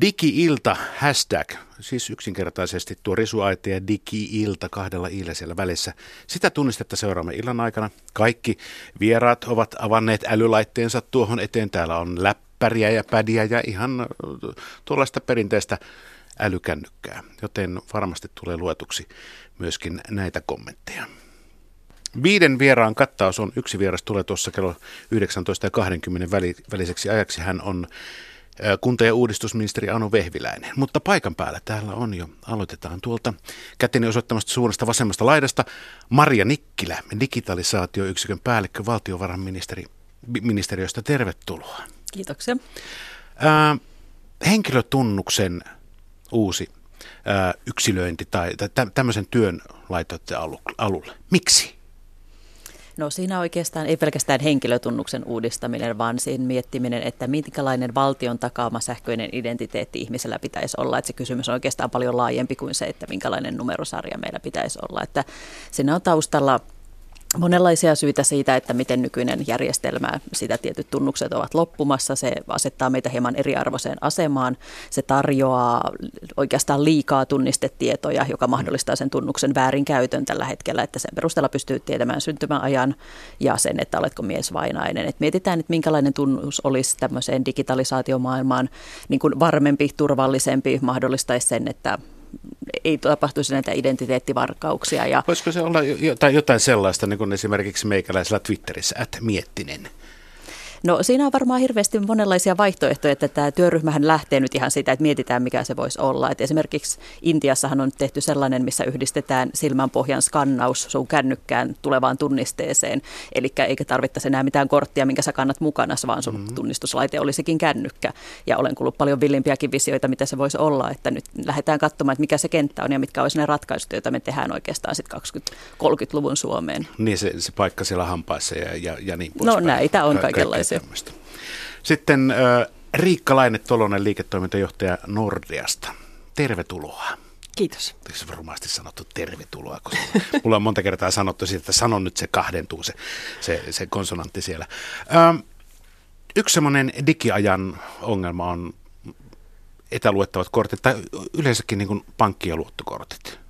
Digi-ilta hashtag, siis yksinkertaisesti tuo risuaite ja digi-ilta kahdella iillä siellä välissä. Sitä tunnistetta seuraamme illan aikana. Kaikki vieraat ovat avanneet älylaitteensa tuohon eteen. Täällä on läppäriä ja pädiä ja ihan tuollaista perinteistä älykännykkää, joten varmasti tulee luetuksi myöskin näitä kommentteja. Viiden vieraan kattaus on, yksi vieras tulee tuossa kello 19 ja 20 väliseksi ajaksi. Hän on kunta- ja uudistusministeri Anu Vehviläinen. Mutta paikan päällä täällä on jo, aloitetaan tuolta käteni osoittamasta suunnasta vasemmasta laidasta, Maria Nikkilä, digitalisaatioyksikön päällikkö valtiovarainministeriöstä. Tervetuloa. Kiitoksia. Ää, henkilötunnuksen uusi ää, yksilöinti tai, tai tämmöisen työn laitoitte alulle. Miksi? No siinä oikeastaan ei pelkästään henkilötunnuksen uudistaminen, vaan siinä miettiminen, että minkälainen valtion takaama sähköinen identiteetti ihmisellä pitäisi olla. Että se kysymys on oikeastaan paljon laajempi kuin se, että minkälainen numerosarja meillä pitäisi olla. Että siinä on taustalla monenlaisia syitä siitä, että miten nykyinen järjestelmä, sitä tietyt tunnukset ovat loppumassa. Se asettaa meitä hieman eriarvoiseen asemaan. Se tarjoaa oikeastaan liikaa tunnistetietoja, joka mahdollistaa sen tunnuksen väärinkäytön tällä hetkellä, että sen perusteella pystyy tietämään syntymäajan ja sen, että oletko mies vai nainen. Et mietitään, että minkälainen tunnus olisi tämmöiseen digitalisaatiomaailmaan niin kuin varmempi, turvallisempi, mahdollistaisi sen, että ei tapahtuisi näitä identiteettivarkauksia. Ja Voisiko se olla jotain, sellaista, niin kuin esimerkiksi meikäläisellä Twitterissä, että miettinen? No siinä on varmaan hirveästi monenlaisia vaihtoehtoja, että tämä työryhmähän lähtee nyt ihan siitä, että mietitään mikä se voisi olla. Et esimerkiksi Intiassahan on tehty sellainen, missä yhdistetään silmänpohjan skannaus sun kännykkään tulevaan tunnisteeseen. Eli eikä tarvittaisi enää mitään korttia, minkä sä kannat mukana, vaan sun mm-hmm. tunnistuslaite olisikin kännykkä. Ja olen kuullut paljon villimpiäkin visioita, mitä se voisi olla, että nyt lähdetään katsomaan, että mikä se kenttä on ja mitkä olisi ne ratkaisut, joita me tehdään oikeastaan sitten 20-30-luvun Suomeen. Niin se, se paikka siellä hampaissa ja, ja, ja niin poispäin. No näitä on kaikenlaisia tämmöistä. Sitten äh, Riikka Laine Tolonen, liiketoimintajohtaja Nordeasta. Tervetuloa. Kiitos. Eikö varmasti sanottu tervetuloa, koska mulla on monta kertaa sanottu siitä, että sanon nyt se kahdentuu se, se, se konsonantti siellä. Ähm, yksi semmoinen digiajan ongelma on etäluettavat kortit tai yleensäkin niin ja luottokortit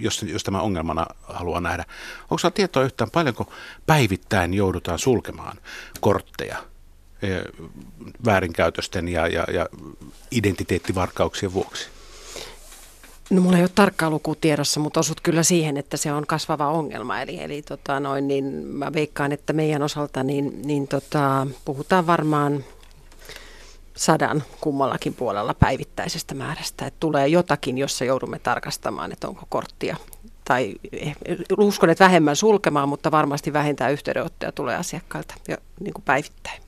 jos, jos tämä ongelmana haluaa nähdä. Onko sinulla tietoa yhtään paljonko päivittäin joudutaan sulkemaan kortteja väärinkäytösten ja, ja, ja identiteettivarkauksien vuoksi? No mulla ei ole tarkkaa lukua tiedossa, mutta osut kyllä siihen, että se on kasvava ongelma. Eli, eli tota noin, niin mä veikkaan, että meidän osalta niin, niin tota, puhutaan varmaan sadan kummallakin puolella päivittäisestä määrästä. Että tulee jotakin, jossa joudumme tarkastamaan, että onko korttia. Tai eh, uskon, että vähemmän sulkemaan, mutta varmasti vähintään yhteydenottoja tulee asiakkailta jo niin kuin päivittäin.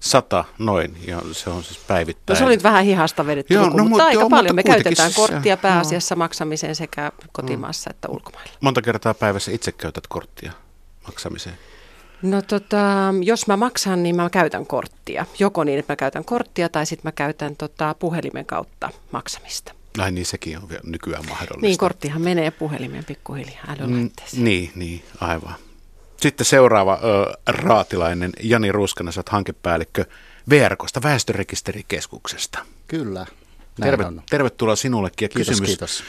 Sata noin, ja se on siis päivittäin. No se oli nyt vähän hihasta vedetty joo, luku, no, mutta aika joo, paljon. Me käytetään siis, korttia pääasiassa joo. maksamiseen sekä kotimaassa mm. että ulkomailla. Monta kertaa päivässä itse käytät korttia maksamiseen? No tota, jos mä maksan, niin mä käytän korttia. Joko niin, että mä käytän korttia tai sitten mä käytän tota, puhelimen kautta maksamista. Ai niin, sekin on vielä nykyään mahdollista. Niin, korttihan menee puhelimeen pikkuhiljaa älylaitteeseen. Mm, niin, niin, aivan. Sitten seuraava ö, raatilainen, Jani Ruskana, sä hankepäällikkö Verkosta, väestörekisterikeskuksesta. Kyllä, Terve, on. Tervetuloa sinullekin. Ja kiitos, kysymys, kiitos.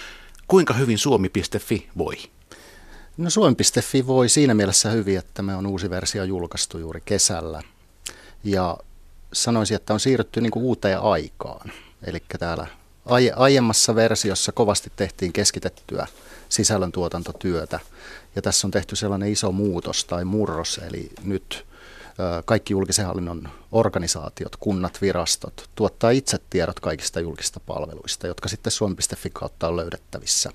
kuinka hyvin suomi.fi voi? No Suomi.fi voi siinä mielessä hyvin, että me on uusi versio julkaistu juuri kesällä. Ja sanoisin, että on siirrytty niin kuin uuteen aikaan. Eli täällä aie- aiemmassa versiossa kovasti tehtiin keskitettyä sisällöntuotantotyötä. Ja tässä on tehty sellainen iso muutos tai murros, eli nyt kaikki julkisen hallinnon organisaatiot, kunnat, virastot tuottaa itse tiedot kaikista julkista palveluista, jotka sitten suomi.fi kautta on löydettävissä.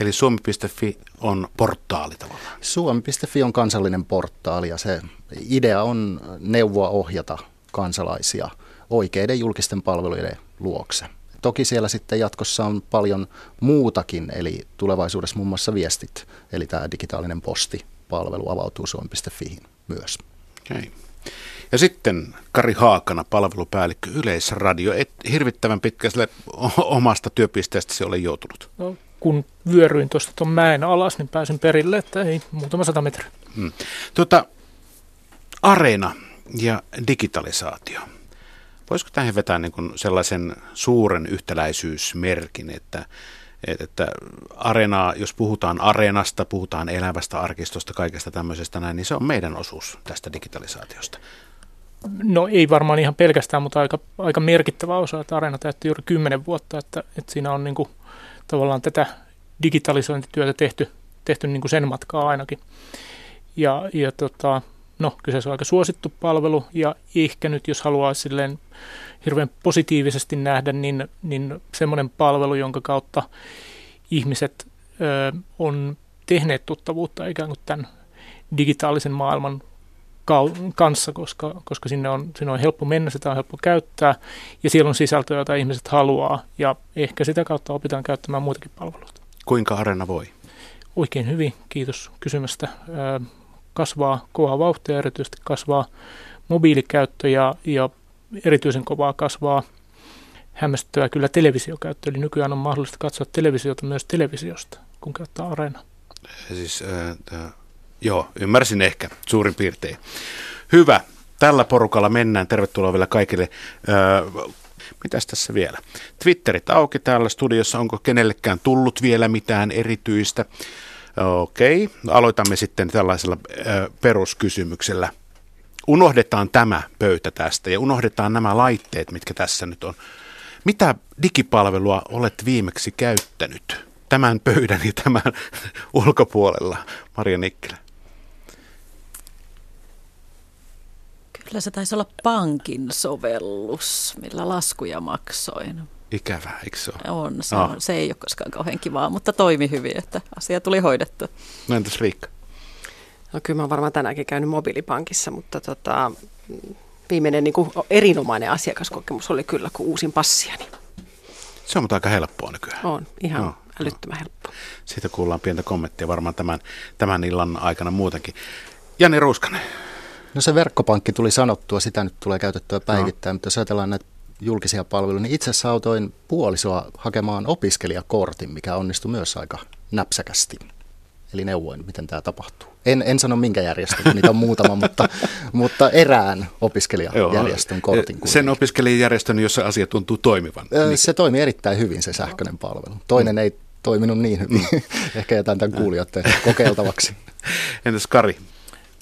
Eli suomi.fi on portaali tavallaan? Suomi.fi on kansallinen portaali ja se idea on neuvoa ohjata kansalaisia oikeiden julkisten palveluiden luokse. Toki siellä sitten jatkossa on paljon muutakin, eli tulevaisuudessa muun muassa viestit, eli tämä digitaalinen postipalvelu avautuu suomi.fiin myös. Okay. Ja sitten Kari Haakana, palvelupäällikkö Yleisradio. Et hirvittävän pitkälle omasta työpisteestäsi ole joutunut. No, kun vyöryin tuosta tuon mäen alas, niin pääsin perille, että ei muutama sata metriä. Hmm. Tuota, areena ja digitalisaatio. Voisiko tähän vetää niin kuin sellaisen suuren yhtäläisyysmerkin, että, että areenaa, jos puhutaan areenasta, puhutaan elävästä arkistosta, kaikesta tämmöisestä näin, niin se on meidän osuus tästä digitalisaatiosta. No ei varmaan ihan pelkästään, mutta aika, aika merkittävä osa, että Areena täytti juuri kymmenen vuotta, että, että siinä on niin kuin, tavallaan tätä digitalisointityötä tehty, tehty niin kuin sen matkaa ainakin. Ja, ja tota, no, kyseessä on aika suosittu palvelu ja ehkä nyt jos haluaa silleen hirveän positiivisesti nähdä, niin, niin semmoinen palvelu, jonka kautta ihmiset ö, on tehneet tuttavuutta ikään kuin tämän digitaalisen maailman kanssa, koska, koska sinne, on, sinne on helppo mennä, sitä on helppo käyttää ja siellä on sisältöä, jota ihmiset haluaa ja ehkä sitä kautta opitaan käyttämään muitakin palveluita. Kuinka Arena voi? Oikein hyvin, kiitos kysymästä. Kasvaa kovaa vauhtia, erityisesti kasvaa mobiilikäyttö ja, ja erityisen kovaa kasvaa hämmästyttävää kyllä televisiokäyttö. Eli nykyään on mahdollista katsoa televisiota myös televisiosta, kun käyttää Arena. Siis äh, Joo, ymmärsin ehkä suurin piirtein. Hyvä. Tällä porukalla mennään. Tervetuloa vielä kaikille. Öö, mitäs tässä vielä? Twitterit auki täällä studiossa. Onko kenellekään tullut vielä mitään erityistä? Okei, aloitamme sitten tällaisella ö, peruskysymyksellä. Unohdetaan tämä pöytä tästä ja unohdetaan nämä laitteet, mitkä tässä nyt on. Mitä digipalvelua olet viimeksi käyttänyt tämän pöydän ja tämän ulkopuolella, Maria Nikkilä? Kyllä se taisi olla pankin sovellus, millä laskuja maksoin. Ikävää, eikö se ole? On, se, on, se ei ole koskaan kauhean kivaa, mutta toimi hyvin, että asia tuli hoidettu. No entäs Riikka? No kyllä mä oon varmaan tänäänkin käynyt mobiilipankissa, mutta tota, viimeinen niin kuin erinomainen asiakaskokemus oli kyllä, kun uusin passiani. Se on mutta aika helppoa nykyään. On, ihan no, älyttömän no. helppoa. Siitä kuullaan pientä kommenttia varmaan tämän, tämän illan aikana muutenkin. Jani Ruuskanen, No se verkkopankki tuli sanottua, sitä nyt tulee käytettyä päivittäin, no. mutta jos ajatellaan näitä julkisia palveluja, niin itse asiassa autoin puolisoa hakemaan opiskelijakortin, mikä onnistui myös aika näpsäkästi. Eli neuvoin, miten tämä tapahtuu. En, en sano minkä järjestön, niitä on muutama, mutta, mutta erään opiskelijajärjestön kortin. Kuitenkin. Sen opiskelijajärjestön, jossa asia tuntuu toimivan. Niin. Se toimi erittäin hyvin se sähköinen palvelu. Toinen mm. ei toiminut niin hyvin. Mm. Ehkä jätän tämän kuulijoiden kokeiltavaksi. Entäs Kari,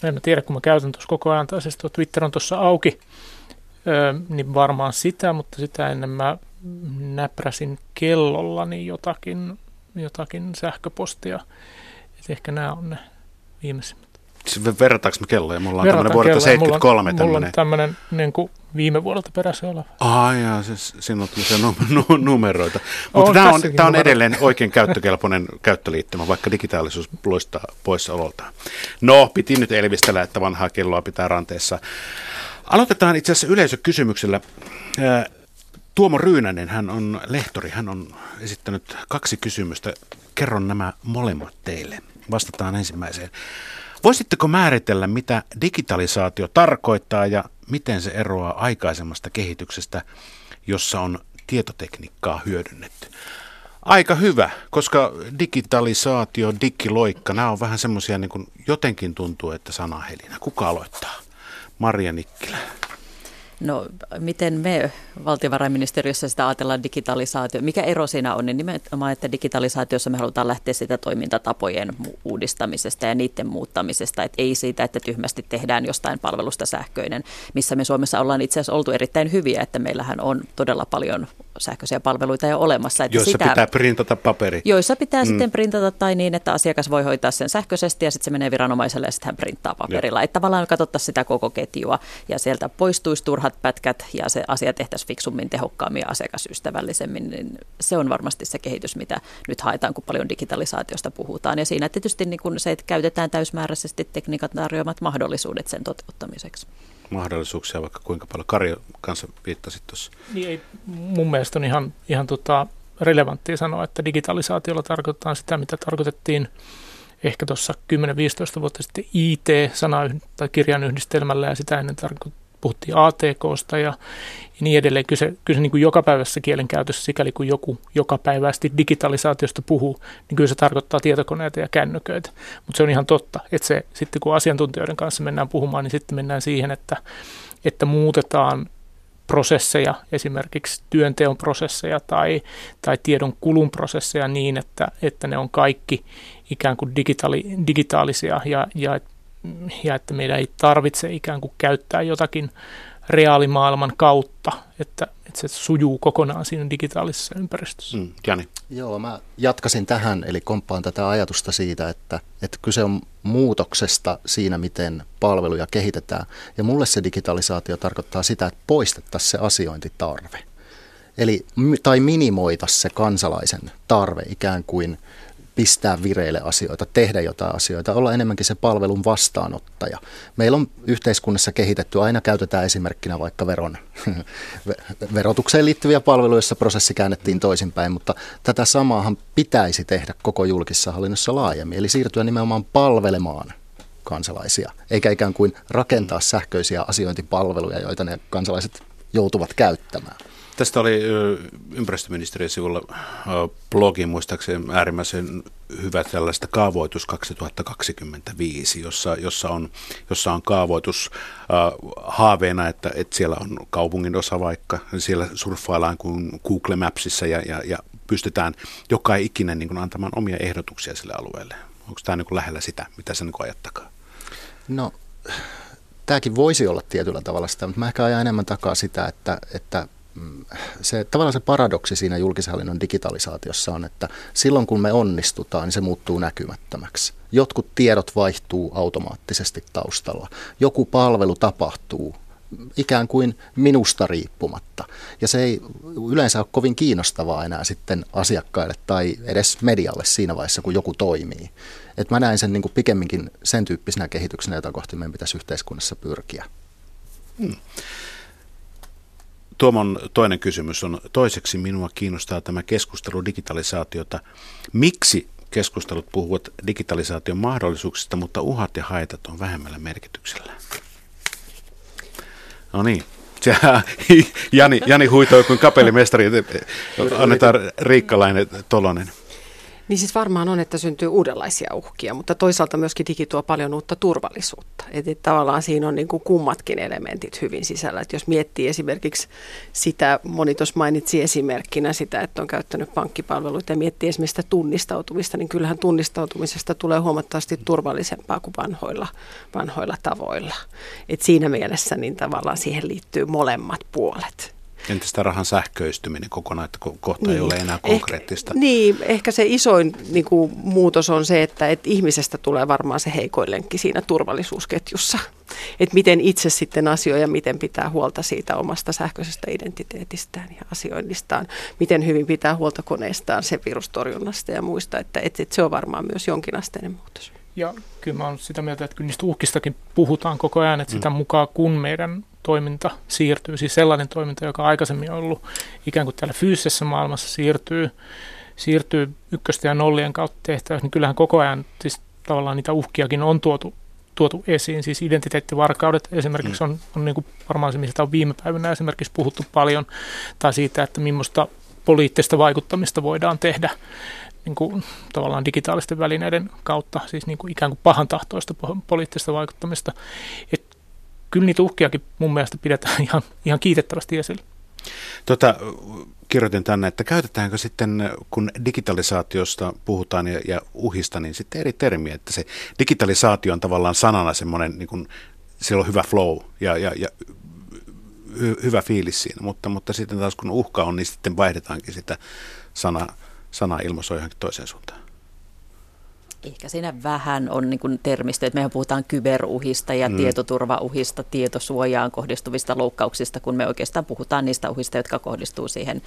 en mä tiedä, kun mä käytän tuossa koko ajan, tai siis Twitter on tuossa auki, niin varmaan sitä, mutta sitä ennen mä näpräsin kellollani jotakin, jotakin sähköpostia. Et ehkä nämä on ne viimeisimmät. Verrataanko me kelloja? Mulla on tämmöinen vuodelta 73 mulla on, mulla on tämmöinen niin kuin viime vuodelta perässä oleva. Ah, jaa, siis siinä on tämmöisiä numeroita. Mutta tämä on, tämä on edelleen oikein käyttökelpoinen käyttöliittymä, vaikka digitaalisuus loistaa poissaololtaan. No, piti nyt elvistellä, että vanhaa kelloa pitää ranteessa. Aloitetaan itse asiassa yleisökysymyksellä. Tuomo Ryynänen, hän on lehtori, hän on esittänyt kaksi kysymystä. Kerron nämä molemmat teille. Vastataan ensimmäiseen. Voisitteko määritellä, mitä digitalisaatio tarkoittaa ja miten se eroaa aikaisemmasta kehityksestä, jossa on tietotekniikkaa hyödynnetty? Aika hyvä, koska digitalisaatio, digiloikka, nämä on vähän semmoisia, niin kuin jotenkin tuntuu, että sanahelinä. Kuka aloittaa? Maria Nikkilä. No miten me valtiovarainministeriössä sitä ajatellaan digitalisaatio? Mikä ero siinä on? Niin nimenomaan, että digitalisaatiossa me halutaan lähteä sitä toimintatapojen uudistamisesta ja niiden muuttamisesta. Että ei siitä, että tyhmästi tehdään jostain palvelusta sähköinen, missä me Suomessa ollaan itse asiassa oltu erittäin hyviä, että meillähän on todella paljon sähköisiä palveluita jo olemassa. Että joissa sitä, pitää printata paperi. Joissa pitää mm. sitten printata tai niin, että asiakas voi hoitaa sen sähköisesti ja sitten se menee viranomaiselle ja sitten hän printtaa paperilla. Että tavallaan katsottaisiin sitä koko ketjua ja sieltä poistuisi turhat pätkät ja se asia tehtäisiin fiksummin, tehokkaammin ja asiakasystävällisemmin. Niin se on varmasti se kehitys, mitä nyt haetaan, kun paljon digitalisaatiosta puhutaan. Ja siinä tietysti niin kun se, että käytetään täysmääräisesti tekniikat tarjoamat mahdollisuudet sen toteuttamiseksi mahdollisuuksia, vaikka kuinka paljon Kari kanssa viittasit tuossa. Niin ei, mun mielestä on ihan, ihan tota relevanttia sanoa, että digitalisaatiolla tarkoitetaan sitä, mitä tarkoitettiin ehkä tuossa 10-15 vuotta sitten IT-sana tai kirjan yhdistelmällä ja sitä ennen tarko- puhuttiin ATKsta ja, niin edelleen. Kyse, kyse niin kuin jokapäiväisessä kielenkäytössä, sikäli kun joku jokapäiväisesti digitalisaatiosta puhuu, niin kyllä se tarkoittaa tietokoneita ja kännyköitä. Mutta se on ihan totta, että se, sitten kun asiantuntijoiden kanssa mennään puhumaan, niin sitten mennään siihen, että, että muutetaan prosesseja, esimerkiksi työnteon prosesseja tai, tai tiedon kulun prosesseja niin, että, että ne on kaikki ikään kuin digitaali, digitaalisia ja, ja, ja että meidän ei tarvitse ikään kuin käyttää jotakin reaalimaailman kautta, että, että se sujuu kokonaan siinä digitaalisessa ympäristössä. Mm, Jani. Joo, mä jatkasin tähän, eli komppaan tätä ajatusta siitä, että, että kyse on muutoksesta siinä, miten palveluja kehitetään. Ja mulle se digitalisaatio tarkoittaa sitä, että poistettaisiin se asiointitarve. Eli, tai minimoita se kansalaisen tarve ikään kuin pistää vireille asioita, tehdä jotain asioita, olla enemmänkin se palvelun vastaanottaja. Meillä on yhteiskunnassa kehitetty, aina käytetään esimerkkinä vaikka veron, verotukseen liittyviä palveluja, joissa prosessi käännettiin toisinpäin, mutta tätä samaahan pitäisi tehdä koko julkisessa hallinnossa laajemmin, eli siirtyä nimenomaan palvelemaan kansalaisia, eikä ikään kuin rakentaa sähköisiä asiointipalveluja, joita ne kansalaiset joutuvat käyttämään. Tästä oli ympäristöministeriön sivulla blogi muistaakseni äärimmäisen hyvä tällaista kaavoitus 2025, jossa, jossa, on, jossa on kaavoitus haaveena, että, että siellä on kaupungin osa vaikka, siellä surffaillaan kuin Google Mapsissa ja, ja, ja pystytään joka ikinen niin kuin antamaan omia ehdotuksia sille alueelle. Onko tämä niin kuin lähellä sitä, mitä sä niin ajattakaa? No, tämäkin voisi olla tietyllä tavalla sitä, mutta mä ehkä ajan enemmän takaa sitä, että, että se, tavallaan se paradoksi siinä julkishallinnon digitalisaatiossa on, että silloin kun me onnistutaan, niin se muuttuu näkymättömäksi. Jotkut tiedot vaihtuu automaattisesti taustalla. Joku palvelu tapahtuu ikään kuin minusta riippumatta. Ja se ei yleensä ole kovin kiinnostavaa enää sitten asiakkaille tai edes medialle siinä vaiheessa, kun joku toimii. Et mä näen sen niin kuin pikemminkin sen tyyppisenä kehityksenä, jota kohti meidän pitäisi yhteiskunnassa pyrkiä. Hmm. Tuomon toinen kysymys on, toiseksi minua kiinnostaa tämä keskustelu digitalisaatiota. Miksi keskustelut puhuvat digitalisaation mahdollisuuksista, mutta uhat ja haitat on vähemmällä merkityksellä? No niin, Jani, Jani huitoi kuin kapellimestari. Annetaan Riikkalainen Tolonen. Niin siis varmaan on, että syntyy uudenlaisia uhkia, mutta toisaalta myöskin digi tuo paljon uutta turvallisuutta. Että tavallaan siinä on niin kuin kummatkin elementit hyvin sisällä. Että jos miettii esimerkiksi sitä, moni mainitsi esimerkkinä sitä, että on käyttänyt pankkipalveluita ja miettii esimerkiksi sitä tunnistautumista, niin kyllähän tunnistautumisesta tulee huomattavasti turvallisempaa kuin vanhoilla, vanhoilla tavoilla. Et siinä mielessä niin tavallaan siihen liittyy molemmat puolet. Entä rahan sähköistyminen kokonaan, että kohta niin. ei ole enää konkreettista? Eh, niin, ehkä se isoin niin kuin, muutos on se, että, että ihmisestä tulee varmaan se heikoin lenkki siinä turvallisuusketjussa. Että miten itse sitten asioi ja miten pitää huolta siitä omasta sähköisestä identiteetistään ja asioinnistaan. Miten hyvin pitää huolta koneistaan, se virustorjunnasta ja muista. Että, että, että se on varmaan myös jonkinasteinen muutos. Ja kyllä mä olen sitä mieltä, että kyllä niistä uhkistakin puhutaan koko ajan, että sitä mukaan kun meidän toiminta siirtyy, siis sellainen toiminta, joka aikaisemmin on ollut ikään kuin täällä fyysisessä maailmassa siirtyy, siirtyy ykköstä ja nollien kautta tehtäväksi, niin kyllähän koko ajan siis tavallaan niitä uhkiakin on tuotu, tuotu esiin. Siis identiteettivarkaudet esimerkiksi mm. on, on niin kuin varmaan se, mistä on viime päivinä esimerkiksi puhuttu paljon, tai siitä, että millaista poliittista vaikuttamista voidaan tehdä niin kuin, tavallaan digitaalisten välineiden kautta, siis niin kuin ikään kuin pahan tahtoista poliittista vaikuttamista. Et kyllä niitä uhkiakin mun mielestä pidetään ihan, ihan kiitettävästi esillä. Tota, kirjoitin tänne, että käytetäänkö sitten, kun digitalisaatiosta puhutaan ja, ja uhista, niin sitten eri termiä, että se digitalisaatio on tavallaan sanana semmoinen, niin kuin, siellä on hyvä flow ja, ja, ja hy, hyvä fiilis siinä, mutta, mutta sitten taas kun uhka on, niin sitten vaihdetaankin sitä sana, sana ilmaisua johonkin toiseen suuntaan. Ehkä siinä vähän on niin kuin termistö, että mehän puhutaan kyberuhista ja mm. tietoturvauhista, tietosuojaan kohdistuvista loukkauksista, kun me oikeastaan puhutaan niistä uhista, jotka kohdistuu siihen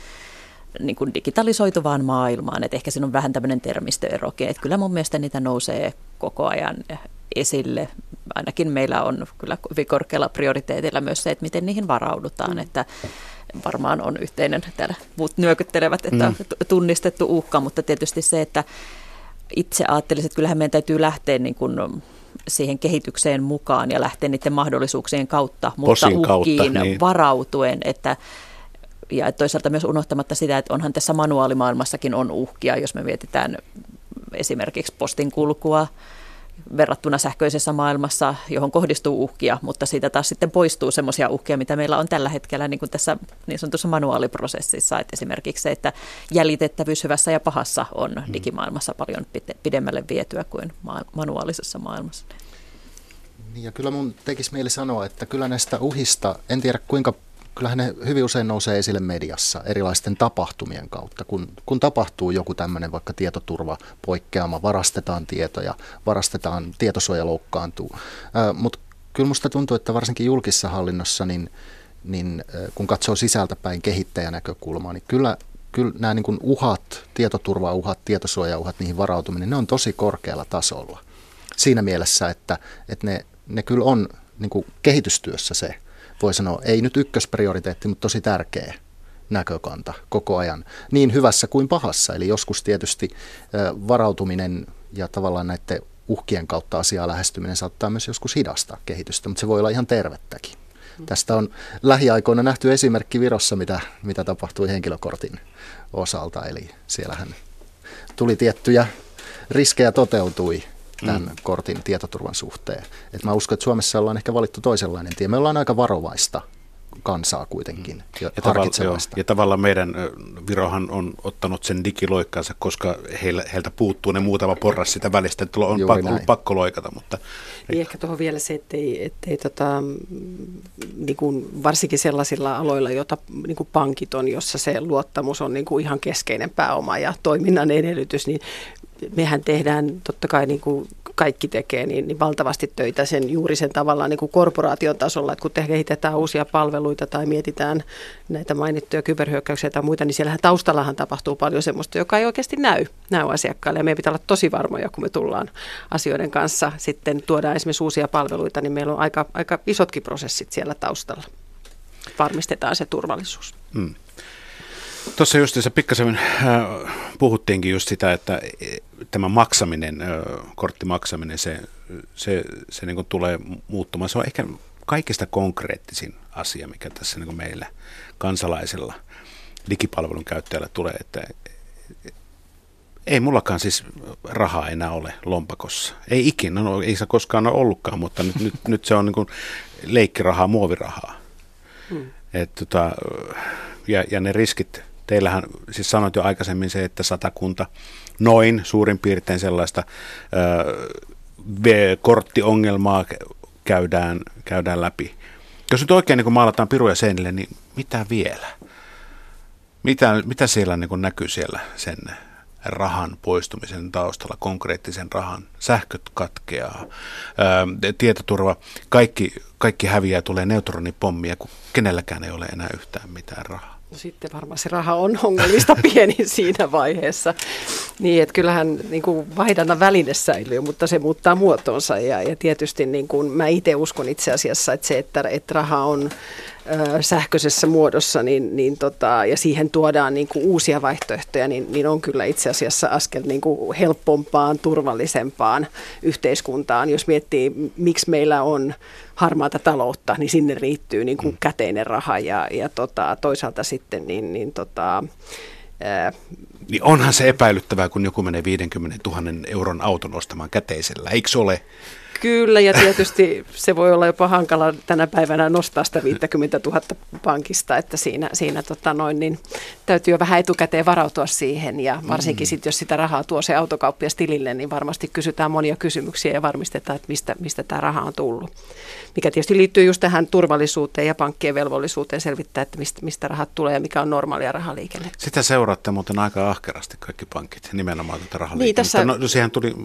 niin kuin digitalisoituvaan maailmaan. Että ehkä siinä on vähän tämmöinen termistöerokin. Että kyllä mun mielestä niitä nousee koko ajan esille. Ainakin meillä on kyllä hyvin korkealla prioriteetilla myös se, että miten niihin varaudutaan. Mm. Että varmaan on yhteinen, täällä muut nyökyttelevät, että mm. tunnistettu uhka, mutta tietysti se, että itse ajattelisin, että kyllähän meidän täytyy lähteä niin kuin siihen kehitykseen mukaan ja lähteä niiden mahdollisuuksien kautta, mutta Posin uhkiin kautta, niin. varautuen, että ja toisaalta myös unohtamatta sitä, että onhan tässä manuaalimaailmassakin on uhkia, jos me mietitään esimerkiksi postin kulkua, verrattuna sähköisessä maailmassa, johon kohdistuu uhkia, mutta siitä taas sitten poistuu semmoisia uhkia, mitä meillä on tällä hetkellä niin kuin tässä niin sanotussa manuaaliprosessissa. Että esimerkiksi se, että jäljitettävyys hyvässä ja pahassa on mm. digimaailmassa paljon pidemmälle vietyä kuin manuaalisessa maailmassa. Niin ja kyllä mun tekisi mieli sanoa, että kyllä näistä uhista, en tiedä kuinka kyllähän ne hyvin usein nousee esille mediassa erilaisten tapahtumien kautta. Kun, kun tapahtuu joku tämmöinen vaikka tietoturva poikkeama, varastetaan tietoja, varastetaan, tietosuoja loukkaantuu. Mutta kyllä musta tuntuu, että varsinkin julkisessa hallinnossa, niin, niin kun katsoo sisältäpäin kehittäjänäkökulmaa, niin kyllä, kyllä nämä niin uhat, tietoturvauhat, tietosuojauhat, niihin varautuminen, ne on tosi korkealla tasolla. Siinä mielessä, että, että ne, ne kyllä on niin kehitystyössä se, voi sanoa, ei nyt ykkösprioriteetti, mutta tosi tärkeä näkökanta koko ajan, niin hyvässä kuin pahassa. Eli joskus tietysti varautuminen ja tavallaan näiden uhkien kautta asiaa lähestyminen saattaa myös joskus hidastaa kehitystä, mutta se voi olla ihan tervettäkin. Mm. Tästä on lähiaikoina nähty esimerkki Virossa, mitä, mitä tapahtui henkilökortin osalta. Eli siellähän tuli tiettyjä riskejä toteutui tämän mm. kortin tietoturvan suhteen. Et mä uskon, että Suomessa ollaan ehkä valittu toisenlainen tie. Me ollaan aika varovaista kansaa kuitenkin mm. ja, ja, tavalla, joo, ja tavallaan meidän Virohan on ottanut sen digiloikkaansa, koska heillä, heiltä puuttuu ne muutama porras sitä välistä, että on pakko, ollut pakko loikata. Mutta, niin ehkä tuohon vielä se, ettei, ettei tota, niin kuin varsinkin sellaisilla aloilla, joita niin kuin pankit on, jossa se luottamus on niin kuin ihan keskeinen pääoma ja toiminnan edellytys, niin mehän tehdään totta kai niin kuin kaikki tekee niin, niin valtavasti töitä sen juuri sen tavallaan niin kuin korporaation tasolla, että kun te kehitetään uusia palveluita tai mietitään näitä mainittuja kyberhyökkäyksiä tai muita, niin siellähän taustallahan tapahtuu paljon sellaista, joka ei oikeasti näy, näy asiakkaille. Ja meidän pitää olla tosi varmoja, kun me tullaan asioiden kanssa sitten tuodaan esimerkiksi uusia palveluita, niin meillä on aika, aika isotkin prosessit siellä taustalla. Varmistetaan se turvallisuus. Hmm. Tuossa just se pikkasen äh, puhuttiinkin just sitä, että tämä maksaminen, äh, korttimaksaminen, se, se, se niin tulee muuttumaan. Se on ehkä kaikista konkreettisin asia, mikä tässä niin meillä kansalaisilla digipalvelun käyttäjällä tulee, että ei mullakaan siis rahaa enää ole lompakossa. Ei ikinä, no, ei se koskaan ole ollutkaan, mutta nyt, nyt, nyt se on niin leikkirahaa, muovirahaa. Hmm. Et, tota, ja, ja ne riskit Teillähän siis sanoit jo aikaisemmin se, että satakunta noin suurin piirtein sellaista ö, korttiongelmaa käydään, käydään läpi. Jos nyt oikein niin maalataan piruja seinille, niin mitä vielä? Mitä, mitä siellä niin näkyy siellä sen rahan poistumisen taustalla, konkreettisen rahan, sähköt katkeaa, ää, tietoturva, kaikki, kaikki häviää, tulee neutronipommia, kun kenelläkään ei ole enää yhtään mitään rahaa. No sitten varmaan se raha on ongelmista pieni siinä vaiheessa. Niin, että kyllähän niin kuin vaihdannan väline säilyy, mutta se muuttaa muotonsa. Ja, ja tietysti niin kuin mä itse uskon itse asiassa, että se, että, että raha on ö, sähköisessä muodossa niin, niin tota, ja siihen tuodaan niin kuin uusia vaihtoehtoja, niin, niin on kyllä itse asiassa askel niin kuin helpompaan, turvallisempaan yhteiskuntaan. Jos miettii, miksi meillä on harmaata taloutta, niin sinne riittyy niin kuin mm. käteinen raha ja, ja tota, toisaalta sitten niin, niin tota, ää, niin onhan se epäilyttävää, kun joku menee 50 000 euron auton ostamaan käteisellä, eikö ole? Kyllä, ja tietysti se voi olla jopa hankala tänä päivänä nostaa sitä 50 000 pankista, että siinä, siinä tota noin, niin täytyy jo vähän etukäteen varautua siihen, ja varsinkin mm. sit, jos sitä rahaa tuo se autokauppias tilille, niin varmasti kysytään monia kysymyksiä ja varmistetaan, että mistä, mistä tämä raha on tullut. Mikä tietysti liittyy just tähän turvallisuuteen ja pankkien velvollisuuteen selvittää, että mistä, mistä rahat tulee ja mikä on normaalia rahaliikenne. Sitä seuraatte muuten aika ahkerasti kaikki pankit, nimenomaan tätä rahaliikennettä. Niin, tässä... No, sehän tuli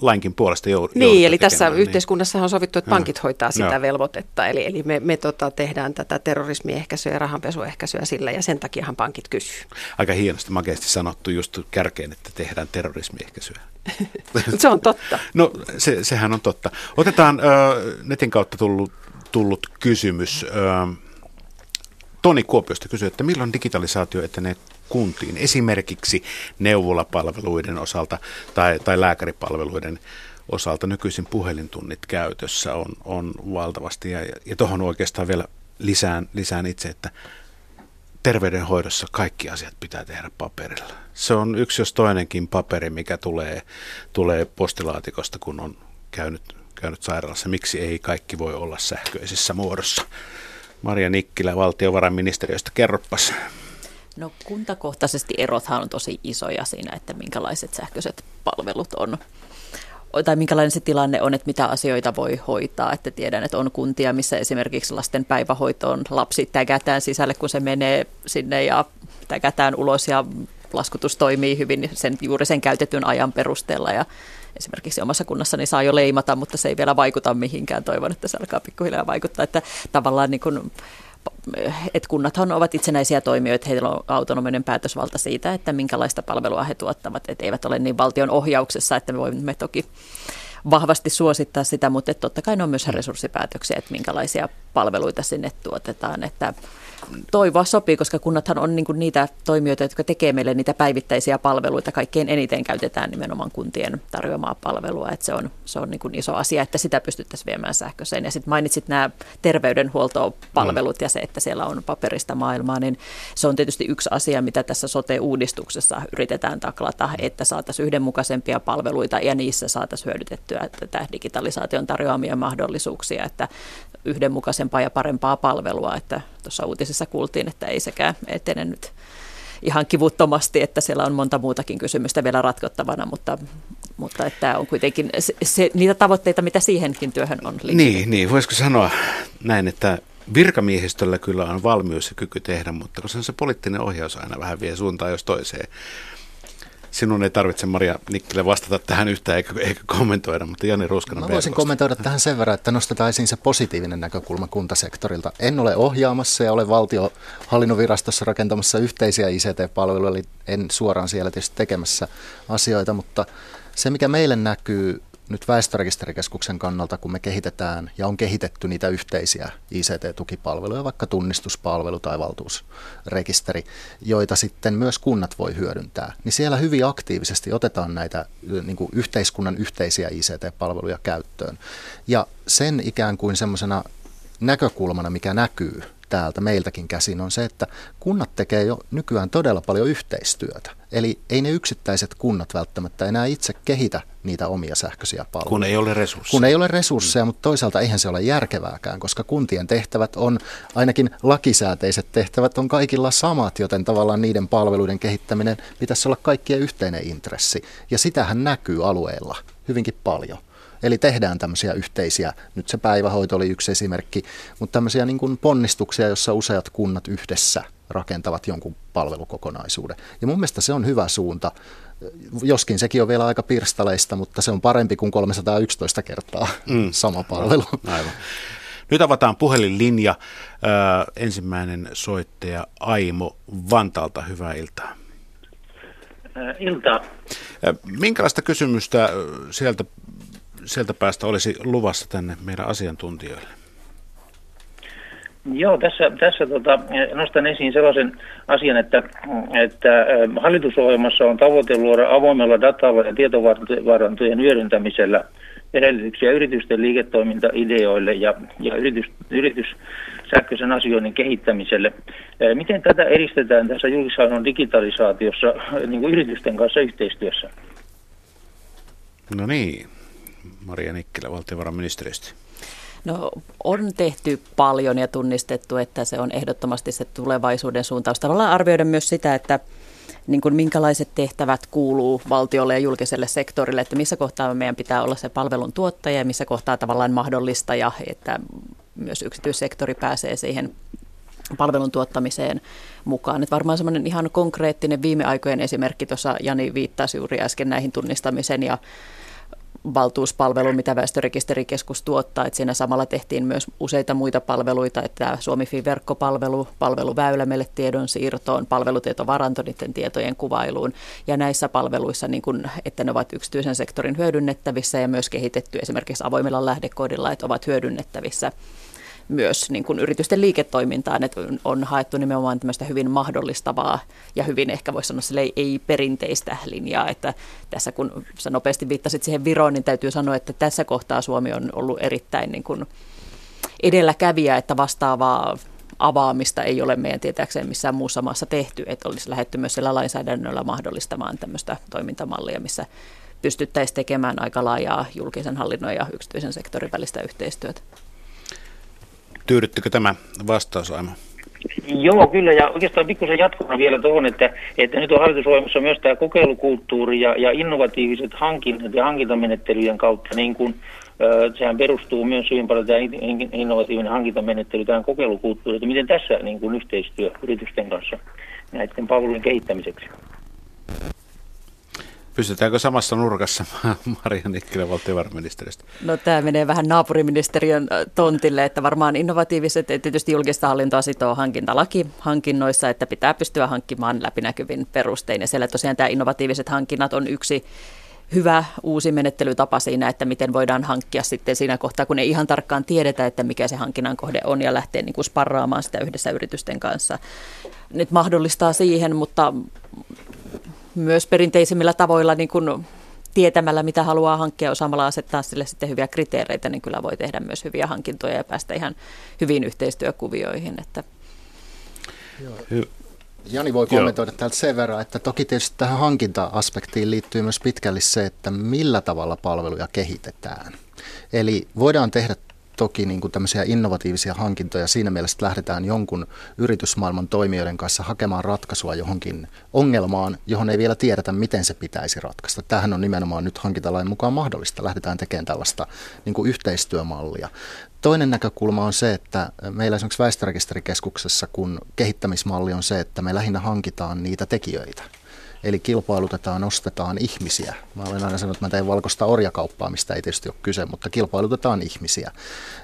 lainkin puolesta jouduttu Niin, eli tässä niin. yhteiskunnassa on sovittu, että pankit hoitaa sitä Joo. velvoitetta. Eli, eli me, me tota, tehdään tätä terrorismiehkäisyä ja rahanpesuehkäisyä sillä, ja sen takiahan pankit kysyy. Aika hienosti makeasti sanottu just kärkeen, että tehdään terrorismiehkäisyä. se on totta. no, se, sehän on totta. Otetaan ö, netin kautta tullut, tullut kysymys. Ö, Toni Kuopiosta kysyy, että milloin digitalisaatio etenee kuntiin, esimerkiksi neuvolapalveluiden osalta tai, tai lääkäripalveluiden osalta nykyisin puhelintunnit käytössä on, on valtavasti. Ja, ja tuohon oikeastaan vielä lisään, lisään itse, että terveydenhoidossa kaikki asiat pitää tehdä paperilla. Se on yksi jos toinenkin paperi, mikä tulee, tulee postilaatikosta, kun on käynyt, käynyt sairaalassa. Miksi ei kaikki voi olla sähköisessä muodossa? Maria Nikkilä valtiovarainministeriöstä, kerroppas. No kuntakohtaisesti erothan on tosi isoja siinä, että minkälaiset sähköiset palvelut on tai minkälainen se tilanne on, että mitä asioita voi hoitaa. Että tiedän, että on kuntia, missä esimerkiksi lasten päivähoitoon lapsi tägätään sisälle, kun se menee sinne ja tägätään ulos ja laskutus toimii hyvin sen, juuri sen käytetyn ajan perusteella ja esimerkiksi omassa kunnassani saa jo leimata, mutta se ei vielä vaikuta mihinkään. Toivon, että se alkaa pikkuhiljaa vaikuttaa, että tavallaan niin kuin että kunnathan ovat itsenäisiä toimijoita, heillä on autonominen päätösvalta siitä, että minkälaista palvelua he tuottavat, että eivät ole niin valtion ohjauksessa, että me voimme toki vahvasti suosittaa sitä, mutta totta kai ne on myös resurssipäätöksiä, että minkälaisia palveluita sinne tuotetaan, että toivoa sopii, koska kunnathan on niin niitä toimijoita, jotka tekee meille niitä päivittäisiä palveluita. Kaikkein eniten käytetään nimenomaan kuntien tarjoamaa palvelua. Että se on, se on niin iso asia, että sitä pystyttäisiin viemään sähköiseen. Ja sitten mainitsit nämä terveydenhuoltopalvelut ja se, että siellä on paperista maailmaa, niin se on tietysti yksi asia, mitä tässä sote-uudistuksessa yritetään taklata, että saataisiin yhdenmukaisempia palveluita ja niissä saataisiin hyödytettyä tätä digitalisaation tarjoamia mahdollisuuksia, että yhdenmukaisempaa ja parempaa palvelua, että tuossa uutisessa kuultiin, että ei sekään etene nyt ihan kivuttomasti, että siellä on monta muutakin kysymystä vielä ratkottavana, mutta, mutta että on kuitenkin se, se, niitä tavoitteita, mitä siihenkin työhön on liittynyt. Niin, niin, voisiko sanoa näin, että virkamiehistöllä kyllä on valmius ja kyky tehdä, mutta koska se poliittinen ohjaus aina vähän vie suuntaan jos toiseen, sinun ei tarvitse Maria Nikkilä vastata tähän yhtään eikä, eikä kommentoida, mutta Jani Ruskanen Mä voisin kommentoida tähän sen verran, että nostetaan esiin se positiivinen näkökulma kuntasektorilta. En ole ohjaamassa ja ole valtiohallinnon virastossa rakentamassa yhteisiä ICT-palveluja, eli en suoraan siellä tietysti tekemässä asioita, mutta se mikä meille näkyy nyt väestörekisterikeskuksen kannalta, kun me kehitetään ja on kehitetty niitä yhteisiä ICT-tukipalveluja, vaikka tunnistuspalvelu tai valtuusrekisteri, joita sitten myös kunnat voi hyödyntää, niin siellä hyvin aktiivisesti otetaan näitä niin kuin yhteiskunnan yhteisiä ICT-palveluja käyttöön. Ja sen ikään kuin semmoisena näkökulmana, mikä näkyy täältä meiltäkin käsin, on se, että kunnat tekee jo nykyään todella paljon yhteistyötä. Eli ei ne yksittäiset kunnat välttämättä enää itse kehitä niitä omia sähköisiä palveluja. Kun ei ole resursseja. Kun ei ole resursseja, mm. mutta toisaalta eihän se ole järkevääkään, koska kuntien tehtävät on, ainakin lakisääteiset tehtävät on kaikilla samat, joten tavallaan niiden palveluiden kehittäminen pitäisi olla kaikkien yhteinen intressi. Ja sitähän näkyy alueella hyvinkin paljon. Eli tehdään tämmöisiä yhteisiä, nyt se päivähoito oli yksi esimerkki, mutta tämmöisiä niin kuin ponnistuksia, jossa useat kunnat yhdessä rakentavat jonkun palvelukokonaisuuden. Ja mun mielestä se on hyvä suunta, joskin sekin on vielä aika pirstaleista, mutta se on parempi kuin 311 kertaa mm. sama palvelu. Aivan. Nyt avataan puhelinlinja. Ö, ensimmäinen soittaja Aimo Vantaalta, hyvää iltaa. Iltaa. Minkälaista kysymystä sieltä sieltä päästä olisi luvassa tänne meidän asiantuntijoille? Joo, tässä, tässä tota, nostan esiin sellaisen asian, että, että hallitusohjelmassa on tavoite luoda avoimella datalla ja tietovarantojen hyödyntämisellä edellytyksiä yritysten liiketoimintaideoille ja, ja yritys, yritys sähköisen asioinnin kehittämiselle. Miten tätä edistetään tässä julkishallinnon digitalisaatiossa niin kuin yritysten kanssa yhteistyössä? No niin, Maria Nikkilä valtiovarainministeriöstä? No on tehty paljon ja tunnistettu, että se on ehdottomasti se tulevaisuuden suuntaus. Tavallaan arvioida myös sitä, että niin kuin minkälaiset tehtävät kuuluu valtiolle ja julkiselle sektorille, että missä kohtaa meidän pitää olla se palvelun tuottaja ja missä kohtaa tavallaan mahdollista ja että myös yksityissektori pääsee siihen palvelun tuottamiseen mukaan. Että varmaan semmoinen ihan konkreettinen viime aikojen esimerkki, tuossa Jani viittasi juuri äsken näihin tunnistamisen ja valtuuspalvelu, mitä väestörekisterikeskus tuottaa. Että siinä samalla tehtiin myös useita muita palveluita, että Suomi-verkkopalvelu, palveluväylä meille tiedon siirtoon, palvelutietovaranto niiden tietojen kuvailuun. Ja näissä palveluissa, niin kun, että ne ovat yksityisen sektorin hyödynnettävissä ja myös kehitetty esimerkiksi avoimilla lähdekoodilla, että ovat hyödynnettävissä myös niin kuin yritysten liiketoimintaan, että on haettu nimenomaan tämmöistä hyvin mahdollistavaa ja hyvin ehkä voisi sanoa sille ei perinteistä linjaa, että tässä kun sä nopeasti viittasit siihen Viroon, niin täytyy sanoa, että tässä kohtaa Suomi on ollut erittäin niin kuin edelläkävijä, että vastaavaa avaamista ei ole meidän tietääkseen missään muussa maassa tehty, että olisi lähetty myös sillä lainsäädännöllä mahdollistamaan tämmöistä toimintamallia, missä pystyttäisiin tekemään aika laajaa julkisen hallinnon ja yksityisen sektorin välistä yhteistyötä. Tyydyttikö tämä vastaus, Aimo? Joo, kyllä, ja oikeastaan pikkusen jatkona vielä tuohon, että, että nyt on hallitusohjelmassa myös tämä kokeilukulttuuri ja, ja innovatiiviset hankinnat ja hankintamenettelyjen kautta, niin kuin sehän perustuu myös hyvin paljon tämä innovatiivinen hankintamenettely tähän kokeilukulttuuriin, että miten tässä niin kuin yhteistyö yritysten kanssa näiden palvelujen kehittämiseksi. Pystytäänkö samassa nurkassa Maria Nikkilä valtiovarainministeristä? No tämä menee vähän naapuriministeriön tontille, että varmaan innovatiiviset, tietysti julkista hallintoa sitoo hankintalaki hankinnoissa, että pitää pystyä hankkimaan läpinäkyvin perustein. Ja siellä tosiaan tämä innovatiiviset hankinnat on yksi hyvä uusi menettelytapa siinä, että miten voidaan hankkia sitten siinä kohtaa, kun ei ihan tarkkaan tiedetä, että mikä se hankinnan kohde on ja lähtee niin kuin sparraamaan sitä yhdessä yritysten kanssa. Nyt mahdollistaa siihen, mutta myös perinteisimmillä tavoilla niin kuin tietämällä, mitä haluaa hankkia, osaamalla asettaa sille sitten hyviä kriteereitä, niin kyllä voi tehdä myös hyviä hankintoja ja päästä ihan hyviin yhteistyökuvioihin. Että. Jani voi kommentoida Joo. täältä sen verran, että toki tietysti tähän hankinta-aspektiin liittyy myös pitkälle se, että millä tavalla palveluja kehitetään. Eli voidaan tehdä toki niin kuin tämmöisiä innovatiivisia hankintoja siinä mielessä, lähdetään jonkun yritysmaailman toimijoiden kanssa hakemaan ratkaisua johonkin ongelmaan, johon ei vielä tiedetä, miten se pitäisi ratkaista. Tähän on nimenomaan nyt hankintalain mukaan mahdollista. Lähdetään tekemään tällaista niin kuin yhteistyömallia. Toinen näkökulma on se, että meillä esimerkiksi väestörekisterikeskuksessa, kun kehittämismalli on se, että me lähinnä hankitaan niitä tekijöitä. Eli kilpailutetaan, ostetaan ihmisiä. Mä olen aina sanonut, että mä teen valkoista orjakauppaa, mistä ei tietysti ole kyse, mutta kilpailutetaan ihmisiä.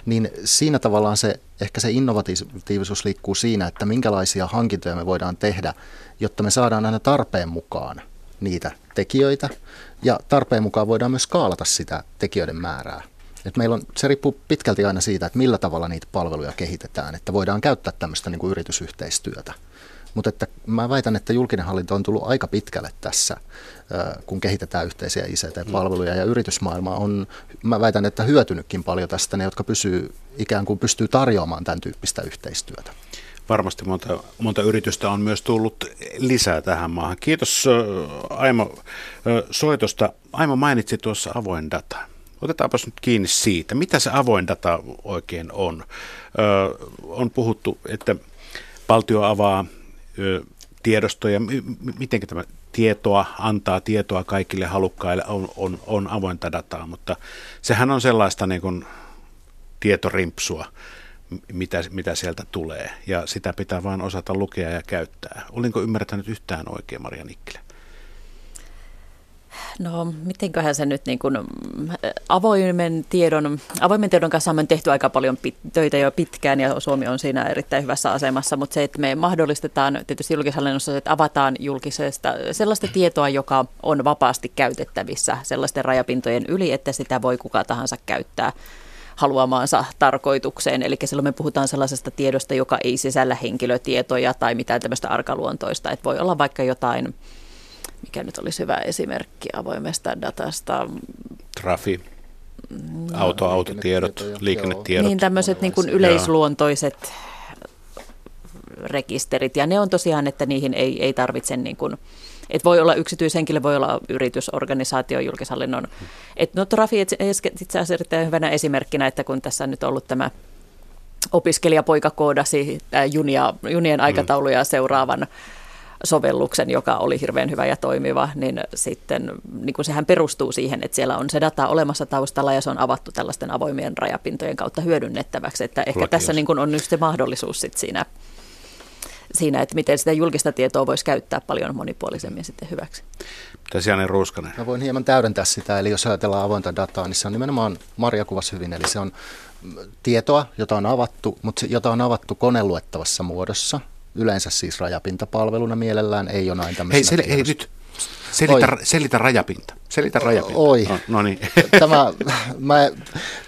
Niin siinä tavallaan se, ehkä se innovatiivisuus liikkuu siinä, että minkälaisia hankintoja me voidaan tehdä, jotta me saadaan aina tarpeen mukaan niitä tekijöitä. Ja tarpeen mukaan voidaan myös skaalata sitä tekijöiden määrää. Et meillä on, se riippuu pitkälti aina siitä, että millä tavalla niitä palveluja kehitetään, että voidaan käyttää tämmöistä niin kuin yritysyhteistyötä. Mutta että mä väitän, että julkinen hallinto on tullut aika pitkälle tässä, kun kehitetään yhteisiä ICT-palveluja ja yritysmaailma on, mä väitän, että hyötynytkin paljon tästä, ne jotka pysyy, ikään kuin pystyy tarjoamaan tämän tyyppistä yhteistyötä. Varmasti monta, monta yritystä on myös tullut lisää tähän maahan. Kiitos Aimo soitosta. Aimo mainitsi tuossa avoin data. Otetaanpas nyt kiinni siitä, mitä se avoin data oikein on. Ö, on puhuttu, että valtio avaa tiedostoja, miten tämä tietoa, antaa tietoa kaikille halukkaille, on, on, on avointa dataa, mutta sehän on sellaista niin kuin tietorimpsua, mitä, mitä sieltä tulee, ja sitä pitää vain osata lukea ja käyttää. Olinko ymmärtänyt yhtään oikein, Maria Nikkilä? No, mitenköhän se nyt niin kuin, avoimen, tiedon, avoimen tiedon kanssa on tehty aika paljon pit, töitä jo pitkään ja Suomi on siinä erittäin hyvässä asemassa, mutta se, että me mahdollistetaan tietysti julkishallinnossa, että avataan julkisesta sellaista tietoa, joka on vapaasti käytettävissä sellaisten rajapintojen yli, että sitä voi kuka tahansa käyttää haluamaansa tarkoitukseen. Eli silloin me puhutaan sellaisesta tiedosta, joka ei sisällä henkilötietoja tai mitään tämmöistä arkaluontoista. Että voi olla vaikka jotain mikä nyt olisi hyvä esimerkki avoimesta datasta. Trafi, no, auto, autotiedot, liikennetiedot. Niin tämmöiset niin kuin yleisluontoiset rekisterit. Ja ne on tosiaan, että niihin ei, ei tarvitse niin kuin, että voi olla yksityishenkilö, voi olla yritysorganisaatio, julkishallinnon. Et no Trafi itse asiassa erittäin hyvänä esimerkkinä, että kun tässä on nyt ollut tämä opiskelijapoika koodasi junia, junien aikatauluja seuraavan sovelluksen, joka oli hirveän hyvä ja toimiva, niin sitten niin kuin sehän perustuu siihen, että siellä on se data olemassa taustalla ja se on avattu tällaisten avoimien rajapintojen kautta hyödynnettäväksi. Että ehkä tässä niin kuin on nyt se mahdollisuus sit siinä, siinä, että miten sitä julkista tietoa voisi käyttää paljon monipuolisemmin sitten hyväksi. Tosiaan Ruuskanen. Mä voin hieman täydentää sitä, eli jos ajatellaan avointa dataa, niin se on nimenomaan Marja kuvasi hyvin, eli se on tietoa, jota on avattu, mutta jota on avattu koneluettavassa muodossa – yleensä siis rajapintapalveluna mielellään, ei ole näin tämmöisenä. Hei, sel- hei nyt, selitä, selitä rajapinta. Selitä rajapinta. Oi. No, no niin. Tämä, mä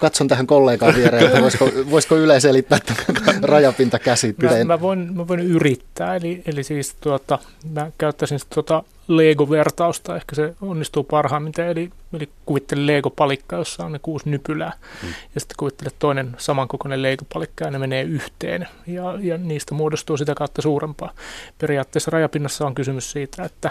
katson tähän kollegaan viereen, että voisiko, voisiko Yle selittää tämän rajapinta käsitteen. Mä, mä, voin, mä voin yrittää, eli, eli siis tuota, mä käyttäisin tuota Lego-vertausta, ehkä se onnistuu parhaimmin. Eli, eli kuvittele Lego-palikka, jossa on ne kuusi nypylää, mm. ja sitten kuvittele toinen samankokoinen Lego-palikka, ja ne menee yhteen, ja, ja niistä muodostuu sitä kautta suurempaa. Periaatteessa rajapinnassa on kysymys siitä, että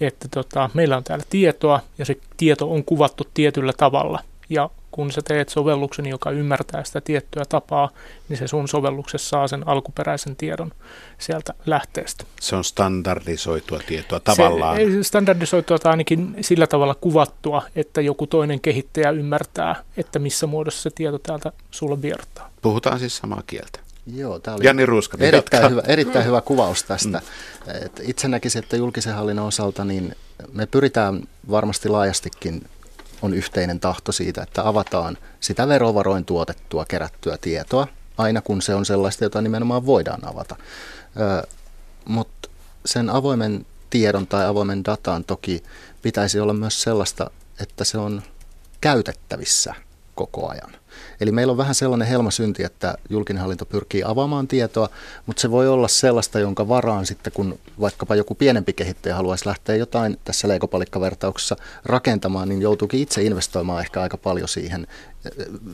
että tota, meillä on täällä tietoa, ja se tieto on kuvattu tietyllä tavalla. Ja kun sä teet sovelluksen, joka ymmärtää sitä tiettyä tapaa, niin se sun sovelluksessa saa sen alkuperäisen tiedon sieltä lähteestä. Se on standardisoitua tietoa tavallaan. Se, standardisoitua tai ainakin sillä tavalla kuvattua, että joku toinen kehittäjä ymmärtää, että missä muodossa se tieto täältä sulle viertaa. Puhutaan siis samaa kieltä. Joo, tämä oli Janni Ruuska, erittäin, hyvä, erittäin hyvä kuvaus tästä. Mm. Et itse näkisin, että julkisen hallinnon osalta niin me pyritään varmasti laajastikin on yhteinen tahto siitä, että avataan sitä verovaroin tuotettua, kerättyä tietoa, aina kun se on sellaista, jota nimenomaan voidaan avata. Mutta sen avoimen tiedon tai avoimen datan toki pitäisi olla myös sellaista, että se on käytettävissä koko ajan. Eli meillä on vähän sellainen helmasynti, että julkinen hallinto pyrkii avaamaan tietoa, mutta se voi olla sellaista, jonka varaan sitten, kun vaikkapa joku pienempi kehittäjä haluaisi lähteä jotain tässä leikopalikkavertauksessa rakentamaan, niin joutuukin itse investoimaan ehkä aika paljon siihen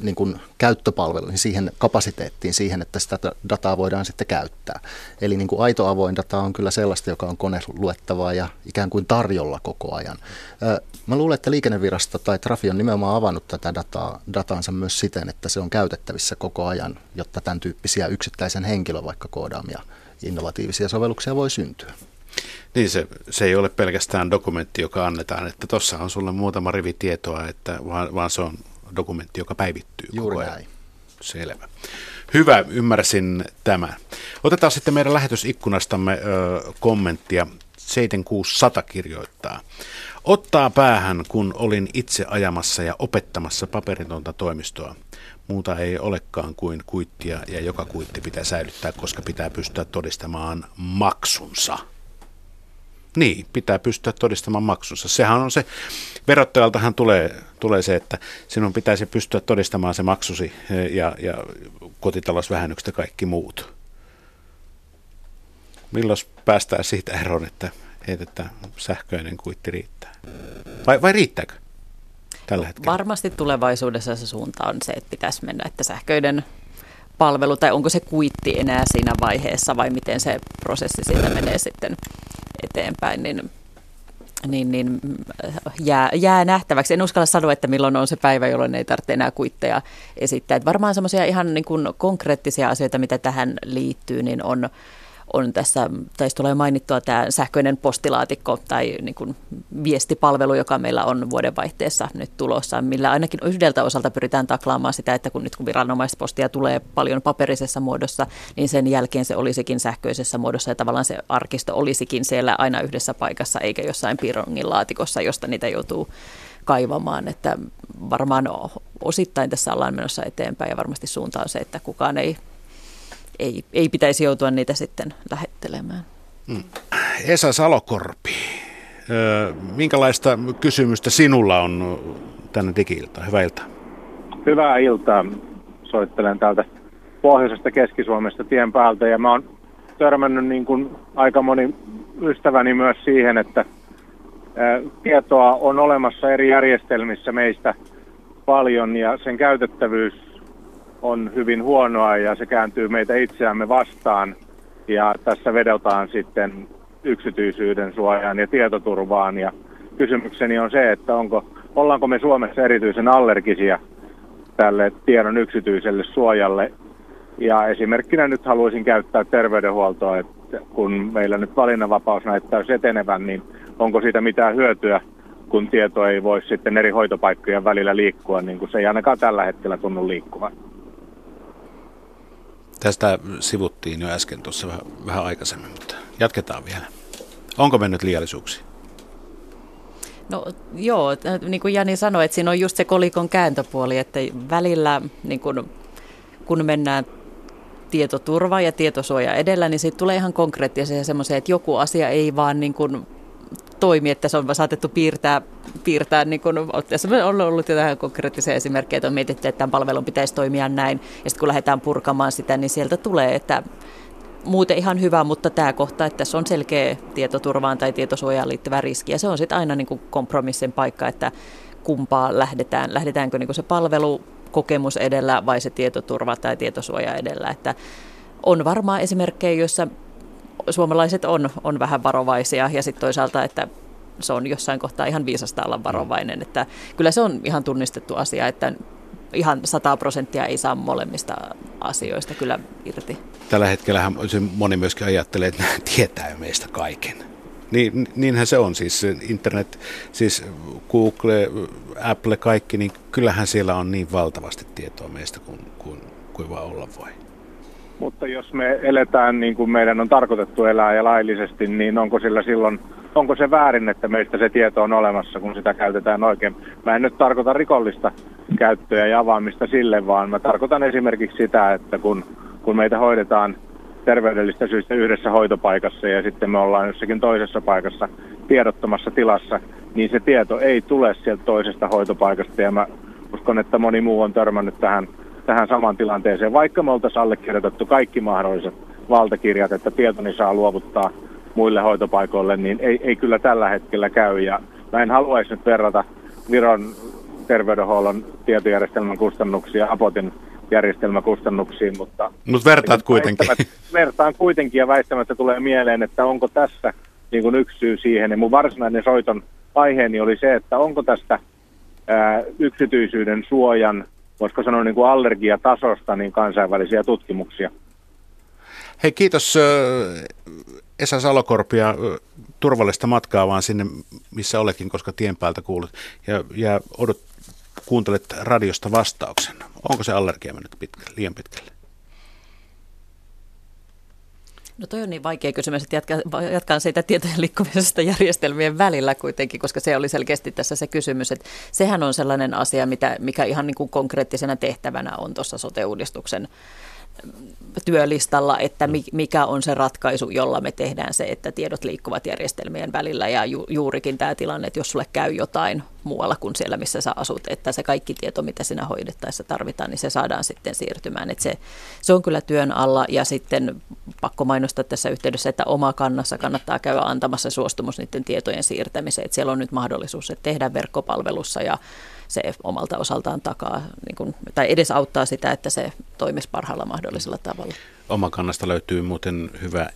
niin kuin käyttöpalveluihin, siihen kapasiteettiin, siihen, että sitä dataa voidaan sitten käyttää. Eli niin kuin aito avoin data on kyllä sellaista, joka on koneluettavaa ja ikään kuin tarjolla koko ajan. Mä luulen, että liikennevirasto tai Trafi on nimenomaan avannut tätä dataa, dataansa myös siten, että se on käytettävissä koko ajan, jotta tämän tyyppisiä yksittäisen henkilön vaikka koodaamia innovatiivisia sovelluksia voi syntyä. Niin se, se ei ole pelkästään dokumentti, joka annetaan, että tuossa on sulle muutama rivi tietoa, että vaan, vaan se on dokumentti, joka päivittyy Juuri koko ajan. Näin. Selvä. Hyvä, ymmärsin tämän. Otetaan sitten meidän lähetysikkunastamme ö, kommenttia. 7600 kirjoittaa. Ottaa päähän, kun olin itse ajamassa ja opettamassa paperitonta toimistoa. Muuta ei olekaan kuin kuittia ja joka kuitti pitää säilyttää, koska pitää pystyä todistamaan maksunsa. Niin, pitää pystyä todistamaan maksunsa. Sehän on se, verottajaltahan tulee, tulee se, että sinun pitäisi pystyä todistamaan se maksusi ja, ja kotitalousvähennykset ja kaikki muut. Milloin päästään siitä eroon, että, että sähköinen kuitti riittää? Vai, vai riittääkö tällä hetkellä? Varmasti tulevaisuudessa se suunta on se, että pitäisi mennä, että sähköinen palvelu, tai onko se kuitti enää siinä vaiheessa, vai miten se prosessi siitä menee sitten eteenpäin, niin niin, niin jää, jää nähtäväksi. En uskalla sanoa, että milloin on se päivä, jolloin ei tarvitse enää kuitteja esittää. Että varmaan semmoisia ihan niin kuin konkreettisia asioita, mitä tähän liittyy, niin on on tässä, taisi tulee mainittua tämä sähköinen postilaatikko tai niin kuin viestipalvelu, joka meillä on vuodenvaihteessa nyt tulossa, millä ainakin yhdeltä osalta pyritään taklaamaan sitä, että kun nyt kun viranomaispostia tulee paljon paperisessa muodossa, niin sen jälkeen se olisikin sähköisessä muodossa ja tavallaan se arkisto olisikin siellä aina yhdessä paikassa eikä jossain piirongin laatikossa, josta niitä joutuu kaivamaan, että varmaan osittain tässä ollaan menossa eteenpäin ja varmasti suunta on se, että kukaan ei ei, ei pitäisi joutua niitä sitten lähettelemään. Mm. Esa Salokorpi, minkälaista kysymystä sinulla on tänne digi-iltaan? Hyvää iltaa. Hyvää iltaa. Soittelen täältä pohjoisesta Keski-Suomesta tien päältä ja mä oon törmännyt niin kuin aika moni ystäväni myös siihen, että tietoa on olemassa eri järjestelmissä meistä paljon ja sen käytettävyys on hyvin huonoa ja se kääntyy meitä itseämme vastaan. Ja tässä vedotaan sitten yksityisyyden suojaan ja tietoturvaan. Ja kysymykseni on se, että onko, ollaanko me Suomessa erityisen allergisia tälle tiedon yksityiselle suojalle. Ja esimerkkinä nyt haluaisin käyttää terveydenhuoltoa, että kun meillä nyt valinnanvapaus näyttää etenevän, niin onko siitä mitään hyötyä, kun tieto ei voi sitten eri hoitopaikkojen välillä liikkua, niin kuin se ei ainakaan tällä hetkellä tunnu liikkuvan. Tästä sivuttiin jo äsken tuossa vähän, vähän aikaisemmin, mutta jatketaan vielä. Onko mennyt liiallisuuksia? No joo, niin kuin Jani sanoi, että siinä on just se kolikon kääntöpuoli, että välillä niin kun, kun mennään tietoturva ja tietosuoja edellä, niin siitä tulee ihan konkreettisia semmoisia, että joku asia ei vaan niin kuin toimi, että se on saatettu piirtää, piirtää niin kuin, on ollut jotain konkreettisia esimerkkejä, että on mietitty, että tämän palvelun pitäisi toimia näin, ja sitten kun lähdetään purkamaan sitä, niin sieltä tulee, että muuten ihan hyvä, mutta tämä kohta, että tässä on selkeä tietoturvaan tai tietosuojaan liittyvä riski, ja se on sitten aina niin kompromissin paikka, että kumpaa lähdetään, lähdetäänkö niin se palvelu kokemus edellä vai se tietoturva tai tietosuoja edellä, että on varmaan esimerkkejä, joissa suomalaiset on, on vähän varovaisia ja sitten toisaalta, että se on jossain kohtaa ihan viisasta olla varovainen. Että kyllä se on ihan tunnistettu asia, että ihan 100 prosenttia ei saa molemmista asioista kyllä irti. Tällä hetkellä moni myöskin ajattelee, että tietää meistä kaiken. Niin, niinhän se on, siis internet, siis Google, Apple, kaikki, niin kyllähän siellä on niin valtavasti tietoa meistä kuin, kuin, kuin vaan olla voi. Mutta jos me eletään niin kuin meidän on tarkoitettu elää ja laillisesti, niin onko sillä silloin, onko se väärin, että meistä se tieto on olemassa, kun sitä käytetään oikein? Mä en nyt tarkoita rikollista käyttöä ja avaamista sille, vaan mä tarkoitan esimerkiksi sitä, että kun, kun meitä hoidetaan terveydellistä syistä yhdessä hoitopaikassa ja sitten me ollaan jossakin toisessa paikassa tiedottomassa tilassa, niin se tieto ei tule sieltä toisesta hoitopaikasta ja mä uskon, että moni muu on törmännyt tähän, tähän samaan tilanteeseen. Vaikka me oltaisiin allekirjoitettu kaikki mahdolliset valtakirjat, että tietoni saa luovuttaa muille hoitopaikoille, niin ei, ei kyllä tällä hetkellä käy. Ja mä en haluaisi nyt verrata Viron terveydenhuollon tietojärjestelmän kustannuksia Apotin järjestelmäkustannuksiin, mutta... Mutta vertaat kuitenkin. Vertaan kuitenkin ja väistämättä tulee mieleen, että onko tässä niin kuin yksi syy siihen. Ja mun varsinainen soiton aiheeni oli se, että onko tästä ää, yksityisyyden suojan, voisiko sanoa niin kuin allergiatasosta, niin kansainvälisiä tutkimuksia. Hei kiitos Esa Salokorpi ja turvallista matkaa vaan sinne, missä olekin, koska tien päältä kuulet. Ja, ja odot, kuuntelet radiosta vastauksen. Onko se allergia mennyt pitkä, liian pitkälle? No toi on niin vaikea kysymys, että jatkan, jatkan siitä tietojen liikkumisesta järjestelmien välillä kuitenkin, koska se oli selkeästi tässä se kysymys, että sehän on sellainen asia, mitä, mikä ihan niin kuin konkreettisena tehtävänä on tuossa sote-uudistuksen työlistalla, että mikä on se ratkaisu, jolla me tehdään se, että tiedot liikkuvat järjestelmien välillä ja ju, juurikin tämä tilanne, että jos sulle käy jotain muualla kuin siellä, missä sä asut, että se kaikki tieto, mitä sinä hoidettaessa tarvitaan, niin se saadaan sitten siirtymään. Että se, se on kyllä työn alla ja sitten pakko mainostaa tässä yhteydessä, että oma kannassa kannattaa käydä antamassa suostumus niiden tietojen siirtämiseen. Että siellä on nyt mahdollisuus, että tehdään verkkopalvelussa ja se omalta osaltaan takaa niin kuin, tai edesauttaa sitä, että se toimisi parhaalla mahdollisella tavalla. Oma kannasta löytyy muuten hyvä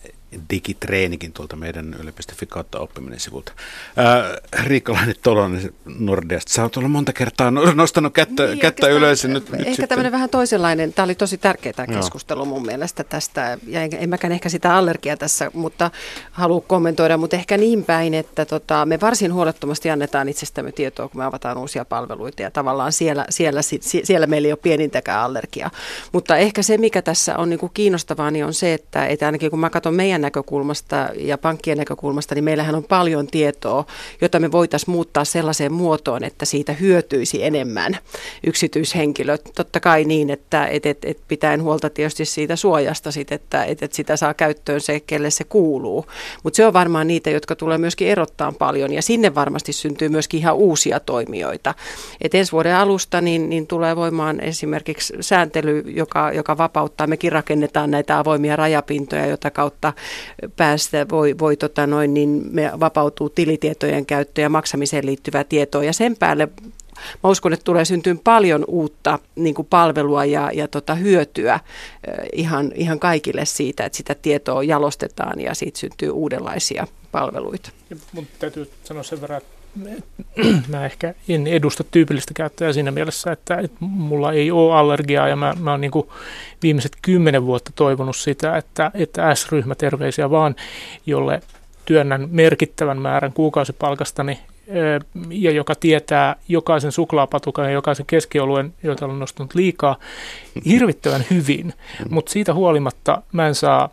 digitreenikin tuolta meidän yle.fi kautta oppiminen sivulta. Ää, Riikkalainen Tolonen Nordeasta, sä oot ollut monta kertaa no- nostanut kättä, niin, kättä ylös. Nyt, nyt ehkä tämmöinen vähän toisenlainen, tämä oli tosi tärkeä tämä keskustelu mun mielestä tästä, ja en, en mäkään ehkä sitä allergiaa tässä, mutta haluan kommentoida, mutta ehkä niin päin, että tota, me varsin huolettomasti annetaan itsestämme tietoa, kun me avataan uusia palveluita, ja tavallaan siellä, siellä, siellä meillä ei ole pienintäkään allergiaa. Mutta ehkä se, mikä tässä on niin kuin kiinnostavaa, niin on se, että, että ainakin kun mä katson meidän meidän näkökulmasta ja pankkien näkökulmasta, niin meillähän on paljon tietoa, jota me voitaisiin muuttaa sellaiseen muotoon, että siitä hyötyisi enemmän yksityishenkilöt. Totta kai niin, että et, et, et pitäen huolta tietysti siitä suojasta, sit, että et, et sitä saa käyttöön se, kelle se kuuluu. Mutta se on varmaan niitä, jotka tulee myöskin erottaa paljon ja sinne varmasti syntyy myöskin ihan uusia toimijoita. Et ensi vuoden alusta niin, niin tulee voimaan esimerkiksi sääntely, joka, joka vapauttaa. Mekin rakennetaan näitä avoimia rajapintoja, jota kautta päästä voi, voi tota noin, niin me vapautuu tilitietojen käyttö ja maksamiseen liittyvää tietoa. Ja sen päälle mä uskon, että tulee syntyä paljon uutta niin kuin palvelua ja, ja tota, hyötyä ihan, ihan kaikille siitä, että sitä tietoa jalostetaan ja siitä syntyy uudenlaisia palveluita. Mun täytyy sanoa sen verran, että mä ehkä en edusta tyypillistä käyttäjää siinä mielessä, että, että mulla ei ole allergiaa ja mä, mä oon niin viimeiset kymmenen vuotta toivonut sitä, että, että S-ryhmä terveisiä vaan, jolle työnnän merkittävän määrän kuukausipalkastani ja joka tietää jokaisen suklaapatukan ja jokaisen keskioluen, joita olen nostanut liikaa, hirvittävän hyvin. Mutta siitä huolimatta mä en saa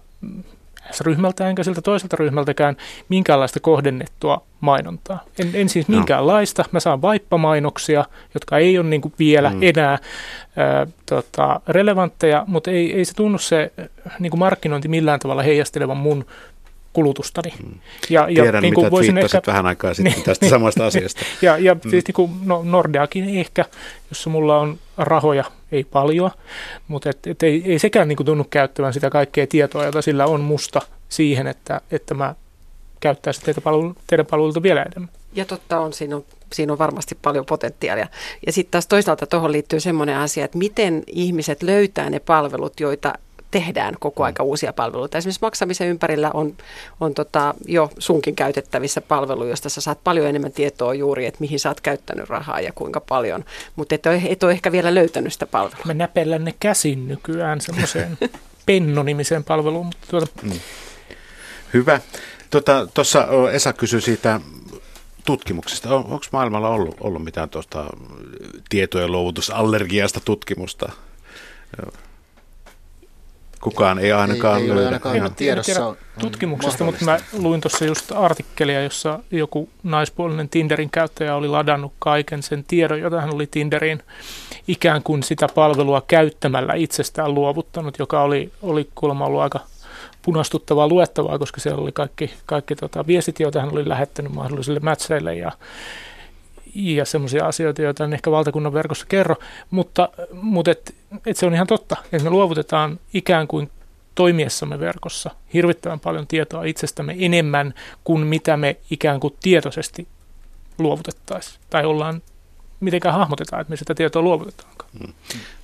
S-ryhmältä enkä siltä toiselta ryhmältäkään minkäänlaista kohdennettua mainontaa. En, en siis minkäänlaista. Mä saan vaippamainoksia, jotka ei ole niin kuin vielä mm. enää ää, tota, relevantteja, mutta ei, ei se tunnu se niin kuin markkinointi millään tavalla heijastelevan mun kulutustani. Mm. Ja, ja Tiedän, niin kuin mitä voisin ehkä... vähän aikaa sitten niin, tästä samasta asiasta. ja ja mm. siis niin kuin, no, Nordeakin ehkä, jossa mulla on rahoja, ei paljon, mutta et, et ei, ei sekään niin kuin tunnu käyttävän sitä kaikkea tietoa, jota sillä on musta siihen, että, että mä käyttäisin teitä palvelu, teidän palveluilta vielä enemmän. Ja totta on, siinä on, siinä on varmasti paljon potentiaalia. Ja sitten taas toisaalta tuohon liittyy semmoinen asia, että miten ihmiset löytää ne palvelut, joita tehdään koko aika uusia palveluita. Esimerkiksi maksamisen ympärillä on, on tota, jo sunkin käytettävissä palvelu, josta sä saat paljon enemmän tietoa juuri, että mihin sä oot käyttänyt rahaa ja kuinka paljon. Mutta et, et ole ehkä vielä löytänyt sitä palvelua. Me näpellään ne käsin nykyään semmoiseen Penno-nimiseen palveluun. Mutta tuota... mm. Hyvä. Tuossa tota, Esa kysyi siitä tutkimuksesta. On, onko maailmalla ollut, ollut mitään tuosta tietojen luovutusallergiasta tutkimusta? Kukaan ei ainakaan ei, löydä. Ei ainakaan ihan tiedossa tutkimuksesta, mutta mä luin tuossa just artikkelia, jossa joku naispuolinen Tinderin käyttäjä oli ladannut kaiken sen tiedon, jota hän oli Tinderin ikään kuin sitä palvelua käyttämällä itsestään luovuttanut, joka oli, oli kuulemma ollut aika punastuttavaa luettavaa, koska siellä oli kaikki, kaikki tota, viestit, joita hän oli lähettänyt mahdollisille matcheille ja, ja semmoisia asioita, joita en ehkä valtakunnan verkossa kerro, mutta, mutta et, et se on ihan totta, että me luovutetaan ikään kuin toimiessamme verkossa hirvittävän paljon tietoa itsestämme enemmän kuin mitä me ikään kuin tietoisesti luovutettaisiin tai ollaan mitenkään hahmotetaan, että me sitä tietoa luovutetaankaan. Hmm.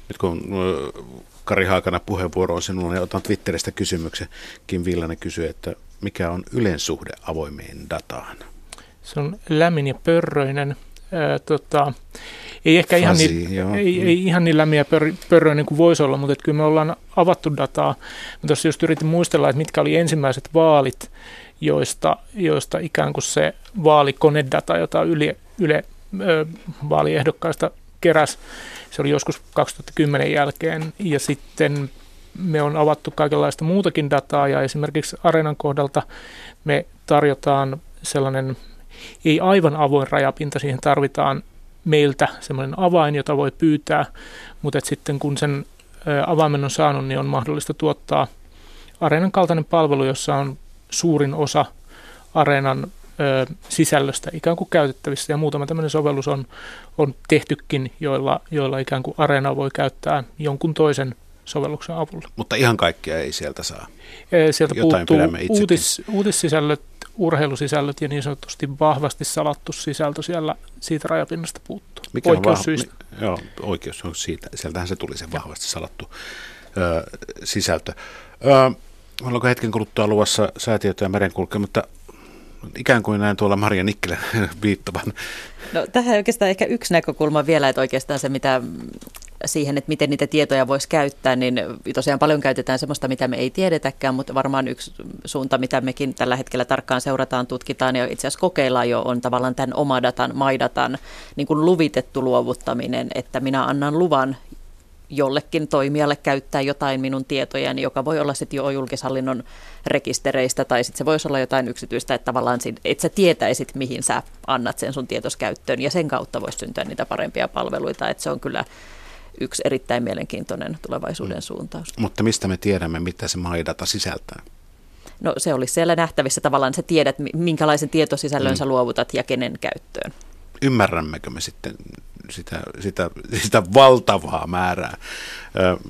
Nyt kun Kari Haakana puheenvuoro on sinulla, niin otan Twitteristä kysymyksen. Kim Villanen kysyy, että mikä on Ylen suhde avoimeen dataan? Se on lämmin ja pörröinen. Ää, tota, ei ehkä Fasi, ihan niin, ei, ei ihan niin lämmin ja pör, pörröinen kuin voisi olla, mutta kyllä me ollaan avattu dataa. Mä tuossa just yritin muistella, että mitkä oli ensimmäiset vaalit, joista, joista ikään kuin se vaalikonedata, jota Yle, Yle ö, vaaliehdokkaista keräs, se oli joskus 2010 jälkeen. Ja sitten me on avattu kaikenlaista muutakin dataa ja esimerkiksi Areenan kohdalta me tarjotaan sellainen ei aivan avoin rajapinta, siihen tarvitaan meiltä semmoinen avain, jota voi pyytää, mutta et sitten kun sen avaimen on saanut, niin on mahdollista tuottaa Areenan kaltainen palvelu, jossa on suurin osa Areenan sisällöstä ikään kuin käytettävissä. Ja muutama tämmöinen sovellus on, on tehtykin, joilla, joilla ikään kuin Areena voi käyttää jonkun toisen sovelluksen avulla. Mutta ihan kaikkea ei sieltä saa. Sieltä Jotain puuttuu uutis, uutissisällöt, urheilusisällöt ja niin sanotusti vahvasti salattu sisältö siellä siitä rajapinnasta puuttuu. Mikä oikeussyistä. On vah- joo, oikeus on siitä. Sieltähän se tuli se vahvasti salattu ö, sisältö. Ö, Ollaanko hetken kuluttua luvassa säätietoja merenkulkea, mutta ikään kuin näin tuolla Maria Nikkelä viittavan. No, tähän oikeastaan ehkä yksi näkökulma vielä, että oikeastaan se, mitä siihen, että miten niitä tietoja voisi käyttää, niin tosiaan paljon käytetään sellaista, mitä me ei tiedetäkään, mutta varmaan yksi suunta, mitä mekin tällä hetkellä tarkkaan seurataan, tutkitaan ja itse asiassa kokeillaan jo, on tavallaan tämän omadatan, maidatan niin kuin luvitettu luovuttaminen, että minä annan luvan jollekin toimijalle käyttää jotain minun tietojani, joka voi olla sitten jo julkishallinnon rekistereistä tai sitten se voisi olla jotain yksityistä, että tavallaan että sä tietäisit, mihin sä annat sen sun tietoskäyttöön ja sen kautta voisi syntyä niitä parempia palveluita, että se on kyllä yksi erittäin mielenkiintoinen tulevaisuuden mm. suuntaus. Mutta mistä me tiedämme, mitä se maidata sisältää? No se olisi siellä nähtävissä tavallaan, sä tiedät, minkälaisen tietosisällön mm. sä luovutat ja kenen käyttöön. Ymmärrämmekö me sitten sitä, sitä, sitä valtavaa määrää.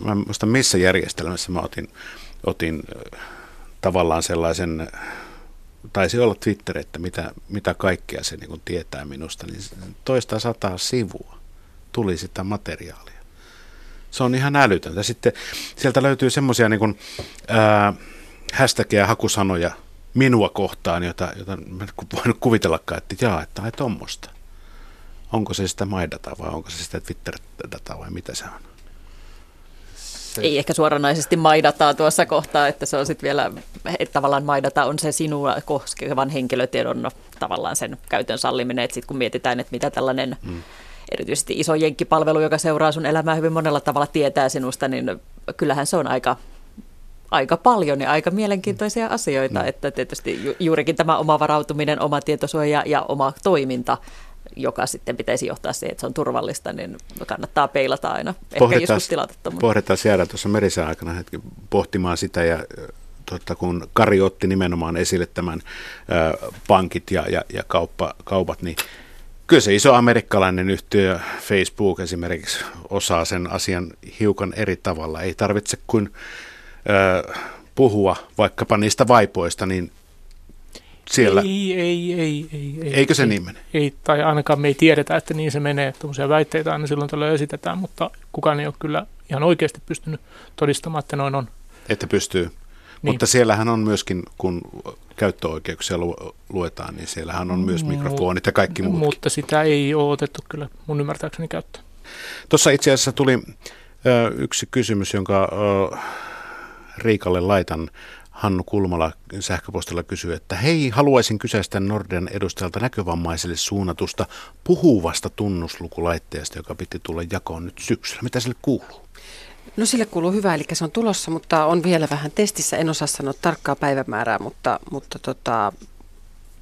Mä muistan missä järjestelmässä mä otin, otin tavallaan sellaisen, taisi olla Twitter, että mitä, mitä kaikkea se niin tietää minusta, niin toista sataa sivua tuli sitä materiaalia. Se on ihan älytöntä. Sitten sieltä löytyy semmoisia niin hashtagia hakusanoja minua kohtaan, jota, jota mä en voinut kuvitellakaan, että jaa, että ai tuommoista. Onko se sitä MyData vai onko se sitä Twitter-dataa vai mitä se on? Se... Ei ehkä suoranaisesti maidataa tuossa kohtaa, että se on sitten vielä, että tavallaan maidata on se sinua koskevan henkilötiedon no, tavallaan sen käytön salliminen, että sitten kun mietitään, että mitä tällainen hmm. Erityisesti iso jenkkipalvelu, joka seuraa sun elämää hyvin monella tavalla tietää sinusta, niin kyllähän se on aika aika paljon ja aika mielenkiintoisia asioita, mm. että tietysti ju- juurikin tämä oma varautuminen, oma tietosuoja ja oma toiminta joka sitten pitäisi johtaa siihen, että se on turvallista, niin kannattaa peilata aina. Ehkä joskus tilata Pohditaan jäädä tuossa merisen aikana hetki pohtimaan sitä ja tuota, kun Kari otti nimenomaan esille tämän ä, pankit ja, ja, ja kauppa, kaupat, niin kyllä se iso amerikkalainen yhtiö Facebook esimerkiksi osaa sen asian hiukan eri tavalla. Ei tarvitse kuin ä, puhua vaikkapa niistä vaipoista, niin siellä. Ei, ei, ei. ei, ei Eikö se ei, niin mene? Ei, tai ainakaan me ei tiedetä, että niin se menee. Tuommoisia väitteitä aina silloin tällöin esitetään, mutta kukaan ei ole kyllä ihan oikeasti pystynyt todistamaan, että noin on. Että pystyy. Niin. Mutta siellähän on myöskin, kun käyttöoikeuksia luetaan, niin siellähän on myös mikrofonit ja kaikki muut. Mutta sitä ei ole otettu kyllä mun ymmärtääkseni käyttöön. Tuossa itse asiassa tuli ö, yksi kysymys, jonka ö, Riikalle laitan. Hannu Kulmala sähköpostilla kysyy, että hei, haluaisin kyseistä Nordean edustajalta näkövammaisille suunnatusta puhuvasta tunnuslukulaitteesta, joka piti tulla jakoon nyt syksyllä. Mitä sille kuuluu? No sille kuuluu hyvä, eli se on tulossa, mutta on vielä vähän testissä. En osaa sanoa tarkkaa päivämäärää, mutta, mutta tota,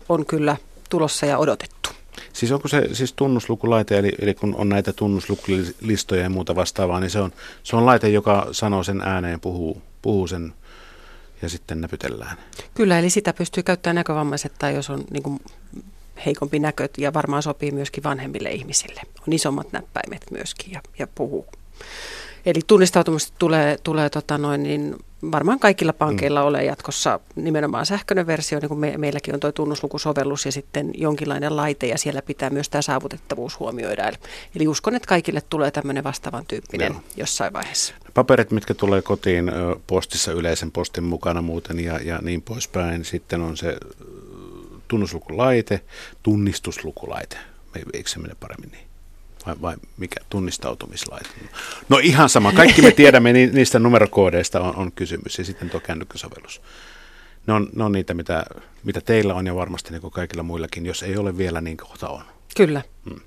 on kyllä tulossa ja odotettu. Siis onko se siis tunnuslukulaite, eli, eli kun on näitä tunnuslukulistoja ja muuta vastaavaa, niin se on, se on laite, joka sanoo sen ääneen, puhuu, puhuu sen ja sitten näpytellään. Kyllä, eli sitä pystyy käyttämään näkövammaiset tai jos on niin kuin heikompi näköt ja varmaan sopii myöskin vanhemmille ihmisille. On isommat näppäimet myöskin ja, ja puhuu Eli tunnistautumista tulee, tulee tota noin, niin varmaan kaikilla pankeilla mm. ole jatkossa nimenomaan sähköinen versio, niin kuin me, meilläkin on tuo tunnuslukusovellus ja sitten jonkinlainen laite ja siellä pitää myös tämä saavutettavuus huomioida. Eli, eli uskon, että kaikille tulee tämmöinen vastaavan tyyppinen Joo. jossain vaiheessa. Paperit, mitkä tulee kotiin postissa yleisen postin mukana muuten ja, ja niin poispäin, sitten on se tunnuslukulaite, tunnistuslukulaite. Eikö se mene paremmin niin? Vai, vai mikä tunnistautumislaite? No ihan sama, kaikki me tiedämme, niistä numerokoodeista on, on kysymys ja sitten tuo kännykkäsovellus. Ne on, ne on niitä, mitä, mitä teillä on ja varmasti niin kuin kaikilla muillakin, jos ei ole vielä, niin kohta on. Kyllä. Hmm.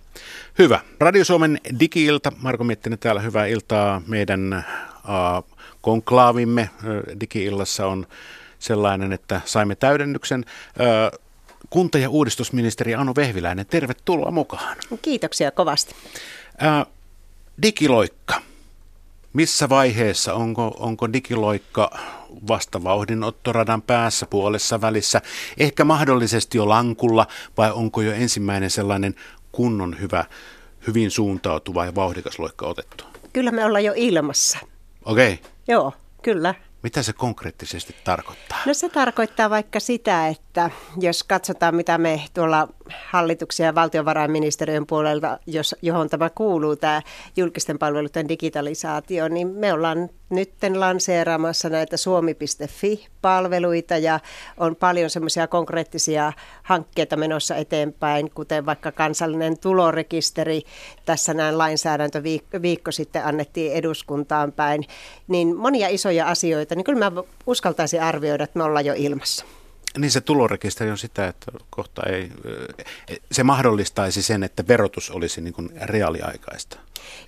Hyvä. Radio Suomen digi-ilta. Marko Miettinen täällä, hyvää iltaa. Meidän äh, konklaavimme digi-illassa on sellainen, että saimme täydennyksen. Äh, kunta- ja uudistusministeri Anu Vehviläinen, tervetuloa mukaan. Kiitoksia kovasti. Ää, digiloikka. Missä vaiheessa? Onko, onko digiloikka vasta vauhdinottoradan päässä puolessa välissä? Ehkä mahdollisesti jo lankulla vai onko jo ensimmäinen sellainen kunnon hyvä, hyvin suuntautuva ja vauhdikas loikka otettu? Kyllä me ollaan jo ilmassa. Okei. Okay. Joo, kyllä. Mitä se konkreettisesti tarkoittaa? No se tarkoittaa vaikka sitä, että jos katsotaan mitä me tuolla hallituksia ja valtiovarainministeriön puolelta, jos, johon tämä kuuluu, tämä julkisten palveluiden digitalisaatio, niin me ollaan nyt lanseeraamassa näitä suomi.fi-palveluita ja on paljon semmoisia konkreettisia hankkeita menossa eteenpäin, kuten vaikka kansallinen tulorekisteri, tässä näin lainsäädäntö viikko, viikko sitten annettiin eduskuntaan päin, niin monia isoja asioita, niin kyllä mä uskaltaisin arvioida, että me ollaan jo ilmassa. Niin se tulorekisteri on sitä, että kohta ei, se mahdollistaisi sen, että verotus olisi niin kuin reaaliaikaista.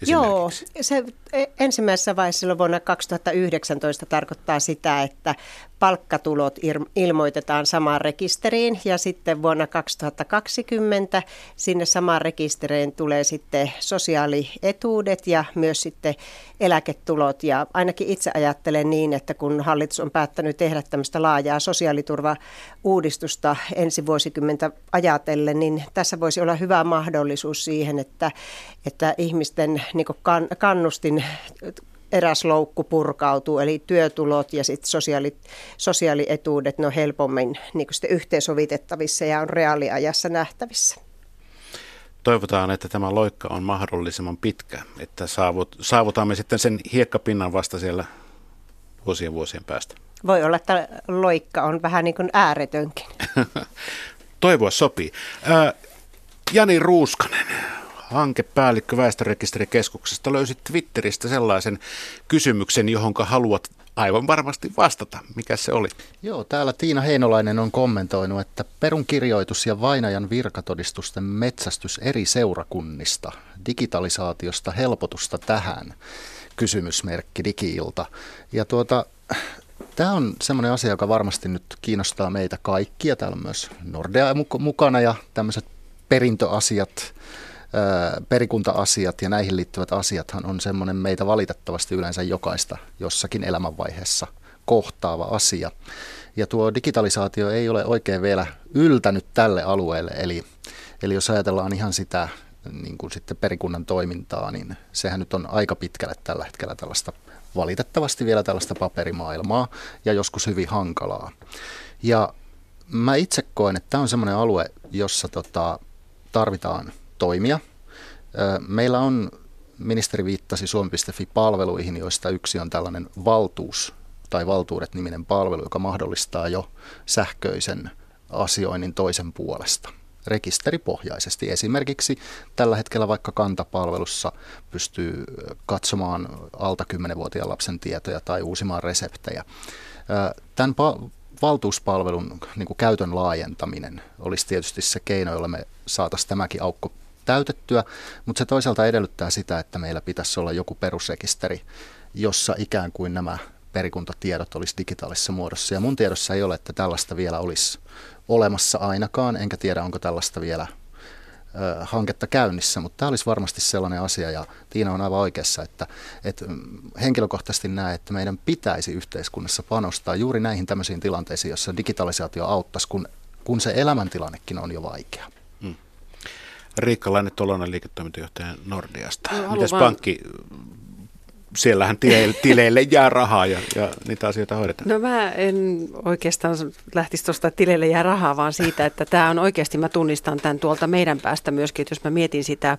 Joo, se e, ensimmäisessä vaiheessa vuonna 2019 tarkoittaa sitä, että palkkatulot ilmoitetaan samaan rekisteriin ja sitten vuonna 2020 sinne samaan rekisteriin tulee sitten sosiaalietuudet ja myös sitten eläketulot. Ja ainakin itse ajattelen niin, että kun hallitus on päättänyt tehdä tämmöistä laajaa sosiaaliturva-uudistusta ensi vuosikymmentä ajatellen, niin tässä voisi olla hyvä mahdollisuus siihen, että, että ihmisten niin kannustin eräs loukku purkautuu, eli työtulot ja sit sosiaali, sosiaalietuudet, ne on helpommin niin sitten yhteensovitettavissa ja on reaaliajassa nähtävissä. Toivotaan, että tämä loikka on mahdollisimman pitkä, että saavut, saavutamme sitten sen hiekkapinnan vasta siellä vuosien vuosien päästä. Voi olla, että loikka on vähän niin kuin ääretönkin. Toivoa sopii. Jani Ruuskanen, hankepäällikkö Väestörekisterikeskuksesta löysit Twitteristä sellaisen kysymyksen, johon haluat aivan varmasti vastata. Mikä se oli? Joo, täällä Tiina Heinolainen on kommentoinut, että perunkirjoitus ja vainajan virkatodistusten metsästys eri seurakunnista, digitalisaatiosta helpotusta tähän, kysymysmerkki digiilta. Ja tuota, Tämä on semmoinen asia, joka varmasti nyt kiinnostaa meitä kaikkia. Täällä on myös Nordea mukana ja tämmöiset perintöasiat, perikunta-asiat ja näihin liittyvät asiathan on semmoinen meitä valitettavasti yleensä jokaista jossakin elämänvaiheessa kohtaava asia. Ja tuo digitalisaatio ei ole oikein vielä yltänyt tälle alueelle, eli, eli jos ajatellaan ihan sitä niin kuin sitten perikunnan toimintaa, niin sehän nyt on aika pitkälle tällä hetkellä tällaista valitettavasti vielä tällaista paperimaailmaa ja joskus hyvin hankalaa. Ja mä itse koen, että tämä on semmoinen alue, jossa tota, tarvitaan toimia. Meillä on, ministeri viittasi Suomi.fi-palveluihin, joista yksi on tällainen valtuus tai Valtuudet-niminen palvelu, joka mahdollistaa jo sähköisen asioinnin toisen puolesta rekisteripohjaisesti. Esimerkiksi tällä hetkellä vaikka kantapalvelussa pystyy katsomaan alta 10-vuotiaan lapsen tietoja tai uusimaan reseptejä. Tämän pa- valtuuspalvelun niin käytön laajentaminen olisi tietysti se keino, jolla me saataisiin tämäkin aukko täytettyä, mutta se toisaalta edellyttää sitä, että meillä pitäisi olla joku perusrekisteri, jossa ikään kuin nämä perikuntatiedot olisi digitaalisessa muodossa. Ja mun tiedossa ei ole, että tällaista vielä olisi olemassa ainakaan, enkä tiedä onko tällaista vielä hanketta käynnissä, mutta tämä olisi varmasti sellainen asia, ja Tiina on aivan oikeassa, että, että mm, henkilökohtaisesti näen, että meidän pitäisi yhteiskunnassa panostaa juuri näihin tämmöisiin tilanteisiin, jossa digitalisaatio auttaisi, kun, kun se elämäntilannekin on jo vaikea. Riikka Laine Tolonen, liiketoimintajohtaja Nordiasta. No, Mites vaan... pankki siellähän tileille, tileille jää rahaa ja, ja niitä asioita hoidetaan. No mä en oikeastaan lähtisi tuosta tileille jää rahaa, vaan siitä, että tämä on oikeasti, mä tunnistan tämän tuolta meidän päästä myöskin, että jos mä mietin sitä,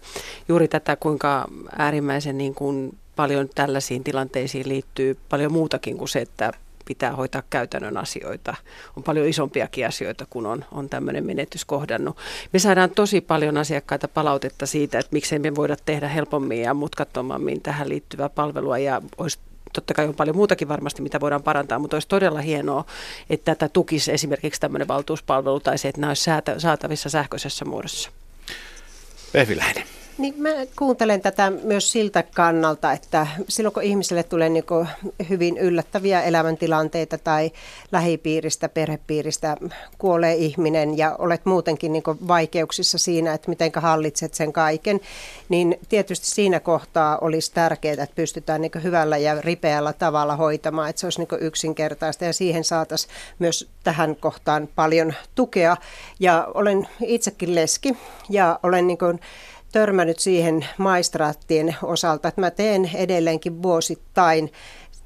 juuri tätä, kuinka äärimmäisen niin kuin paljon tällaisiin tilanteisiin liittyy paljon muutakin kuin se, että pitää hoitaa käytännön asioita. On paljon isompiakin asioita, kun on, on tämmöinen menetys kohdannut. Me saadaan tosi paljon asiakkaita palautetta siitä, että miksei me voida tehdä helpommin ja mutkattomammin tähän liittyvää palvelua ja olisi totta kai on paljon muutakin varmasti, mitä voidaan parantaa, mutta olisi todella hienoa, että tätä tukisi esimerkiksi tämmöinen valtuuspalvelu tai se, että nämä olisi saatavissa sähköisessä muodossa. Vehviläinen. Niin mä kuuntelen tätä myös siltä kannalta, että silloin kun ihmiselle tulee niin hyvin yllättäviä elämäntilanteita tai lähipiiristä, perhepiiristä kuolee ihminen ja olet muutenkin niin vaikeuksissa siinä, että miten hallitset sen kaiken, niin tietysti siinä kohtaa olisi tärkeää, että pystytään niin hyvällä ja ripeällä tavalla hoitamaan, että se olisi niin yksinkertaista ja siihen saataisiin myös tähän kohtaan paljon tukea. Ja olen itsekin leski ja olen niin kuin törmännyt siihen maistraattien osalta, että mä teen edelleenkin vuosittain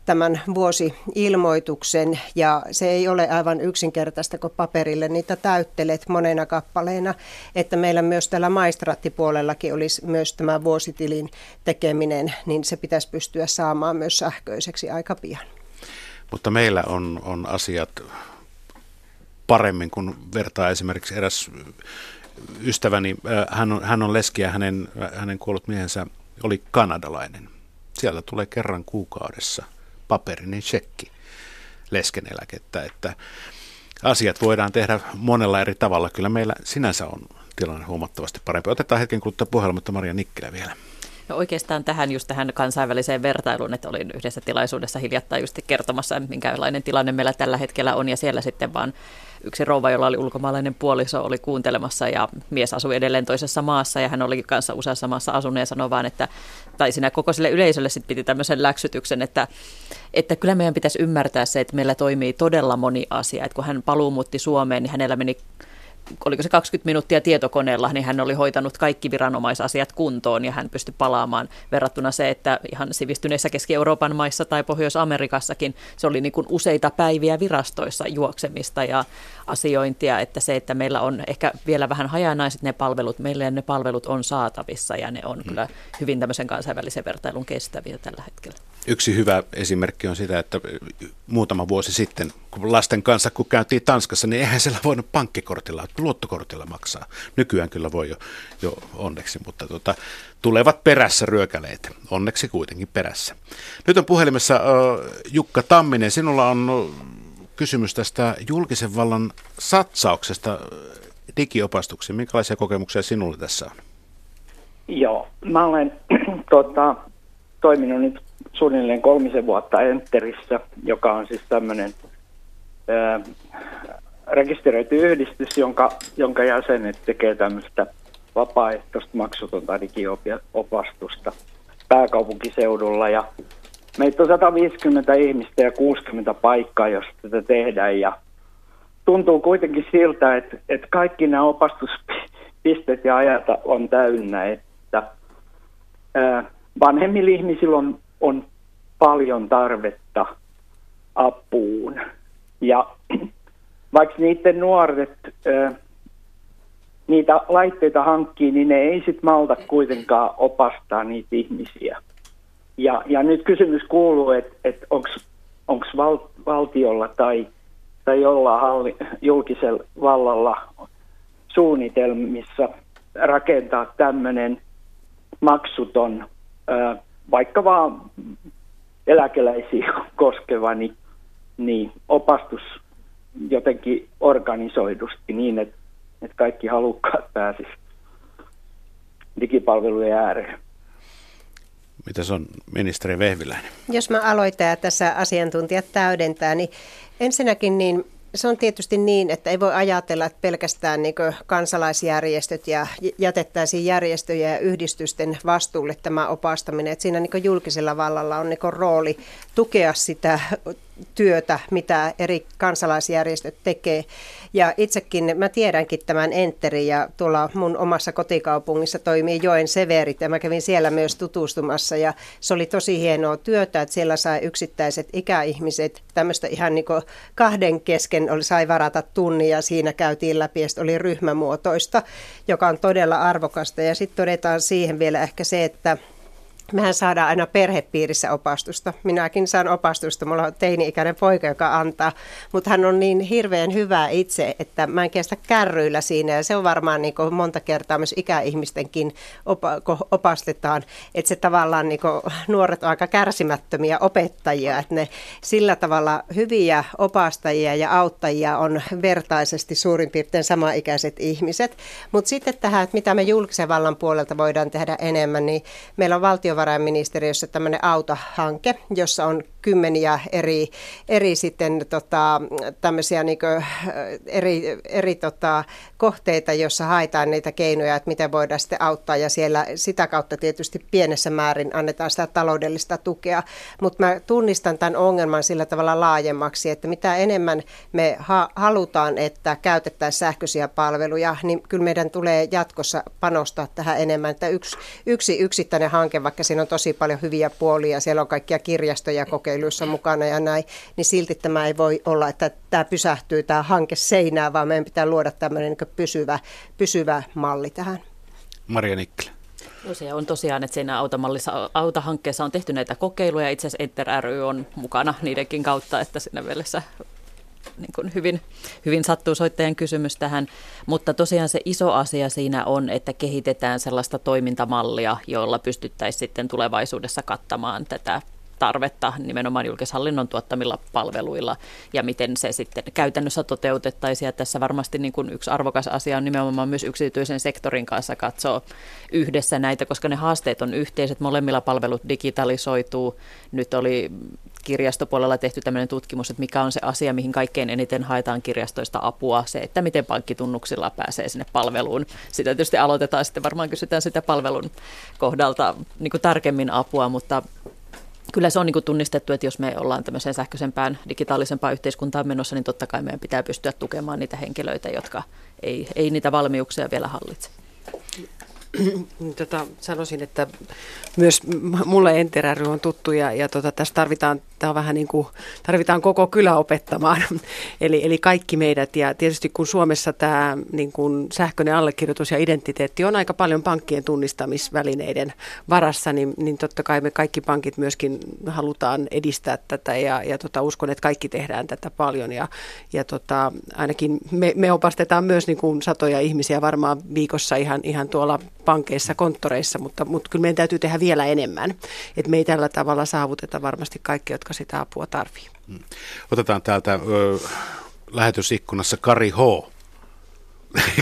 tämän vuosi-ilmoituksen ja se ei ole aivan yksinkertaista, kun paperille niitä täyttelet monena kappaleena, että meillä myös tällä maistraattipuolellakin olisi myös tämä vuositilin tekeminen, niin se pitäisi pystyä saamaan myös sähköiseksi aika pian. Mutta meillä on, on asiat paremmin, kun vertaa esimerkiksi eräs ystäväni, äh, hän on, hän on leski ja hänen, hänen kuollut miehensä oli kanadalainen. Sieltä tulee kerran kuukaudessa paperinen shekki leskeneläkettä, että asiat voidaan tehdä monella eri tavalla. Kyllä meillä sinänsä on tilanne huomattavasti parempi. Otetaan hetken kuluttua puhelu, mutta Maria Nikkilä vielä. No oikeastaan tähän just tähän kansainväliseen vertailuun, että olin yhdessä tilaisuudessa hiljattain just kertomassa, minkälainen tilanne meillä tällä hetkellä on. Ja siellä sitten vaan yksi rouva, jolla oli ulkomaalainen puoliso, oli kuuntelemassa ja mies asui edelleen toisessa maassa ja hän oli kanssa useassa maassa asunut ja sanoi vaan, että, tai siinä koko sille yleisölle sitten piti tämmöisen läksytyksen, että, että kyllä meidän pitäisi ymmärtää se, että meillä toimii todella moni asia, että kun hän paluumutti Suomeen, niin hänellä meni oliko se 20 minuuttia tietokoneella, niin hän oli hoitanut kaikki viranomaisasiat kuntoon ja hän pystyi palaamaan verrattuna se, että ihan sivistyneissä Keski-Euroopan maissa tai Pohjois-Amerikassakin se oli niin kuin useita päiviä virastoissa juoksemista ja asiointia, että se, että meillä on ehkä vielä vähän hajanaiset ne palvelut, meille ne palvelut on saatavissa ja ne on hmm. kyllä hyvin tämmöisen kansainvälisen vertailun kestäviä tällä hetkellä. Yksi hyvä esimerkki on sitä, että muutama vuosi sitten kun lasten kanssa, kun käytiin Tanskassa, niin eihän siellä voinut pankkikortilla, luottokortilla maksaa. Nykyään kyllä voi jo, jo onneksi, mutta tota, tulevat perässä ryökäleet. Onneksi kuitenkin perässä. Nyt on puhelimessa uh, Jukka Tamminen. Sinulla on kysymys tästä julkisen vallan satsauksesta digiopastuksiin. Minkälaisia kokemuksia sinulle tässä on? Joo, mä olen tota, toiminut nyt suunnilleen kolmisen vuotta Enterissä, joka on siis tämmöinen rekisteröity yhdistys, jonka, jonka jäsenet tekee tämmöistä vapaaehtoista maksutonta digiopastusta pääkaupunkiseudulla. Ja meitä on 150 ihmistä ja 60 paikkaa, jos tätä tehdään. Ja tuntuu kuitenkin siltä, että, että kaikki nämä opastuspisteet ja ajat on täynnä, että ää, vanhemmilla ihmisillä on, on paljon tarvetta apuun. Ja vaikka niiden nuoret niitä laitteita hankkii, niin ne ei sitten malta kuitenkaan opastaa niitä ihmisiä. Ja, ja nyt kysymys kuuluu, että et onko onko val, valtiolla tai, tai jollain halli, julkisella vallalla suunnitelmissa rakentaa tämmöinen maksuton, vaikka vaan eläkeläisiä koskeva, niin, niin opastus jotenkin organisoidusti niin, että, että kaikki halukkaat pääsisivät digipalvelujen ääreen. Mitä se on ministeri Vehviläinen? Jos mä aloitan ja tässä asiantuntijat täydentää, niin ensinnäkin niin se on tietysti niin, että ei voi ajatella, että pelkästään niin kansalaisjärjestöt ja jätettäisiin järjestöjä ja yhdistysten vastuulle tämä opastaminen. Että siinä niin julkisella vallalla on niin rooli tukea sitä työtä, mitä eri kansalaisjärjestöt tekee. Ja itsekin mä tiedänkin tämän Enterin ja tuolla mun omassa kotikaupungissa toimii Joen Severit ja mä kävin siellä myös tutustumassa ja se oli tosi hienoa työtä, että siellä sai yksittäiset ikäihmiset tämmöistä ihan niin kahden kesken oli, sai varata tunnin ja siinä käytiin läpi ja oli ryhmämuotoista, joka on todella arvokasta ja sitten todetaan siihen vielä ehkä se, että Mehän saadaan aina perhepiirissä opastusta. Minäkin saan opastusta. Mulla on teini-ikäinen poika, joka antaa. Mutta hän on niin hirveän hyvä itse, että mä en kestä kärryillä siinä. Ja se on varmaan niin monta kertaa myös ikäihmistenkin opa- opastetaan. Että se tavallaan niin nuoret on aika kärsimättömiä opettajia. Että ne sillä tavalla hyviä opastajia ja auttajia on vertaisesti suurin piirtein samaikäiset ihmiset. Mutta sitten tähän, että mitä me julkisen vallan puolelta voidaan tehdä enemmän, niin meillä on valtio valtiovarainministeriössä tämmöinen autohanke, jossa on kymmeniä eri, eri sitten tota, tämmöisiä niin eri, eri tota, kohteita, joissa haetaan niitä keinoja, että miten voidaan sitten auttaa ja siellä sitä kautta tietysti pienessä määrin annetaan sitä taloudellista tukea. Mutta mä tunnistan tämän ongelman sillä tavalla laajemmaksi, että mitä enemmän me ha- halutaan, että käytettäisiin sähköisiä palveluja, niin kyllä meidän tulee jatkossa panostaa tähän enemmän. Että yksi, yksi yksittäinen hanke, vaikka siinä on tosi paljon hyviä puolia, siellä on kaikkia kirjastoja kokeiluissa mukana ja näin, niin silti tämä ei voi olla, että tämä pysähtyy tämä hanke seinään, vaan meidän pitää luoda tämmöinen niin pysyvä, pysyvä malli tähän. Maria Nikkelä. No se on tosiaan, että siinä automallissa, autohankkeessa on tehty näitä kokeiluja. Itse asiassa Enter ry on mukana niidenkin kautta, että siinä mielessä niin kuin hyvin, hyvin sattuu soittajan kysymys tähän. Mutta tosiaan se iso asia siinä on, että kehitetään sellaista toimintamallia, jolla pystyttäisiin sitten tulevaisuudessa kattamaan tätä tarvetta nimenomaan julkishallinnon tuottamilla palveluilla ja miten se sitten käytännössä toteutettaisiin. Ja tässä varmasti niin kuin yksi arvokas asia on nimenomaan myös yksityisen sektorin kanssa katsoa yhdessä näitä, koska ne haasteet on yhteiset. Molemmilla palvelut digitalisoituu. Nyt oli kirjastopuolella tehty tämmöinen tutkimus, että mikä on se asia, mihin kaikkein eniten haetaan kirjastoista apua, se, että miten pankkitunnuksilla pääsee sinne palveluun. Sitä tietysti aloitetaan, sitten varmaan kysytään sitä palvelun kohdalta niin kuin tarkemmin apua, mutta kyllä se on niin tunnistettu, että jos me ollaan tämmöiseen sähköisempään, digitaalisempaan yhteiskuntaan menossa, niin totta kai meidän pitää pystyä tukemaan niitä henkilöitä, jotka ei, ei niitä valmiuksia vielä hallitse. Tota, sanoisin, että myös mulle Enteräry on tuttu ja, ja tota, tässä tarvitaan, tämä vähän niin kuin, tarvitaan koko kylä opettamaan, eli, eli kaikki meidät. Ja tietysti kun Suomessa tämä niin kuin sähköinen allekirjoitus ja identiteetti on aika paljon pankkien tunnistamisvälineiden varassa, niin, niin totta kai me kaikki pankit myöskin halutaan edistää tätä ja, ja tota, uskon, että kaikki tehdään tätä paljon. Ja, ja tota, ainakin me, me opastetaan myös niin kuin satoja ihmisiä varmaan viikossa ihan, ihan tuolla pankeissa, konttoreissa, mutta, mutta kyllä meidän täytyy tehdä vielä enemmän. Että me ei tällä tavalla saavuteta varmasti kaikki, jotka sitä apua tarvitsevat. Hmm. Otetaan täältä ö, lähetysikkunassa Kari H.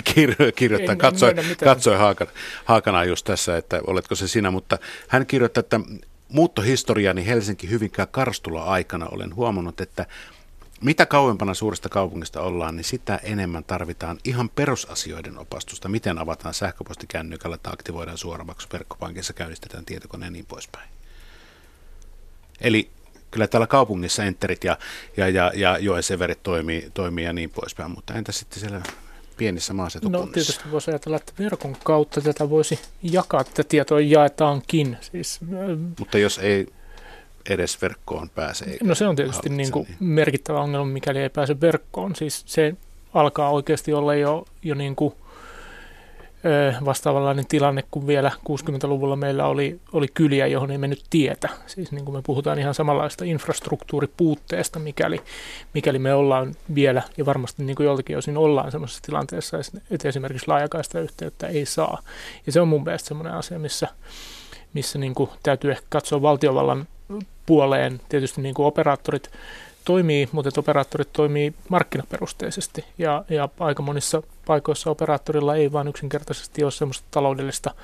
kirjoittaa, katsoi, katsoi Haakana, Haakana just tässä, että oletko se sinä, mutta hän kirjoittaa, että muuttohistoriani Helsinki-Hyvinkään Karstula aikana olen huomannut, että mitä kauempana suuresta kaupungista ollaan, niin sitä enemmän tarvitaan ihan perusasioiden opastusta. Miten avataan sähköpostikännykällä tai aktivoidaan suoramaksu verkkopankissa, käynnistetään tietokone ja niin poispäin. Eli kyllä täällä kaupungissa enterit ja, ja, ja, ja joeseverit toimii, toimii ja niin poispäin, mutta entä sitten siellä pienissä maaseutukunnissa? No tietysti voisi ajatella, että verkon kautta tätä voisi jakaa, tätä tietoa jaetaankin. Siis, mutta jos ei edes verkkoon pääse. No se on tietysti niin kuin niin. merkittävä ongelma, mikäli ei pääse verkkoon. Siis se alkaa oikeasti olla jo, jo niin kuin, vastaavanlainen tilanne kuin vielä 60-luvulla meillä oli, oli kyliä, johon ei mennyt tietä. Siis niin kuin me puhutaan ihan samanlaista infrastruktuuripuutteesta, mikäli, mikäli me ollaan vielä, ja varmasti niin kuin joltakin osin ollaan sellaisessa tilanteessa, että esimerkiksi laajakaista yhteyttä ei saa. Ja se on mun mielestä sellainen asia, missä, missä niin kuin täytyy ehkä katsoa valtiovallan puoleen. Tietysti niin kuin operaattorit toimii, mutta että operaattorit toimii markkinaperusteisesti ja, ja aika monissa paikoissa operaattorilla ei vaan yksinkertaisesti ole sellaista taloudellista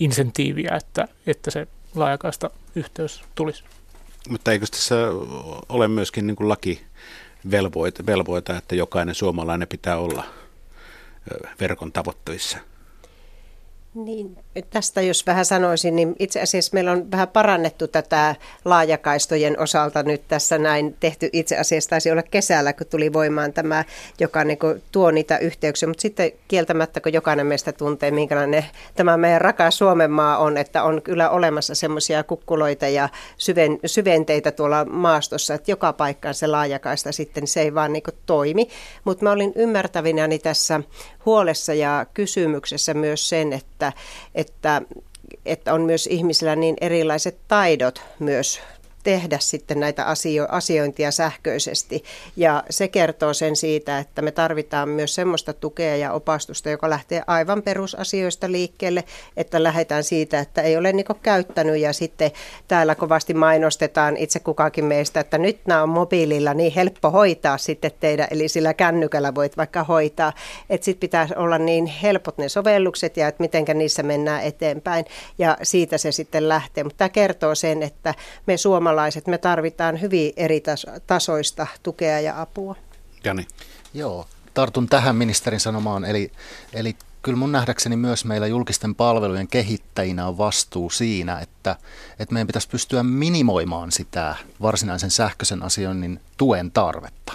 insentiiviä, että, että se laajakaista yhteys tulisi. Mutta eikö tässä ole myöskin niin kuin laki velvoita, velvoita, että jokainen suomalainen pitää olla verkon tavoitteissa? Niin, tästä jos vähän sanoisin, niin itse asiassa meillä on vähän parannettu tätä laajakaistojen osalta nyt tässä näin tehty. Itse asiassa taisi olla kesällä, kun tuli voimaan tämä, joka niin kuin tuo niitä yhteyksiä, mutta sitten kieltämättä, kun jokainen meistä tuntee, minkälainen tämä meidän rakas Suomen maa on, että on kyllä olemassa semmoisia kukkuloita ja syven, syventeitä tuolla maastossa, että joka paikkaan se laajakaista sitten se ei vaan niin kuin toimi. Mutta mä olin ymmärtävinäni tässä huolessa ja kysymyksessä myös sen, että, että että on myös ihmisillä niin erilaiset taidot myös tehdä sitten näitä asio- asiointia sähköisesti. Ja se kertoo sen siitä, että me tarvitaan myös semmoista tukea ja opastusta, joka lähtee aivan perusasioista liikkeelle, että lähdetään siitä, että ei ole niinku käyttänyt ja sitten täällä kovasti mainostetaan itse kukakin meistä, että nyt nämä on mobiililla niin helppo hoitaa sitten teidän, eli sillä kännykällä voit vaikka hoitaa, että sitten pitää olla niin helpot ne sovellukset ja että mitenkä niissä mennään eteenpäin ja siitä se sitten lähtee. Mutta tämä kertoo sen, että me suomalaiset suomalaiset, me tarvitaan hyvin eri tasoista tukea ja apua. Jani. Joo, tartun tähän ministerin sanomaan, eli, eli kyllä mun nähdäkseni myös meillä julkisten palvelujen kehittäjinä on vastuu siinä, että, että meidän pitäisi pystyä minimoimaan sitä varsinaisen sähköisen asioinnin tuen tarvetta.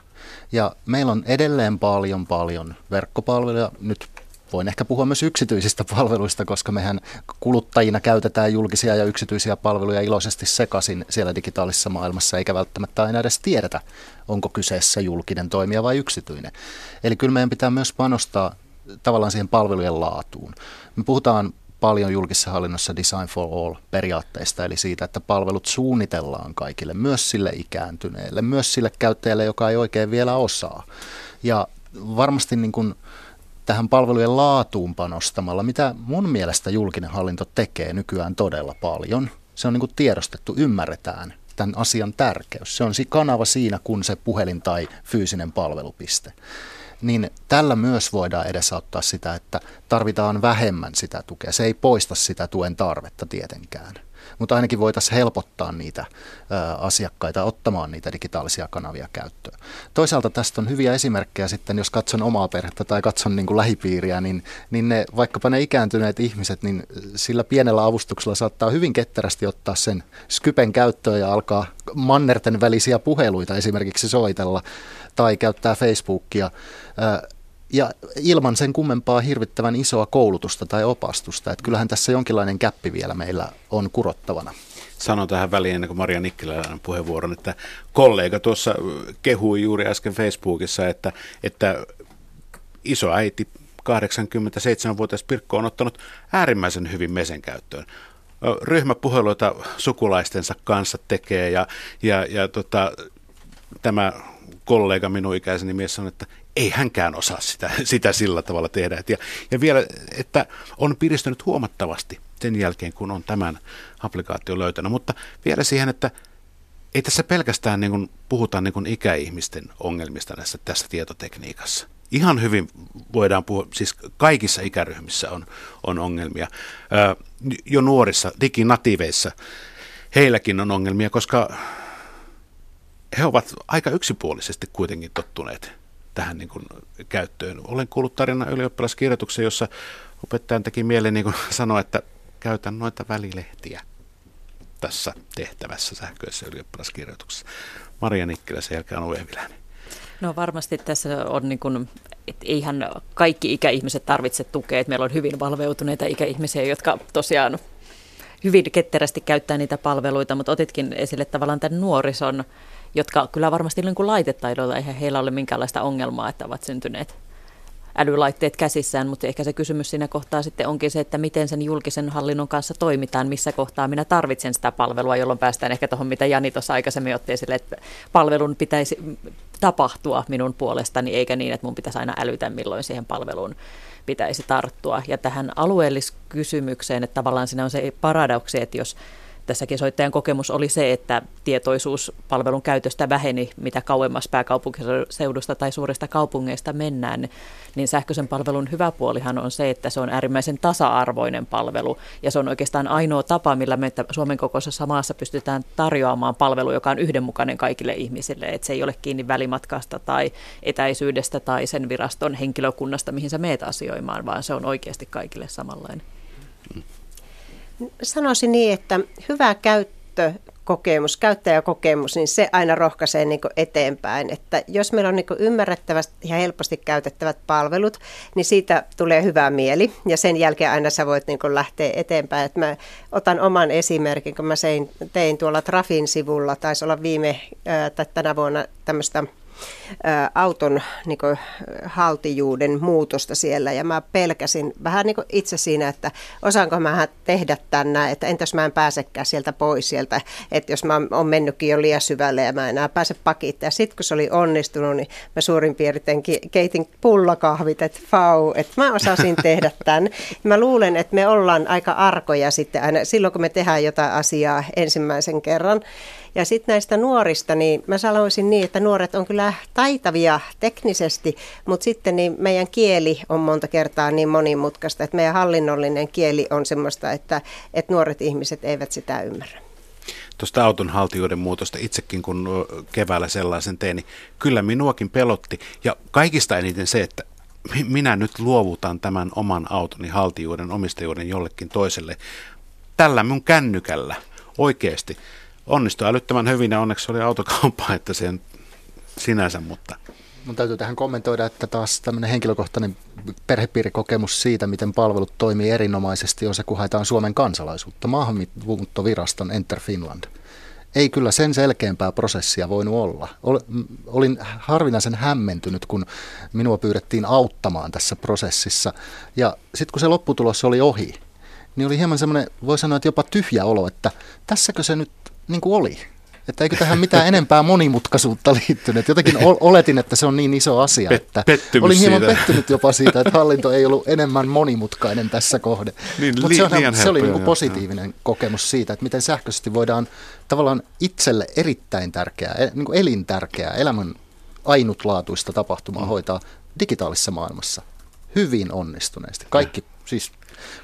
Ja meillä on edelleen paljon paljon verkkopalveluja. Nyt voin ehkä puhua myös yksityisistä palveluista, koska mehän kuluttajina käytetään julkisia ja yksityisiä palveluja iloisesti sekaisin siellä digitaalisessa maailmassa, eikä välttämättä aina edes tiedetä, onko kyseessä julkinen toimija vai yksityinen. Eli kyllä meidän pitää myös panostaa tavallaan siihen palvelujen laatuun. Me puhutaan paljon julkisessa hallinnossa Design for All periaatteista, eli siitä, että palvelut suunnitellaan kaikille, myös sille ikääntyneelle, myös sille käyttäjälle, joka ei oikein vielä osaa. Ja varmasti niin kuin tähän palvelujen laatuun panostamalla, mitä mun mielestä julkinen hallinto tekee nykyään todella paljon. Se on niin kuin tiedostettu, ymmärretään tämän asian tärkeys. Se on kanava siinä, kun se puhelin tai fyysinen palvelupiste. Niin tällä myös voidaan edesauttaa sitä, että tarvitaan vähemmän sitä tukea. Se ei poista sitä tuen tarvetta tietenkään mutta ainakin voitaisiin helpottaa niitä asiakkaita ottamaan niitä digitaalisia kanavia käyttöön. Toisaalta tästä on hyviä esimerkkejä sitten, jos katson omaa perhettä tai katson niin kuin lähipiiriä, niin, niin ne, vaikkapa ne ikääntyneet ihmiset, niin sillä pienellä avustuksella saattaa hyvin ketterästi ottaa sen Skypen käyttöön ja alkaa mannerten välisiä puheluita esimerkiksi soitella tai käyttää Facebookia ja ilman sen kummempaa hirvittävän isoa koulutusta tai opastusta. Että kyllähän tässä jonkinlainen käppi vielä meillä on kurottavana. Sanon tähän väliin ennen kuin Maria Nikkilän puheenvuoron, että kollega tuossa kehui juuri äsken Facebookissa, että, että äiti 87-vuotias Pirkko on ottanut äärimmäisen hyvin mesen käyttöön ryhmäpuheluita sukulaistensa kanssa tekee ja, ja, ja tota, tämä kollega minun ikäiseni mies sanoi, että ei hänkään osaa sitä, sitä sillä tavalla tehdä. Ja, ja vielä, että on piristynyt huomattavasti sen jälkeen, kun on tämän applikaation löytänyt. Mutta vielä siihen, että ei tässä pelkästään niin kuin puhuta niin kuin ikäihmisten ongelmista näissä, tässä tietotekniikassa. Ihan hyvin voidaan puhua, siis kaikissa ikäryhmissä on, on ongelmia. jo nuorissa diginatiiveissa heilläkin on ongelmia, koska he ovat aika yksipuolisesti kuitenkin tottuneet tähän niin kuin käyttöön. Olen kuullut tarina ylioppilaskirjoituksen, jossa opettajan teki mieleen niin sanoa, että käytän noita välilehtiä tässä tehtävässä sähköisessä ylioppilaskirjoituksessa. Maria Nikkilä, sen jälkeen on. No varmasti tässä on niin kuin, että eihän kaikki ikäihmiset tarvitse tukea, että meillä on hyvin valveutuneita ikäihmisiä, jotka tosiaan hyvin ketterästi käyttää niitä palveluita, mutta otitkin esille tavallaan tämän nuorison jotka kyllä varmasti niin kuin laitetaidoilla eihän heillä ole minkäänlaista ongelmaa, että ovat syntyneet älylaitteet käsissään, mutta ehkä se kysymys siinä kohtaa sitten onkin se, että miten sen julkisen hallinnon kanssa toimitaan, missä kohtaa minä tarvitsen sitä palvelua, jolloin päästään ehkä tuohon, mitä Jani tuossa aikaisemmin otti esille, että palvelun pitäisi tapahtua minun puolestani, eikä niin, että mun pitäisi aina älytä, milloin siihen palveluun pitäisi tarttua. Ja tähän alueelliskysymykseen, että tavallaan siinä on se paradoksi, että jos tässäkin soittajan kokemus oli se, että tietoisuus palvelun käytöstä väheni, mitä kauemmas pääkaupunkiseudusta tai suurista kaupungeista mennään, niin sähköisen palvelun hyvä puolihan on se, että se on äärimmäisen tasa-arvoinen palvelu, ja se on oikeastaan ainoa tapa, millä me Suomen kokoisessa maassa pystytään tarjoamaan palvelu, joka on yhdenmukainen kaikille ihmisille, että se ei ole kiinni välimatkasta tai etäisyydestä tai sen viraston henkilökunnasta, mihin sä meet asioimaan, vaan se on oikeasti kaikille samanlainen. Sanoisin niin, että hyvä käyttö kokemus, käyttäjäkokemus, niin se aina rohkaisee niin eteenpäin. Että jos meillä on niin ymmärrettävästi ja helposti käytettävät palvelut, niin siitä tulee hyvä mieli ja sen jälkeen aina sä voit niin lähteä eteenpäin. Että mä otan oman esimerkin, kun mä tein tuolla Trafin sivulla, taisi olla viime tai tänä vuonna tämmöistä auton niin kuin, haltijuuden muutosta siellä ja mä pelkäsin vähän niin kuin itse siinä, että osaanko mä tehdä tänne, että entäs mä en pääsekään sieltä pois sieltä, että jos mä oon mennytkin jo liian syvälle ja mä enää pääse pakittamaan. Ja sitten kun se oli onnistunut, niin mä suurin piirtein keitin pullakahvit, että fau, että mä osasin tehdä tämän. Mä luulen, että me ollaan aika arkoja sitten aina silloin, kun me tehdään jotain asiaa ensimmäisen kerran. Ja sitten näistä nuorista, niin mä sanoisin niin, että nuoret on kyllä taitavia teknisesti, mutta sitten niin meidän kieli on monta kertaa niin monimutkaista, että meidän hallinnollinen kieli on semmoista, että, että nuoret ihmiset eivät sitä ymmärrä. Tuosta auton haltijoiden muutosta itsekin, kun keväällä sellaisen tein, niin kyllä minuakin pelotti. Ja kaikista eniten se, että minä nyt luovutan tämän oman autoni haltijuuden, omistajuuden jollekin toiselle. Tällä mun kännykällä oikeasti onnistui älyttömän hyvin ja onneksi oli autokauppa, että sen sinänsä, mutta... Mun täytyy tähän kommentoida, että taas tämmöinen henkilökohtainen perhepiirikokemus siitä, miten palvelut toimii erinomaisesti, on se, kun haetaan Suomen kansalaisuutta. Maahanmuuttoviraston Enter Finland. Ei kyllä sen selkeämpää prosessia voinut olla. Olin harvinaisen hämmentynyt, kun minua pyydettiin auttamaan tässä prosessissa. Ja sitten kun se lopputulos oli ohi, niin oli hieman semmoinen, voi sanoa, että jopa tyhjä olo, että tässäkö se nyt niin kuin oli. Että eikö tähän mitään enempää monimutkaisuutta liittynyt. Jotenkin oletin, että se on niin iso asia, että Pettymys olin hieman siitä. pettynyt jopa siitä, että hallinto ei ollut enemmän monimutkainen tässä kohde. Niin, Mutta se, on, se oli niin kuin positiivinen joo. kokemus siitä, että miten sähköisesti voidaan tavallaan itselle erittäin tärkeää, e- niin kuin elintärkeää, elämän ainutlaatuista tapahtumaa mm. hoitaa digitaalisessa maailmassa hyvin onnistuneesti. Kaikki, siis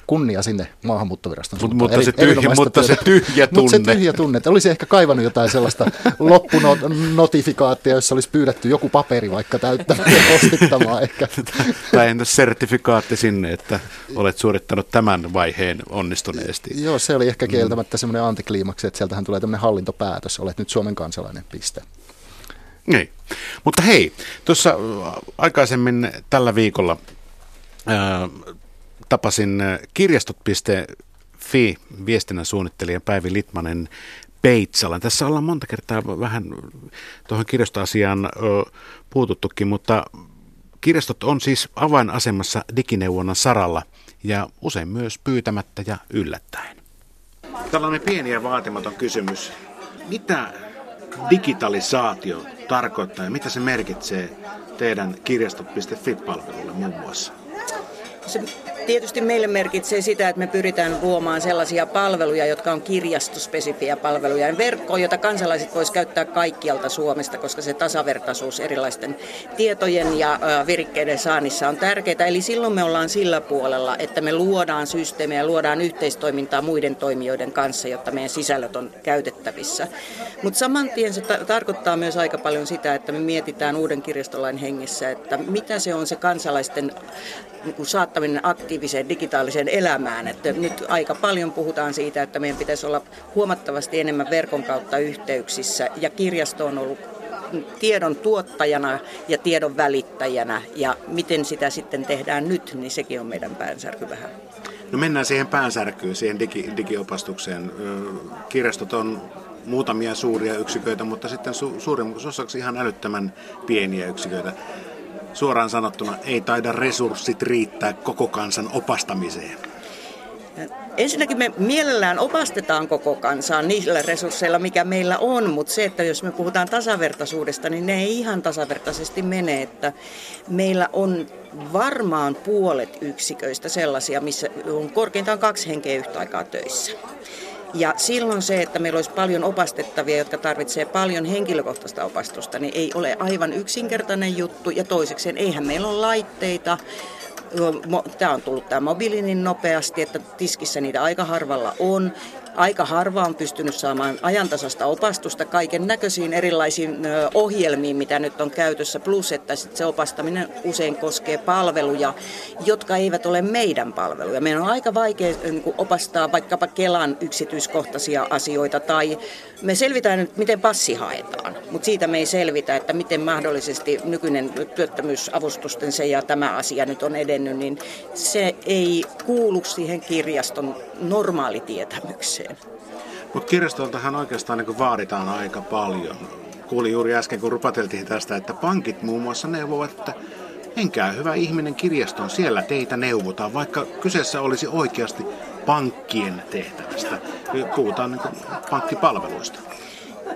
kunnia sinne maahanmuuttoviraston Mut, mutta, se tyhjä, mutta se tyhjä tunne. Mutta se tyhjä tunne, että olisi ehkä kaivannut jotain sellaista loppunotifikaattia, jossa olisi pyydetty joku paperi vaikka täyttämään ja postittamaan ehkä. Tai entä sertifikaatti sinne, että olet suorittanut tämän vaiheen onnistuneesti. Joo, se oli ehkä mm. kieltämättä semmoinen antikliimaksi, että sieltähän tulee tämmöinen hallintopäätös, olet nyt Suomen kansalainen, piste. Niin. Mutta hei, tuossa aikaisemmin tällä viikolla tapasin äh, kirjastot.fi viestinnän suunnittelijan Päivi Litmanen Peitsalan. Tässä ollaan monta kertaa vähän tuohon kirjastoasiaan puututtukin, mutta kirjastot on siis avainasemassa digineuvonnan saralla ja usein myös pyytämättä ja yllättäen. Tällainen pieni ja vaatimaton kysymys. Mitä digitalisaatio tarkoittaa ja mitä se merkitsee teidän kirjastot.fi-palvelulle muun muassa? Se tietysti meille merkitsee sitä, että me pyritään luomaan sellaisia palveluja, jotka on kirjastospesifiä palveluja. Ja verkko, jota kansalaiset voisivat käyttää kaikkialta Suomesta, koska se tasavertaisuus erilaisten tietojen ja virikkeiden saannissa on tärkeää. Eli silloin me ollaan sillä puolella, että me luodaan systeemejä, luodaan yhteistoimintaa muiden toimijoiden kanssa, jotta meidän sisällöt on käytettävissä. Mutta saman tien se ta- tarkoittaa myös aika paljon sitä, että me mietitään uuden kirjastolain hengessä, että mitä se on se kansalaisten niin saattaminen aktiiviseen digitaaliseen elämään. Että nyt aika paljon puhutaan siitä, että meidän pitäisi olla huomattavasti enemmän verkon kautta yhteyksissä ja kirjasto on ollut tiedon tuottajana ja tiedon välittäjänä ja miten sitä sitten tehdään nyt, niin sekin on meidän päänsärky vähän. No mennään siihen päänsärkyyn, siihen digi, digiopastukseen. Kirjastot on muutamia suuria yksiköitä, mutta sitten su, suurimmaksi osaksi ihan älyttömän pieniä yksiköitä suoraan sanottuna ei taida resurssit riittää koko kansan opastamiseen? Ensinnäkin me mielellään opastetaan koko kansaa niillä resursseilla, mikä meillä on, mutta se, että jos me puhutaan tasavertaisuudesta, niin ne ei ihan tasavertaisesti mene. Että meillä on varmaan puolet yksiköistä sellaisia, missä on korkeintaan kaksi henkeä yhtä aikaa töissä. Ja silloin se, että meillä olisi paljon opastettavia, jotka tarvitsee paljon henkilökohtaista opastusta, niin ei ole aivan yksinkertainen juttu. Ja toisekseen, eihän meillä ole laitteita, Tämä on tullut tämä mobiili niin nopeasti, että tiskissä niitä aika harvalla on. Aika harva on pystynyt saamaan ajantasasta opastusta kaiken näköisiin erilaisiin ohjelmiin, mitä nyt on käytössä, plus että sit se opastaminen usein koskee palveluja, jotka eivät ole meidän palveluja. Meidän on aika vaikea niin opastaa vaikkapa Kelan yksityiskohtaisia asioita tai me selvitään nyt, miten passi haetaan, mutta siitä me ei selvitä, että miten mahdollisesti nykyinen työttömyysavustusten se ja tämä asia nyt on edennyt, niin se ei kuulu siihen kirjaston normaalitietämykseen. Mutta kirjastoltahan oikeastaan niin vaaditaan aika paljon. Kuulin juuri äsken, kun rupateltiin tästä, että pankit muun muassa neuvovat, että Menkää hyvä ihminen kirjaston, siellä teitä neuvotaan, vaikka kyseessä olisi oikeasti pankkien tehtävästä. Puhutaan niin pankkipalveluista.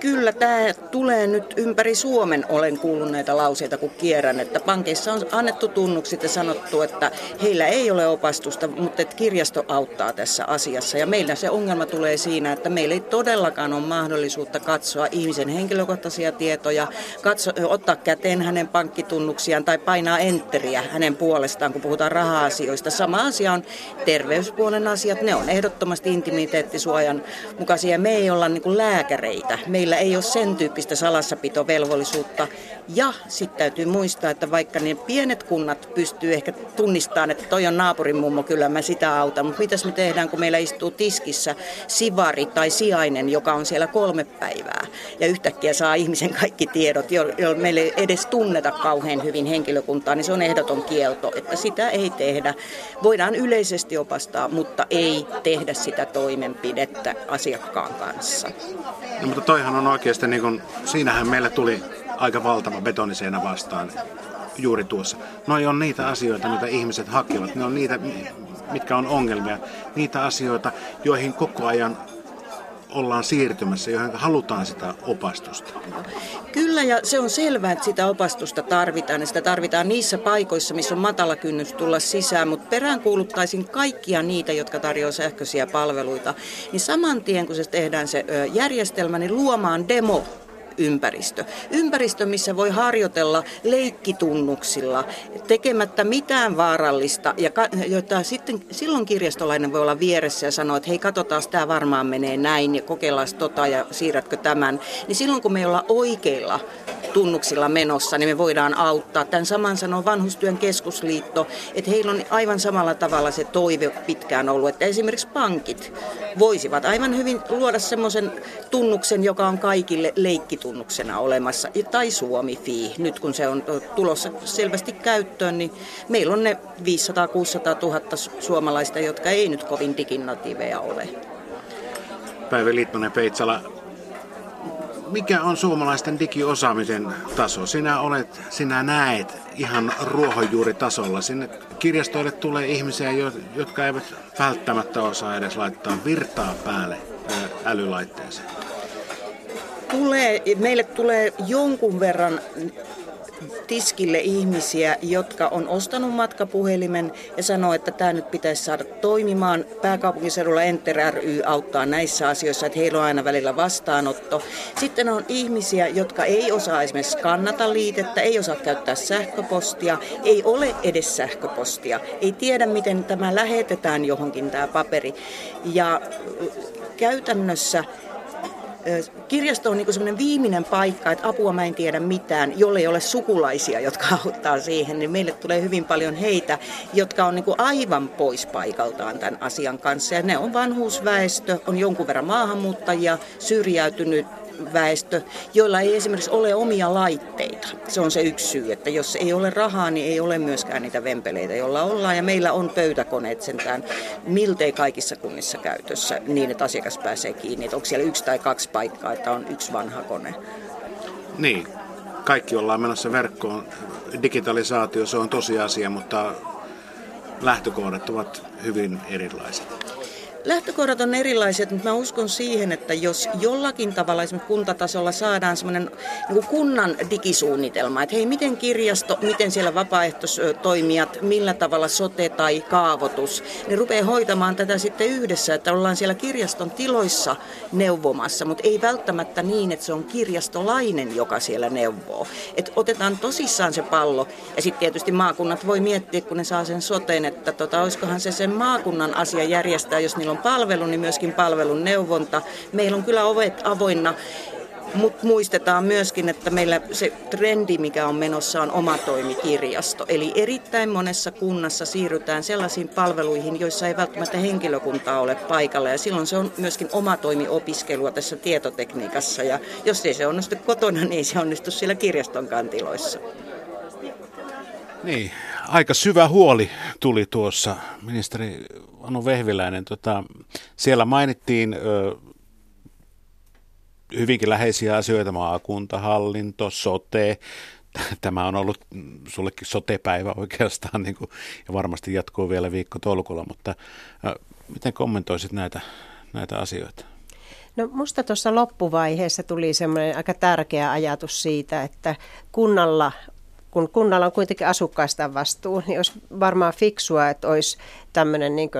Kyllä, tämä tulee nyt ympäri Suomen. Olen kuullut näitä lauseita, kun kierrän, että pankeissa on annettu tunnukset ja sanottu, että heillä ei ole opastusta, mutta että kirjasto auttaa tässä asiassa. Ja meillä se ongelma tulee siinä, että meillä ei todellakaan ole mahdollisuutta katsoa ihmisen henkilökohtaisia tietoja, katso, ottaa käteen hänen pankkitunnuksiaan tai painaa enteriä hänen puolestaan, kun puhutaan raha-asioista. Sama asia on terveyspuolen asiat, ne on ehdottomasti intimiteettisuojan mukaisia. Me ei olla niin lääkäreitä. Meillä meillä ei ole sen tyyppistä salassapitovelvollisuutta. Ja sitten täytyy muistaa, että vaikka ne pienet kunnat pystyy ehkä tunnistamaan, että toi on naapurin mummo, kyllä mä sitä autan. Mutta mitäs me tehdään, kun meillä istuu tiskissä sivari tai sijainen, joka on siellä kolme päivää. Ja yhtäkkiä saa ihmisen kaikki tiedot, joilla meille ei edes tunneta kauhean hyvin henkilökuntaa, niin se on ehdoton kielto, että sitä ei tehdä. Voidaan yleisesti opastaa, mutta ei tehdä sitä toimenpidettä asiakkaan kanssa. No, mutta toihan on oikeasti, niin kun, siinähän meille tuli aika valtava betoniseinä vastaan juuri tuossa. No on niitä asioita, mitä ihmiset hakevat. Ne on niitä, mitkä on ongelmia. Niitä asioita, joihin koko ajan ollaan siirtymässä, joihin halutaan sitä opastusta. Kyllä, ja se on selvää, että sitä opastusta tarvitaan, ja sitä tarvitaan niissä paikoissa, missä on matala kynnys tulla sisään, mutta peräänkuuluttaisin kaikkia niitä, jotka tarjoavat sähköisiä palveluita, niin saman tien, kun se tehdään se järjestelmä, niin luomaan demo ympäristö. Ympäristö, missä voi harjoitella leikkitunnuksilla, tekemättä mitään vaarallista, ja jota sitten, silloin kirjastolainen voi olla vieressä ja sanoa, että hei, katsotaan, tämä varmaan menee näin, ja kokeillaan tota, ja siirrätkö tämän. Niin silloin, kun me ei olla oikeilla tunnuksilla menossa, niin me voidaan auttaa. Tämän saman sanoo Vanhustyön keskusliitto, että heillä on aivan samalla tavalla se toive pitkään ollut, että esimerkiksi pankit voisivat aivan hyvin luoda semmoisen tunnuksen, joka on kaikille leikkitunnuksena olemassa, tai Suomi-fi. Nyt kun se on tulossa selvästi käyttöön, niin meillä on ne 500-600 000 suomalaista, jotka ei nyt kovin diginatiiveja ole. Päivi Litmanen Peitsala, mikä on suomalaisten digiosaamisen taso? Sinä, olet, sinä näet ihan ruohonjuuritasolla. Sinne kirjastoille tulee ihmisiä, jotka eivät välttämättä osaa edes laittaa virtaa päälle älylaitteeseen. Tulee, meille tulee jonkun verran tiskille ihmisiä, jotka on ostanut matkapuhelimen ja sanoo, että tämä nyt pitäisi saada toimimaan. Pääkaupunkiseudulla Enter ry auttaa näissä asioissa, että heillä on aina välillä vastaanotto. Sitten on ihmisiä, jotka ei osaa esimerkiksi kannata liitettä, ei osaa käyttää sähköpostia, ei ole edes sähköpostia, ei tiedä miten tämä lähetetään johonkin tämä paperi. Ja käytännössä kirjasto on niin semmoinen viimeinen paikka, että apua mä en tiedä mitään, jolle ei ole sukulaisia, jotka auttaa siihen, niin meille tulee hyvin paljon heitä, jotka on niin aivan pois paikaltaan tämän asian kanssa. Ja ne on vanhuusväestö, on jonkun verran maahanmuuttajia, syrjäytynyt väestö, joilla ei esimerkiksi ole omia laitteita. Se on se yksi syy, että jos ei ole rahaa, niin ei ole myöskään niitä vempeleitä, joilla ollaan. Ja meillä on pöytäkoneet sentään miltei kaikissa kunnissa käytössä niin, että asiakas pääsee kiinni. Että onko siellä yksi tai kaksi paikkaa, että on yksi vanha kone. Niin, kaikki ollaan menossa verkkoon digitalisaatio, se on tosiasia, mutta lähtökohdat ovat hyvin erilaiset. Lähtökohdat on erilaiset, mutta mä uskon siihen, että jos jollakin tavalla esimerkiksi kuntatasolla saadaan semmoinen niin kunnan digisuunnitelma, että hei, miten kirjasto, miten siellä vapaaehtoistoimijat, millä tavalla sote tai kaavoitus, niin rupeaa hoitamaan tätä sitten yhdessä, että ollaan siellä kirjaston tiloissa neuvomassa, mutta ei välttämättä niin, että se on kirjastolainen, joka siellä neuvoo. Että otetaan tosissaan se pallo ja sitten tietysti maakunnat voi miettiä, kun ne saa sen soteen, että tota, olisikohan se sen maakunnan asia järjestää, jos niillä on palvelu, niin myöskin palvelun neuvonta. Meillä on kyllä ovet avoinna mutta muistetaan myöskin, että meillä se trendi, mikä on menossa, on oma toimikirjasto. Eli erittäin monessa kunnassa siirrytään sellaisiin palveluihin, joissa ei välttämättä henkilökuntaa ole paikalla. Ja silloin se on myöskin oma toimiopiskelua tässä tietotekniikassa. Ja jos ei se onnistu kotona, niin se onnistu siellä kirjaston kantiloissa. Niin, aika syvä huoli tuli tuossa. Ministeri Anu Vehviläinen, tota, siellä mainittiin ö, hyvinkin läheisiä asioita, maakuntahallinto, sote. Tämä on ollut sullekin sotepäivä oikeastaan niin kuin, ja varmasti jatkuu vielä viikko tolkulla, mutta ö, miten kommentoisit näitä, näitä asioita? No musta tuossa loppuvaiheessa tuli semmoinen aika tärkeä ajatus siitä, että kunnalla kun kunnalla on kuitenkin asukkaista vastuu, niin olisi varmaan fiksua, että olisi tämmöinen niin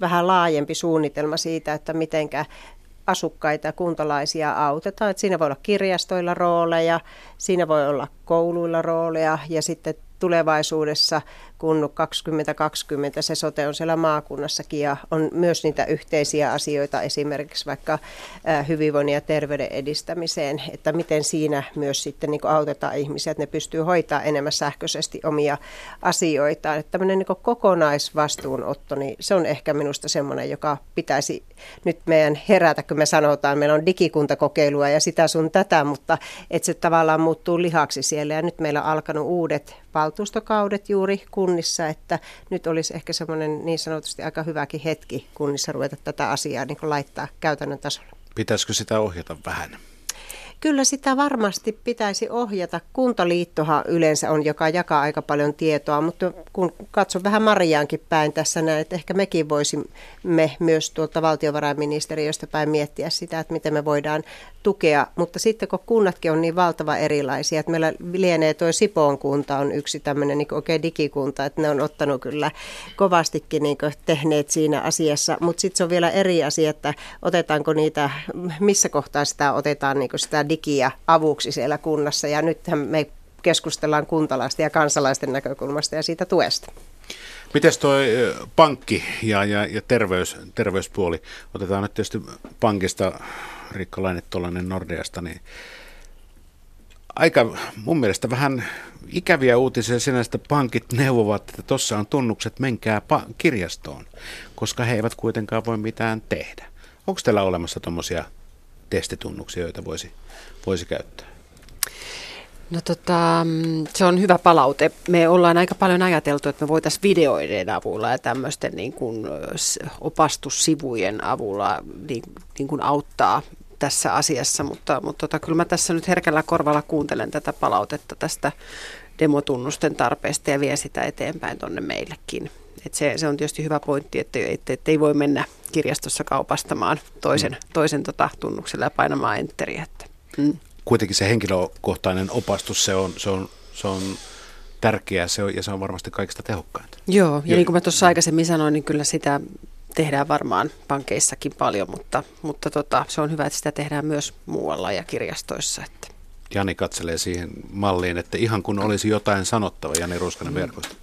vähän laajempi suunnitelma siitä, että mitenkä asukkaita kuntalaisia autetaan. Että siinä voi olla kirjastoilla rooleja, siinä voi olla kouluilla rooleja ja sitten tulevaisuudessa kun 2020 se sote on siellä maakunnassakin ja on myös niitä yhteisiä asioita esimerkiksi vaikka hyvinvoinnin ja terveyden edistämiseen, että miten siinä myös sitten niin autetaan ihmisiä, että ne pystyy hoitaa enemmän sähköisesti omia asioitaan. Että tämmöinen niin kokonaisvastuunotto, niin se on ehkä minusta semmoinen, joka pitäisi nyt meidän herätä, kun me sanotaan, meillä on digikuntakokeilua ja sitä sun tätä, mutta että se tavallaan muuttuu lihaksi siellä ja nyt meillä on alkanut uudet valtuustokaudet juuri, kun kunnissa, että nyt olisi ehkä semmoinen niin sanotusti aika hyväkin hetki kunnissa ruveta tätä asiaa niin laittaa käytännön tasolla. Pitäisikö sitä ohjata vähän? Kyllä sitä varmasti pitäisi ohjata. Kuntaliittohan yleensä on, joka jakaa aika paljon tietoa, mutta kun katson vähän Mariaankin päin tässä näin, että ehkä mekin voisimme myös tuolta valtiovarainministeriöstä päin miettiä sitä, että miten me voidaan tukea. Mutta sitten kun kunnatkin on niin valtava erilaisia, että meillä lienee tuo Sipoon kunta on yksi tämmöinen niin oikein digikunta, että ne on ottanut kyllä kovastikin niin tehneet siinä asiassa, mutta sitten se on vielä eri asia, että otetaanko niitä, missä kohtaa sitä otetaan niin sitä digiä avuksi siellä kunnassa ja nythän me keskustellaan kuntalaisten ja kansalaisten näkökulmasta ja siitä tuesta. Miten tuo pankki ja, ja, ja terveys, terveyspuoli? Otetaan nyt tietysti pankista Riikka Lainetolainen Nordeasta, niin aika mun mielestä vähän ikäviä uutisia sinä, että pankit neuvovat, että tuossa on tunnukset, menkää pa- kirjastoon, koska he eivät kuitenkaan voi mitään tehdä. Onko teillä olemassa tuommoisia testitunnuksia, joita voisi, voisi käyttää? No tota, se on hyvä palaute. Me ollaan aika paljon ajateltu, että me voitaisiin videoiden avulla ja tämmöisten niin kuin opastussivujen avulla niin, niin kuin auttaa tässä asiassa, mutta, mutta tota, kyllä mä tässä nyt herkällä korvalla kuuntelen tätä palautetta tästä demotunnusten tarpeesta ja vie sitä eteenpäin tuonne meillekin. Et se, se on tietysti hyvä pointti, että, että, että ei voi mennä kirjastossa kaupastamaan toisen, mm. toisen tota, tunnuksella ja painamaan enteriä. Että, mm. Kuitenkin se henkilökohtainen opastus, se on, se on, se on tärkeää se on, ja se on varmasti kaikista tehokkainta. Joo, ja niin kuin mä tuossa aikaisemmin sanoin, niin kyllä sitä tehdään varmaan pankeissakin paljon, mutta, mutta tota, se on hyvä, että sitä tehdään myös muualla ja kirjastoissa. Että. Jani katselee siihen malliin, että ihan kun olisi jotain sanottava, Jani Ruskanen mm. verkosta.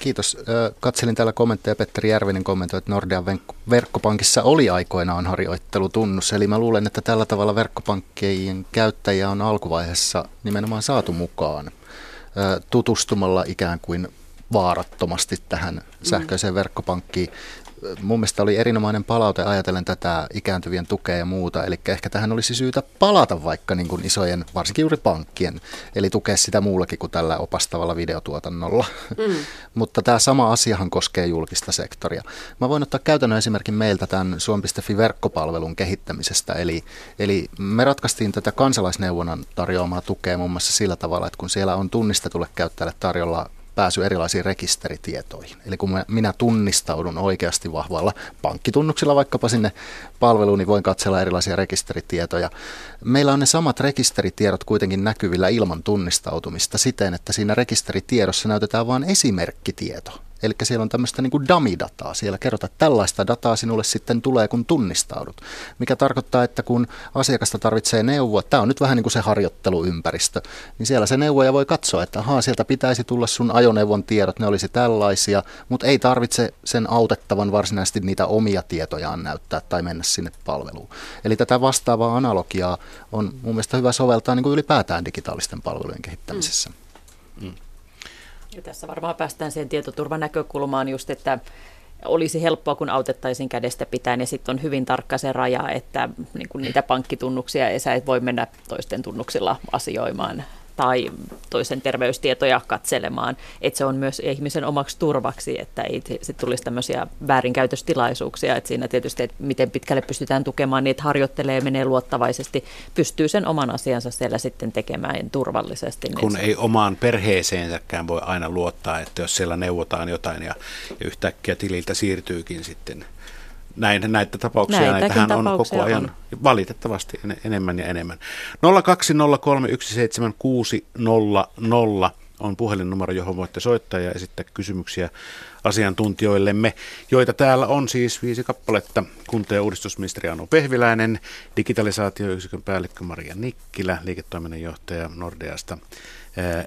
Kiitos. Katselin täällä kommentteja. Petteri Järvinen kommentoi, että Nordean verkkopankissa oli aikoinaan harjoittelutunnus. Eli mä luulen, että tällä tavalla verkkopankkien käyttäjiä on alkuvaiheessa nimenomaan saatu mukaan tutustumalla ikään kuin vaarattomasti tähän sähköiseen verkkopankkiin. Mun mielestä oli erinomainen palaute ajatellen tätä ikääntyvien tukea ja muuta. Eli ehkä tähän olisi syytä palata vaikka niin kuin isojen, varsinkin juuri pankkien, eli tukea sitä muullakin kuin tällä opastavalla videotuotannolla. Mm. Mutta tämä sama asiahan koskee julkista sektoria. Mä voin ottaa käytännön esimerkin meiltä tämän Suom.fi-verkkopalvelun kehittämisestä. Eli, eli me ratkaistiin tätä kansalaisneuvonnan tarjoamaa tukea muun muassa sillä tavalla, että kun siellä on tunnistetulle käyttäjälle tarjolla pääsy erilaisiin rekisteritietoihin. Eli kun minä tunnistaudun oikeasti vahvalla pankkitunnuksilla vaikkapa sinne palveluun, niin voin katsella erilaisia rekisteritietoja. Meillä on ne samat rekisteritiedot kuitenkin näkyvillä ilman tunnistautumista siten, että siinä rekisteritiedossa näytetään vain esimerkkitieto. Eli siellä on tämmöistä niin dummy-dataa. Siellä kerrotaan, että tällaista dataa sinulle sitten tulee, kun tunnistaudut. Mikä tarkoittaa, että kun asiakasta tarvitsee neuvoa, tämä on nyt vähän niin kuin se harjoitteluympäristö, niin siellä se neuvoja voi katsoa, että ahaa, sieltä pitäisi tulla sun ajoneuvon tiedot, ne olisi tällaisia, mutta ei tarvitse sen autettavan varsinaisesti niitä omia tietojaan näyttää tai mennä sinne palveluun. Eli tätä vastaavaa analogiaa on mun mielestä hyvä soveltaa niin kuin ylipäätään digitaalisten palvelujen kehittämisessä. Mm. Mm. Ja tässä varmaan päästään siihen tietoturvan näkökulmaan just, että olisi helppoa, kun autettaisiin kädestä pitäen, ja sitten on hyvin tarkka se raja, että niin niitä pankkitunnuksia ei sä et voi mennä toisten tunnuksilla asioimaan tai toisen terveystietoja katselemaan. Että se on myös ihmisen omaksi turvaksi, että ei sit tulisi tämmöisiä väärinkäytöstilaisuuksia. Että siinä tietysti, että miten pitkälle pystytään tukemaan, niin että harjoittelee, menee luottavaisesti, pystyy sen oman asiansa siellä sitten tekemään turvallisesti. Niin Kun se... ei omaan perheeseensäkään voi aina luottaa, että jos siellä neuvotaan jotain ja, ja yhtäkkiä tililtä siirtyykin sitten näin, näitä tapauksia, Näitäkin näitähän on koko ajan on. valitettavasti en, enemmän ja enemmän. 020317600 on puhelinnumero, johon voitte soittaa ja esittää kysymyksiä asiantuntijoillemme, joita täällä on siis viisi kappaletta. Kunta- ja uudistusministeri Anu Pehviläinen, digitalisaatioyksikön päällikkö Maria Nikkilä, liiketoiminnanjohtaja Nordeasta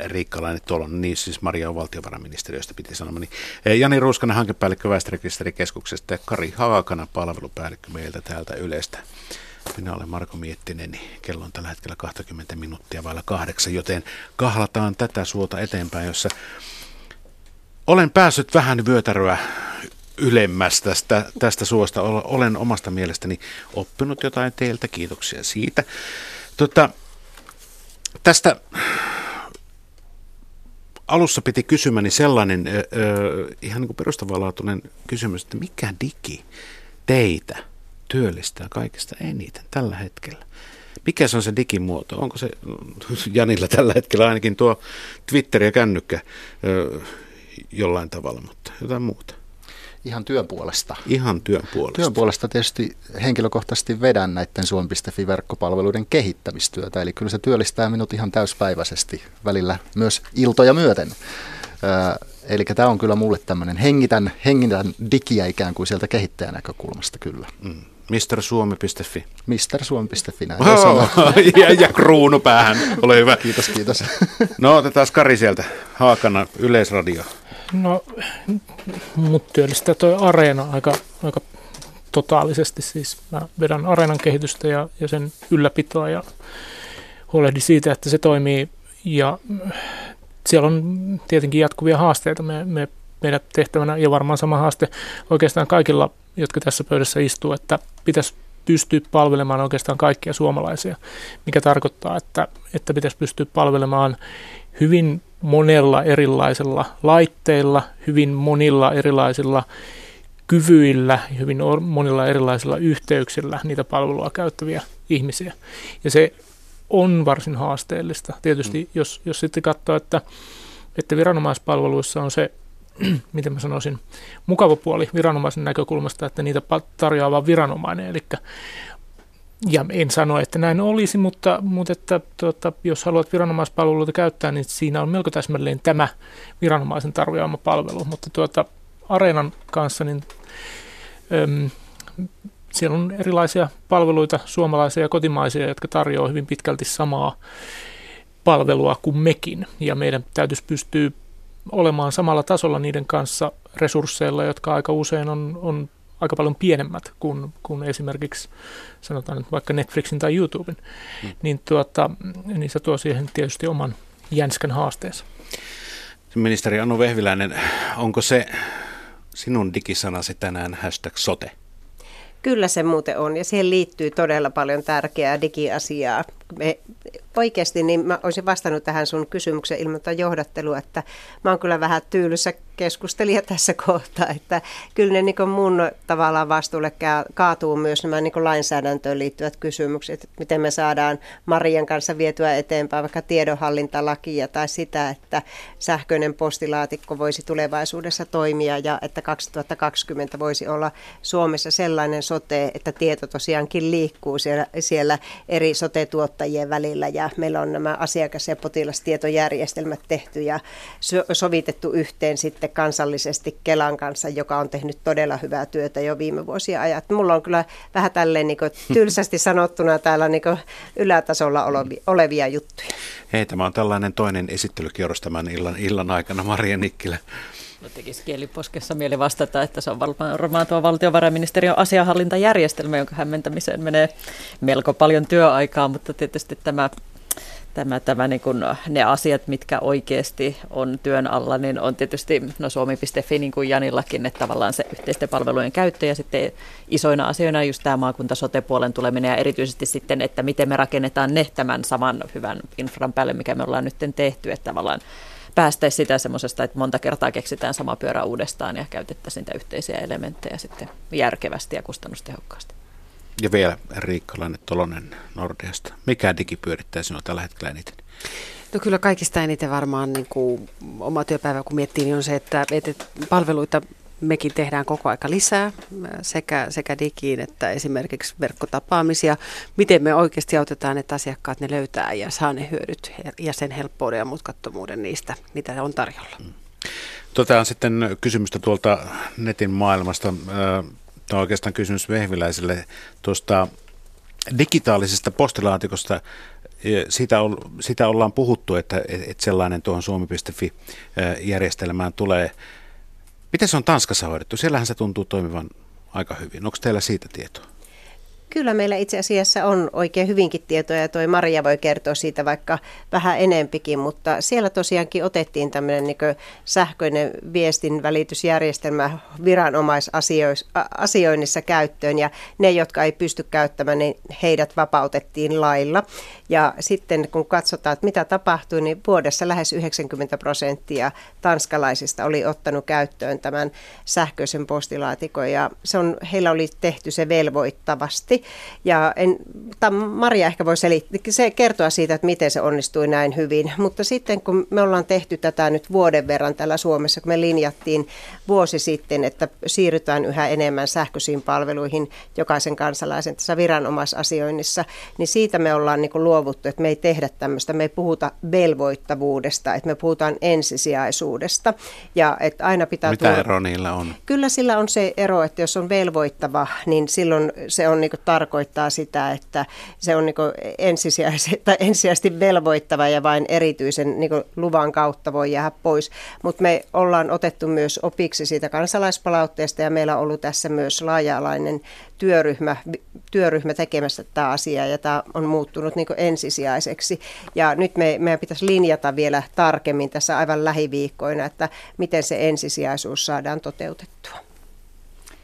Riikka Laine Tolon, niin siis Maria on valtiovarainministeriöstä piti sanoa. Niin Jani Ruuskanen, hankepäällikkö Väestörekisterikeskuksesta ja Kari Haakana, palvelupäällikkö meiltä täältä Ylestä. Minä olen Marko Miettinen, niin kello on tällä hetkellä 20 minuuttia vailla kahdeksan, joten kahlataan tätä suota eteenpäin, jossa olen päässyt vähän vyötäröä ylemmäs tästä, tästä suosta. Olen omasta mielestäni oppinut jotain teiltä, kiitoksia siitä. Tota, tästä alussa piti kysymäni sellainen ihan niin perustavanlaatuinen kysymys, että mikä digi teitä työllistää kaikista eniten tällä hetkellä? Mikä se on se digimuoto? Onko se Janilla tällä hetkellä ainakin tuo Twitter ja kännykkä jollain tavalla, mutta jotain muuta? Ihan työn puolesta. Ihan työn puolesta. Työn puolesta tietysti henkilökohtaisesti vedän näiden Suomi.fi-verkkopalveluiden kehittämistyötä, eli kyllä se työllistää minut ihan täyspäiväisesti välillä myös iltoja myöten. Ö, eli tämä on kyllä mulle tämmöinen hengitän, hengitän digiä ikään kuin sieltä kehittäjän näkökulmasta kyllä. Mm. MrSuomi.fi. MrSuomi.fi, näin oh, ja, ja kruunu päähän, ole hyvä. Kiitos, kiitos. No otetaan Kari sieltä, Haakana, Yleisradio. No, mut työllistää tuo Areena aika, aika totaalisesti. Siis mä vedän Areenan kehitystä ja, ja sen ylläpitoa ja huolehdin siitä, että se toimii. Ja siellä on tietenkin jatkuvia haasteita. Me, me, meidän tehtävänä ja varmaan sama haaste oikeastaan kaikilla, jotka tässä pöydässä istuu, että pitäisi pystyä palvelemaan oikeastaan kaikkia suomalaisia, mikä tarkoittaa, että, että pitäisi pystyä palvelemaan hyvin monella erilaisella laitteilla, hyvin monilla erilaisilla kyvyillä, hyvin monilla erilaisilla yhteyksillä niitä palvelua käyttäviä ihmisiä. Ja se on varsin haasteellista. Tietysti mm. jos, jos sitten katsoo, että, että viranomaispalveluissa on se, miten mä sanoisin, mukava puoli viranomaisen näkökulmasta, että niitä tarjoaa viranomainen, eli ja en sano, että näin olisi, mutta, mutta että, tuota, jos haluat viranomaispalveluita käyttää, niin siinä on melko täsmälleen tämä viranomaisen tarjoama palvelu. Mutta tuota, Areenan kanssa, niin äm, siellä on erilaisia palveluita, suomalaisia ja kotimaisia, jotka tarjoavat hyvin pitkälti samaa palvelua kuin mekin. Ja meidän täytyisi pystyä olemaan samalla tasolla niiden kanssa resursseilla, jotka aika usein on, on aika paljon pienemmät kuin, kuin esimerkiksi sanotaan nyt vaikka Netflixin tai YouTuben, mm. niin, tuota, niin se tuo siihen tietysti oman jänskän haasteensa. Ministeri Anu Vehviläinen, onko se sinun digisanasi tänään hashtag sote. Kyllä se muuten on ja siihen liittyy todella paljon tärkeää digiasiaa. Me oikeasti niin mä olisin vastannut tähän sun kysymykseen ilman johdattelua, että mä oon kyllä vähän tyylyssä keskustelija tässä kohtaa, että kyllä ne niin mun tavallaan vastuulle kaatuu myös nämä niin lainsäädäntöön liittyvät kysymykset, että miten me saadaan Marian kanssa vietyä eteenpäin vaikka tiedonhallintalakia tai sitä, että sähköinen postilaatikko voisi tulevaisuudessa toimia ja että 2020 voisi olla Suomessa sellainen sote, että tieto tosiaankin liikkuu siellä, siellä eri sote-tuottajien välillä ja meillä on nämä asiakas- ja potilastietojärjestelmät tehty ja sovitettu yhteen sitten kansallisesti Kelan kanssa, joka on tehnyt todella hyvää työtä jo viime vuosia ajan. Mulla on kyllä vähän tälleen niin tylsästi sanottuna täällä niin ylätasolla olevia juttuja. Hei, tämä on tällainen toinen esittelykierros tämän illan, illan aikana. Maria Nikkilä. No tekisi kieliposkessa mieli vastata, että se on varmaan tuo valtiovarainministeriön asiahallintajärjestelmä, jonka hämmentämiseen menee melko paljon työaikaa, mutta tietysti tämä tämä, tämä niin kuin ne asiat, mitkä oikeasti on työn alla, niin on tietysti no suomi.fi niin kuin Janillakin, että tavallaan se yhteisten palvelujen käyttö ja sitten isoina asioina just tämä maakunta sote-puolen tuleminen ja erityisesti sitten, että miten me rakennetaan ne tämän saman hyvän infran päälle, mikä me ollaan nyt tehty, että tavallaan päästäisiin sitä semmoisesta, että monta kertaa keksitään sama pyörä uudestaan ja käytettäisiin niitä yhteisiä elementtejä sitten järkevästi ja kustannustehokkaasti. Ja vielä Riikkalainen Tolonen Nordeasta. Mikä digi pyörittää sinua tällä hetkellä eniten? No kyllä kaikista eniten varmaan niin kuin oma työpäivä, kun miettii, niin on se, että, että palveluita mekin tehdään koko aika lisää sekä, sekä digiin että esimerkiksi verkkotapaamisia. Miten me oikeasti autetaan, että asiakkaat ne löytää ja saa ne hyödyt ja sen helppouden ja mutkattomuuden niistä, mitä on tarjolla. Mm. Tota on sitten kysymystä tuolta netin maailmasta. Tämä on oikeastaan kysymys Vehviläiselle tuosta digitaalisesta postilaatikosta. Sitä, on, sitä ollaan puhuttu, että, että sellainen tuohon suomi.fi-järjestelmään tulee. Miten se on Tanskassa hoidettu? Siellähän se tuntuu toimivan aika hyvin. Onko teillä siitä tietoa? Kyllä meillä itse asiassa on oikein hyvinkin tietoja ja toi Maria voi kertoa siitä vaikka vähän enempikin, mutta siellä tosiaankin otettiin tämmöinen niin sähköinen viestin välitysjärjestelmä viranomaisasioinnissa käyttöön ja ne, jotka ei pysty käyttämään, niin heidät vapautettiin lailla. Ja sitten kun katsotaan, että mitä tapahtui, niin vuodessa lähes 90 prosenttia tanskalaisista oli ottanut käyttöön tämän sähköisen postilaatikon ja se on, heillä oli tehty se velvoittavasti. Ja en, Maria ehkä voi selittää, se kertoa siitä, että miten se onnistui näin hyvin. Mutta sitten kun me ollaan tehty tätä nyt vuoden verran täällä Suomessa, kun me linjattiin vuosi sitten, että siirrytään yhä enemmän sähköisiin palveluihin jokaisen kansalaisen tässä viranomaisasioinnissa, niin siitä me ollaan niin luovuttu, että me ei tehdä tämmöistä, me ei puhuta velvoittavuudesta, että me puhutaan ensisijaisuudesta. Ja että aina pitää Mitä tuoda... ero niillä on? Kyllä sillä on se ero, että jos on velvoittava, niin silloin se on niin tarkoittaa sitä, että se on niin ensisijaisesti, tai ensisijaisesti velvoittava ja vain erityisen niin luvan kautta voi jäädä pois. Mutta me ollaan otettu myös opiksi siitä kansalaispalautteesta ja meillä on ollut tässä myös laaja-alainen työryhmä, työryhmä tekemässä tämä asia ja tämä on muuttunut niin ensisijaiseksi. Ja nyt me, meidän pitäisi linjata vielä tarkemmin tässä aivan lähiviikkoina, että miten se ensisijaisuus saadaan toteutettua.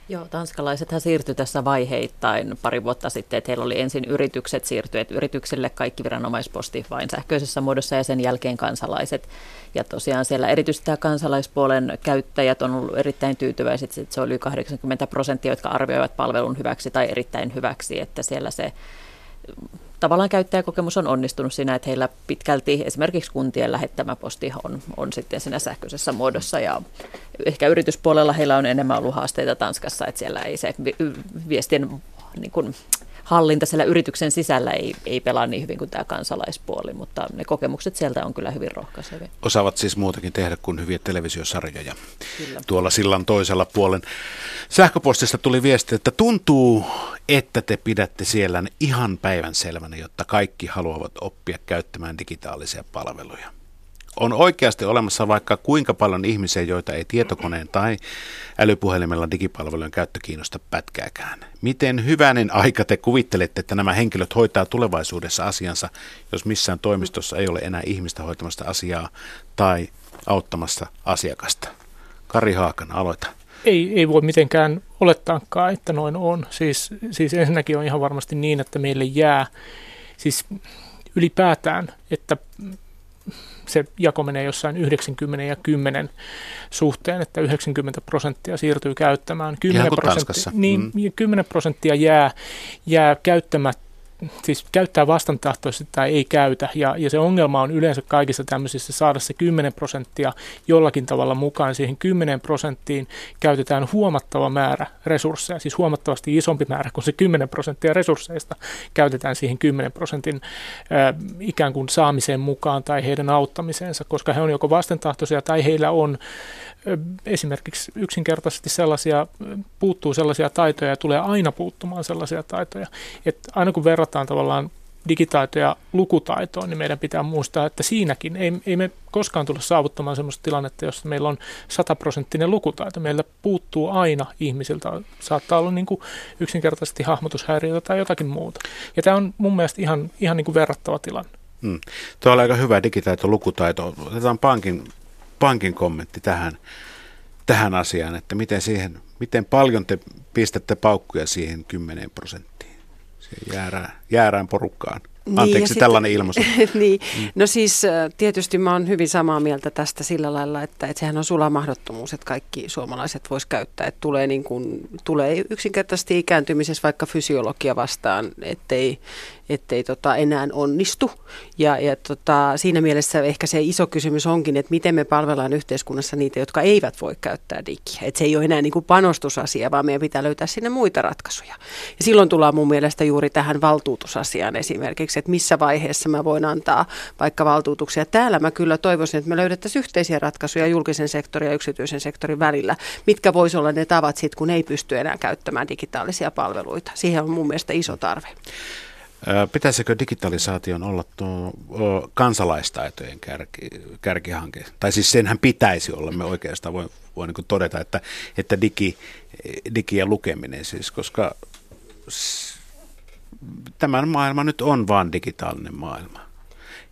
Joo, tanskalaisethan siirtyi tässä vaiheittain pari vuotta sitten, että heillä oli ensin yritykset siirtyneet yrityksille kaikki viranomaisposti vain sähköisessä muodossa ja sen jälkeen kansalaiset. Ja tosiaan siellä erityisesti tämä kansalaispuolen käyttäjät on ollut erittäin tyytyväiset, että se oli 80 prosenttia, jotka arvioivat palvelun hyväksi tai erittäin hyväksi, että siellä se tavallaan käyttäjäkokemus on onnistunut siinä, että heillä pitkälti esimerkiksi kuntien lähettämä posti on, on sitten siinä sähköisessä muodossa ja ehkä yrityspuolella heillä on enemmän ollut haasteita Tanskassa, että siellä ei se viestien niin kuin, hallinta siellä yrityksen sisällä ei, ei pelaa niin hyvin kuin tämä kansalaispuoli, mutta ne kokemukset sieltä on kyllä hyvin rohkaisevia. Osaavat siis muutakin tehdä kuin hyviä televisiosarjoja kyllä. tuolla sillan toisella puolen. Sähköpostista tuli viesti, että tuntuu, että te pidätte siellä ihan päivän selvänä, jotta kaikki haluavat oppia käyttämään digitaalisia palveluja on oikeasti olemassa vaikka kuinka paljon ihmisiä, joita ei tietokoneen tai älypuhelimella digipalvelujen käyttö kiinnosta pätkääkään. Miten hyvänen aika te kuvittelette, että nämä henkilöt hoitaa tulevaisuudessa asiansa, jos missään toimistossa ei ole enää ihmistä hoitamasta asiaa tai auttamassa asiakasta? Kari Haakan, aloita. Ei, ei voi mitenkään olettaakaan, että noin on. Siis, siis ensinnäkin on ihan varmasti niin, että meille jää siis ylipäätään, että se jako menee jossain 90 ja 10 suhteen, että 90 prosenttia siirtyy käyttämään. 10 prosenttia, niin, mm. 10 prosenttia jää, jää käyttämättä siis käyttää vastantahtoisesti tai ei käytä. Ja, ja se ongelma on yleensä kaikissa tämmöisissä saada se 10 prosenttia jollakin tavalla mukaan. Siihen 10 prosenttiin käytetään huomattava määrä resursseja, siis huomattavasti isompi määrä kuin se 10 prosenttia resursseista käytetään siihen 10 prosentin äh, ikään kuin saamiseen mukaan tai heidän auttamiseensa, koska he on joko vastentahtoisia tai heillä on esimerkiksi yksinkertaisesti sellaisia, puuttuu sellaisia taitoja ja tulee aina puuttumaan sellaisia taitoja. Että aina kun verrataan tavallaan digitaitoja lukutaitoon, niin meidän pitää muistaa, että siinäkin ei, ei me koskaan tule saavuttamaan sellaista tilannetta, jossa meillä on sataprosenttinen lukutaito. Meillä puuttuu aina ihmisiltä. Saattaa olla niin kuin yksinkertaisesti hahmotushäiriötä tai jotakin muuta. Ja tämä on mun mielestä ihan, ihan niin kuin verrattava tilanne. Hmm. Tuo on aika hyvä digitaito, lukutaito. Otetaan pankin pankin kommentti tähän, tähän asiaan, että miten, siihen, miten paljon te pistätte paukkuja siihen 10 prosenttiin, siihen jäärään, jäärään porukkaan. Niin, Anteeksi sitten, tällainen ilmaisu. niin. Mm. No siis tietysti mä oon hyvin samaa mieltä tästä sillä lailla, että, että sehän on sula mahdottomuus, että kaikki suomalaiset vois käyttää. Että tulee, niin kuin, tulee yksinkertaisesti ikääntymisessä vaikka fysiologia vastaan, ettei, ettei tota enää onnistu. Ja, ja tota, siinä mielessä ehkä se iso kysymys onkin, että miten me palvellaan yhteiskunnassa niitä, jotka eivät voi käyttää digiä. Että se ei ole enää niin kuin panostusasia, vaan meidän pitää löytää sinne muita ratkaisuja. Ja silloin tullaan mun mielestä juuri tähän valtuutusasiaan esimerkiksi, että missä vaiheessa mä voin antaa vaikka valtuutuksia. Täällä mä kyllä toivoisin, että me löydettäisiin yhteisiä ratkaisuja julkisen sektorin ja yksityisen sektorin välillä, mitkä voisi olla ne tavat sitten, kun ei pysty enää käyttämään digitaalisia palveluita. Siihen on mun mielestä iso tarve. Pitäisikö digitalisaation olla tuo kansalaistaitojen kärki, kärkihanke? Tai siis senhän pitäisi olla, me oikeastaan voi, voi niin todeta, että, että digi, digi ja lukeminen siis, koska tämän maailma nyt on vain digitaalinen maailma.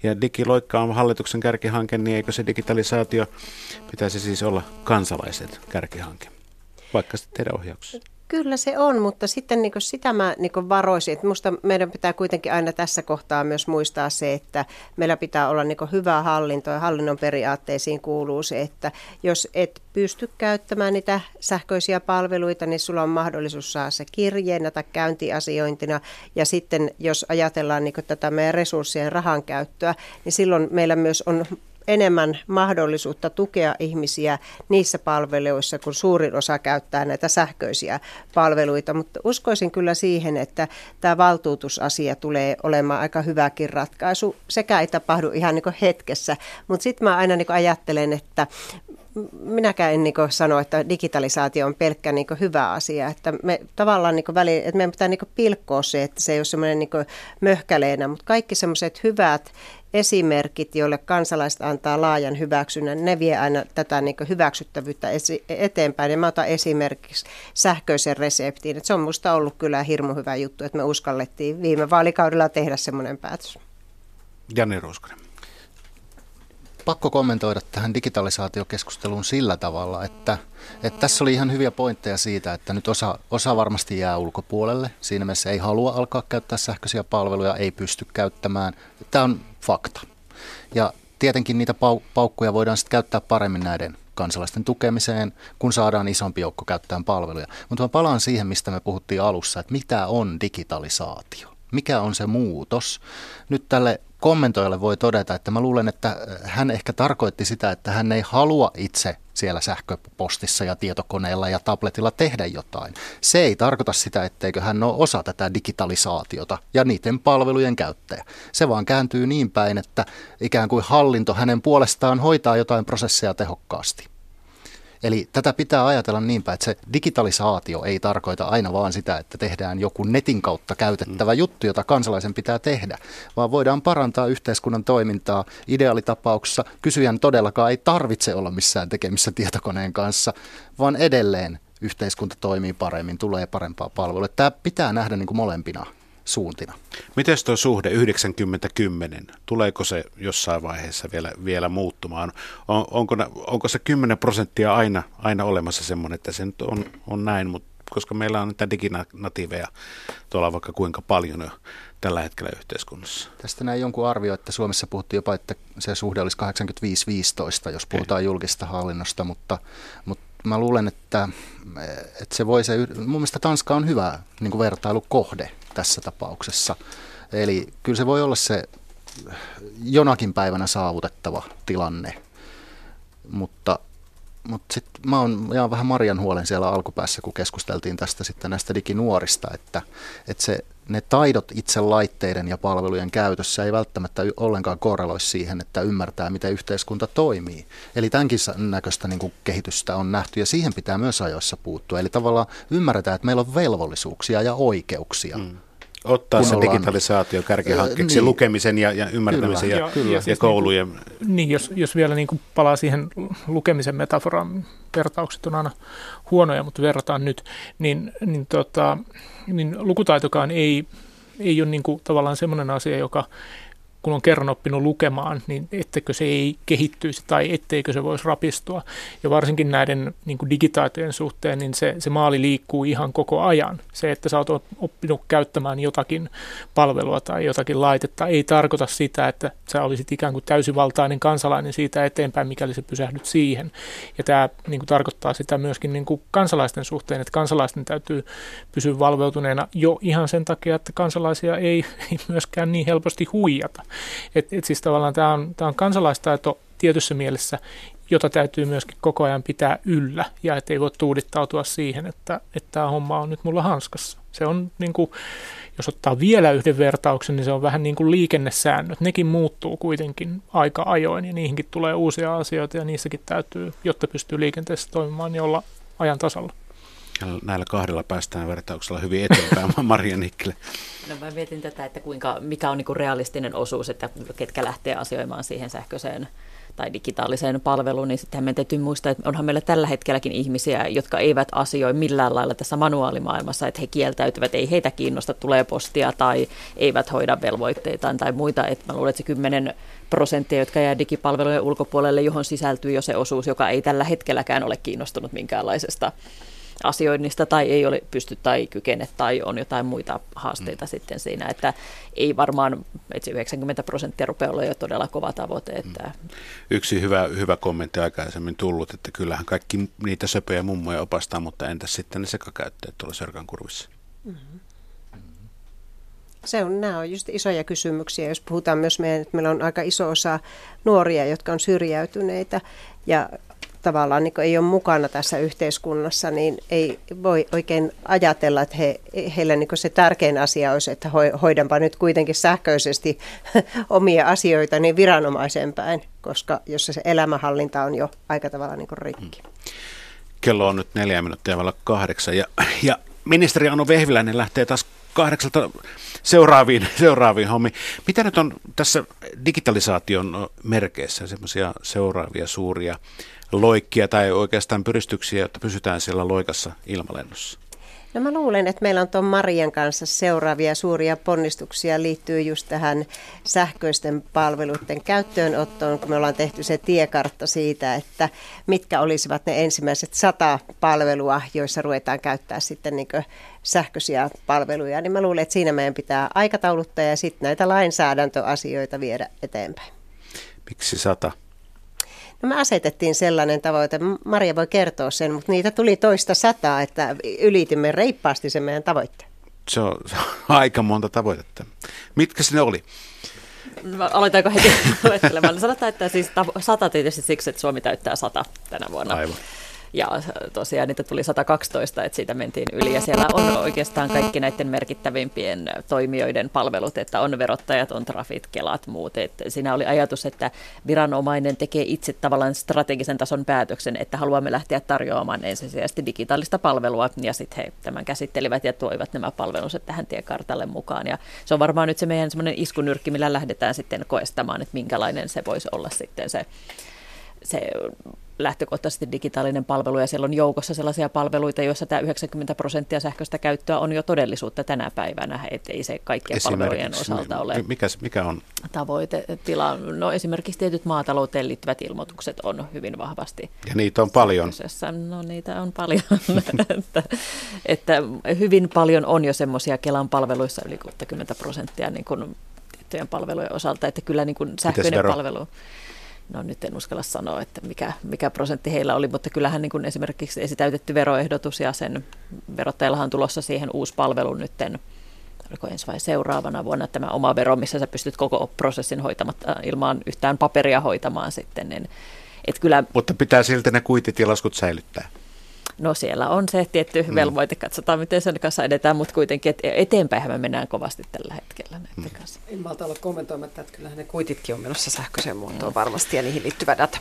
Ja digiloikka on hallituksen kärkihanke, niin eikö se digitalisaatio pitäisi siis olla kansalaiset kärkihanke, vaikka sitten teidän ohjauksessa? Kyllä se on, mutta sitten niin sitä mä niin varoisin, että minusta meidän pitää kuitenkin aina tässä kohtaa myös muistaa se, että meillä pitää olla niin hyvää hallintoa ja hallinnon periaatteisiin kuuluu se, että jos et pysty käyttämään niitä sähköisiä palveluita, niin sulla on mahdollisuus saada se kirjeenä tai käyntiasiointina. Ja sitten jos ajatellaan niin tätä meidän resurssien rahan käyttöä, niin silloin meillä myös on enemmän mahdollisuutta tukea ihmisiä niissä palveluissa, kun suurin osa käyttää näitä sähköisiä palveluita. Mutta uskoisin kyllä siihen, että tämä valtuutusasia tulee olemaan aika hyväkin ratkaisu. Sekä ei tapahdu ihan niin hetkessä, mutta sitten mä aina niin ajattelen, että minäkään en niin sano, että digitalisaatio on pelkkä niin hyvä asia. Että me tavallaan niin väli, että meidän pitää niin pilkkoa se, että se ei ole semmoinen niin möhkäleenä, mutta kaikki semmoiset hyvät esimerkit, joille kansalaiset antaa laajan hyväksynnän, ne vie aina tätä niin hyväksyttävyyttä eteenpäin. Ja mä otan esimerkiksi sähköisen reseptiin. Että se on minusta ollut kyllä hirmu hyvä juttu, että me uskallettiin viime vaalikaudella tehdä semmoinen päätös. Janne Roskonen pakko kommentoida tähän digitalisaatiokeskusteluun sillä tavalla, että, että tässä oli ihan hyviä pointteja siitä, että nyt osa, osa varmasti jää ulkopuolelle. Siinä mielessä ei halua alkaa käyttää sähköisiä palveluja, ei pysty käyttämään. Tämä on fakta. Ja tietenkin niitä pau- paukkuja voidaan sitten käyttää paremmin näiden kansalaisten tukemiseen, kun saadaan isompi joukko käyttämään palveluja. Mutta mä palaan siihen, mistä me puhuttiin alussa, että mitä on digitalisaatio? Mikä on se muutos? Nyt tälle kommentoijalle voi todeta, että mä luulen, että hän ehkä tarkoitti sitä, että hän ei halua itse siellä sähköpostissa ja tietokoneella ja tabletilla tehdä jotain. Se ei tarkoita sitä, etteikö hän ole osa tätä digitalisaatiota ja niiden palvelujen käyttäjä. Se vaan kääntyy niin päin, että ikään kuin hallinto hänen puolestaan hoitaa jotain prosesseja tehokkaasti. Eli tätä pitää ajatella niinpä, että se digitalisaatio ei tarkoita aina vaan sitä, että tehdään joku netin kautta käytettävä mm. juttu, jota kansalaisen pitää tehdä, vaan voidaan parantaa yhteiskunnan toimintaa. Ideaalitapauksessa kysyjän todellakaan ei tarvitse olla missään tekemissä tietokoneen kanssa, vaan edelleen yhteiskunta toimii paremmin, tulee parempaa palvelua. Tämä pitää nähdä niin kuin molempina. Suuntina. Miten tuo suhde 90-10, tuleeko se jossain vaiheessa vielä, vielä muuttumaan? On, onko, onko se 10 prosenttia aina, aina olemassa semmoinen, että se nyt on, on näin, mutta koska meillä on niitä diginatiiveja tuolla vaikka kuinka paljon jo tällä hetkellä yhteiskunnassa. Tästä näin jonkun arvio, että Suomessa puhuttiin jopa, että se suhde olisi 85-15, jos puhutaan julkista hallinnosta, mutta, mutta mä luulen, että, että se voi se, mun mielestä Tanska on hyvä niin kuin vertailukohde tässä tapauksessa. Eli kyllä se voi olla se jonakin päivänä saavutettava tilanne, mutta mutta sitten mä oon jaan vähän Marian huolen siellä alkupäässä, kun keskusteltiin tästä sitten näistä diginuorista, että, että se, ne taidot itse laitteiden ja palvelujen käytössä ei välttämättä ollenkaan korreloi siihen, että ymmärtää, miten yhteiskunta toimii. Eli tämänkin näköistä niin kuin kehitystä on nähty ja siihen pitää myös ajoissa puuttua. Eli tavallaan ymmärretään, että meillä on velvollisuuksia ja oikeuksia. Mm ottaa se digitalisaatio kärkihankkeeksi, niin. lukemisen ja, ja ymmärtämisen kyllä, ja, ja, ja, ja siis koulujen. Niin, niin jos, jos vielä niin kuin palaa siihen lukemisen metaforaan, vertaukset on aina huonoja, mutta verrataan nyt, niin, niin, tota, niin lukutaitokaan ei, ei ole niin kuin tavallaan semmoinen asia, joka kun on kerran oppinut lukemaan, niin ettekö se ei kehittyisi tai etteikö se voisi rapistua. Ja varsinkin näiden niin digitaitojen suhteen, niin se, se maali liikkuu ihan koko ajan. Se, että sä oot oppinut käyttämään jotakin palvelua tai jotakin laitetta, ei tarkoita sitä, että sä olisit ikään kuin täysivaltainen kansalainen siitä eteenpäin, mikäli se pysähdyt siihen. Ja tämä niin tarkoittaa sitä myöskin niin kansalaisten suhteen, että kansalaisten täytyy pysyä valveutuneena jo ihan sen takia, että kansalaisia ei, ei myöskään niin helposti huijata. Et, et siis tavallaan tämä on, tämä on kansalaistaito tietyssä mielessä, jota täytyy myöskin koko ajan pitää yllä ja ettei voi tuudittautua siihen, että, että tämä homma on nyt mulla hanskassa. Se on niin kuin, jos ottaa vielä yhden vertauksen, niin se on vähän niin kuin liikennesäännöt. Nekin muuttuu kuitenkin aika ajoin ja niihinkin tulee uusia asioita ja niissäkin täytyy, jotta pystyy liikenteessä toimimaan, niin olla ajan tasalla näillä kahdella päästään vertauksella hyvin eteenpäin, Maria Nikkele. No mä mietin tätä, että kuinka, mikä on niin realistinen osuus, että ketkä lähtee asioimaan siihen sähköiseen tai digitaaliseen palveluun, niin sitten meidän täytyy muistaa, että onhan meillä tällä hetkelläkin ihmisiä, jotka eivät asioi millään lailla tässä manuaalimaailmassa, että he kieltäytyvät, ei heitä kiinnosta, tulee postia tai eivät hoida velvoitteitaan tai muita. Että mä luulen, että se 10 prosenttia, jotka jää digipalvelujen ulkopuolelle, johon sisältyy jo se osuus, joka ei tällä hetkelläkään ole kiinnostunut minkäänlaisesta asioinnista tai ei ole pysty tai kykene tai on jotain muita haasteita mm. sitten siinä, että ei varmaan, että 90 prosenttia rupeaa olla jo todella kova tavoite. Että... Mm. Yksi hyvä, hyvä kommentti aikaisemmin tullut, että kyllähän kaikki niitä söpöjä mummoja opastaa, mutta entäs sitten ne sekakäyttäjät tuolla Sörkän kurvissa? Mm-hmm. Se on, nämä on just isoja kysymyksiä, jos puhutaan myös meidän, että meillä on aika iso osa nuoria, jotka on syrjäytyneitä ja tavallaan niin ei ole mukana tässä yhteiskunnassa, niin ei voi oikein ajatella, että he, heillä niin se tärkein asia olisi, että hoidanpa nyt kuitenkin sähköisesti omia asioita niin viranomaisen päin, koska jos se elämänhallinta on jo aika tavalla niin rikki. Hmm. Kello on nyt neljä minuuttia vailla kahdeksan ja, ja ministeri Anu Vehviläinen lähtee taas kahdeksalta seuraaviin, seuraaviin hommiin. Mitä nyt on tässä digitalisaation merkeissä semmoisia seuraavia suuria loikkia tai oikeastaan pyristyksiä, jotta pysytään siellä loikassa ilmalennossa? No mä luulen, että meillä on tuon Marian kanssa seuraavia suuria ponnistuksia liittyy just tähän sähköisten palveluiden käyttöönottoon, kun me ollaan tehty se tiekartta siitä, että mitkä olisivat ne ensimmäiset sata palvelua, joissa ruvetaan käyttää sitten niin sähköisiä palveluja. Niin mä luulen, että siinä meidän pitää aikatauluttaa ja sitten näitä lainsäädäntöasioita viedä eteenpäin. Miksi sata? No me asetettiin sellainen tavoite, Maria voi kertoa sen, mutta niitä tuli toista sataa, että ylitimme reippaasti sen meidän tavoitteen. Se on, se on aika monta tavoitetta. Mitkä ne oli? Aloitaanko heti luettelemaan? Sanotaan, että siis sata tietysti siksi, että Suomi täyttää sata tänä vuonna. Aivan. Ja tosiaan niitä tuli 112, että siitä mentiin yli. Ja siellä on oikeastaan kaikki näiden merkittävimpien toimijoiden palvelut, että on verottajat, on trafit, kelat, muut. Että siinä oli ajatus, että viranomainen tekee itse tavallaan strategisen tason päätöksen, että haluamme lähteä tarjoamaan ensisijaisesti digitaalista palvelua. Ja sitten he tämän käsittelivät ja toivat nämä palvelunsa tähän tiekartalle mukaan. Ja se on varmaan nyt se meidän semmoinen iskunyrkki, millä lähdetään sitten koestamaan, että minkälainen se voisi olla sitten se se lähtökohtaisesti digitaalinen palvelu ja siellä on joukossa sellaisia palveluita, joissa tämä 90 prosenttia sähköistä käyttöä on jo todellisuutta tänä päivänä, ettei se kaikkien palvelujen osalta ole mikä, mikä on tavoitetila. No esimerkiksi tietyt maatalouteen liittyvät ilmoitukset on hyvin vahvasti. Ja niitä on paljon. No niitä on paljon, että, että hyvin paljon on jo semmoisia Kelan palveluissa yli 60 prosenttia niin kuin tiettyjen palvelujen osalta, että kyllä niin kuin sähköinen palvelu no nyt en uskalla sanoa, että mikä, mikä prosentti heillä oli, mutta kyllähän niin kuin esimerkiksi esitäytetty veroehdotus ja sen verottajallahan on tulossa siihen uusi palvelu nytten, oliko ensi vai seuraavana vuonna tämä oma vero, missä sä pystyt koko prosessin hoitamatta ilman yhtään paperia hoitamaan sitten, niin et kyllä, Mutta pitää silti ne kuitit ja laskut säilyttää. No siellä on se tietty mm. velvoite, katsotaan miten sen kanssa edetään, mutta kuitenkin eteenpäin me mennään kovasti tällä hetkellä näiden mm. kanssa. En malta olla kommentoimatta, että kyllähän ne kuititkin on menossa sähköiseen muotoon mm. varmasti ja niihin liittyvä data.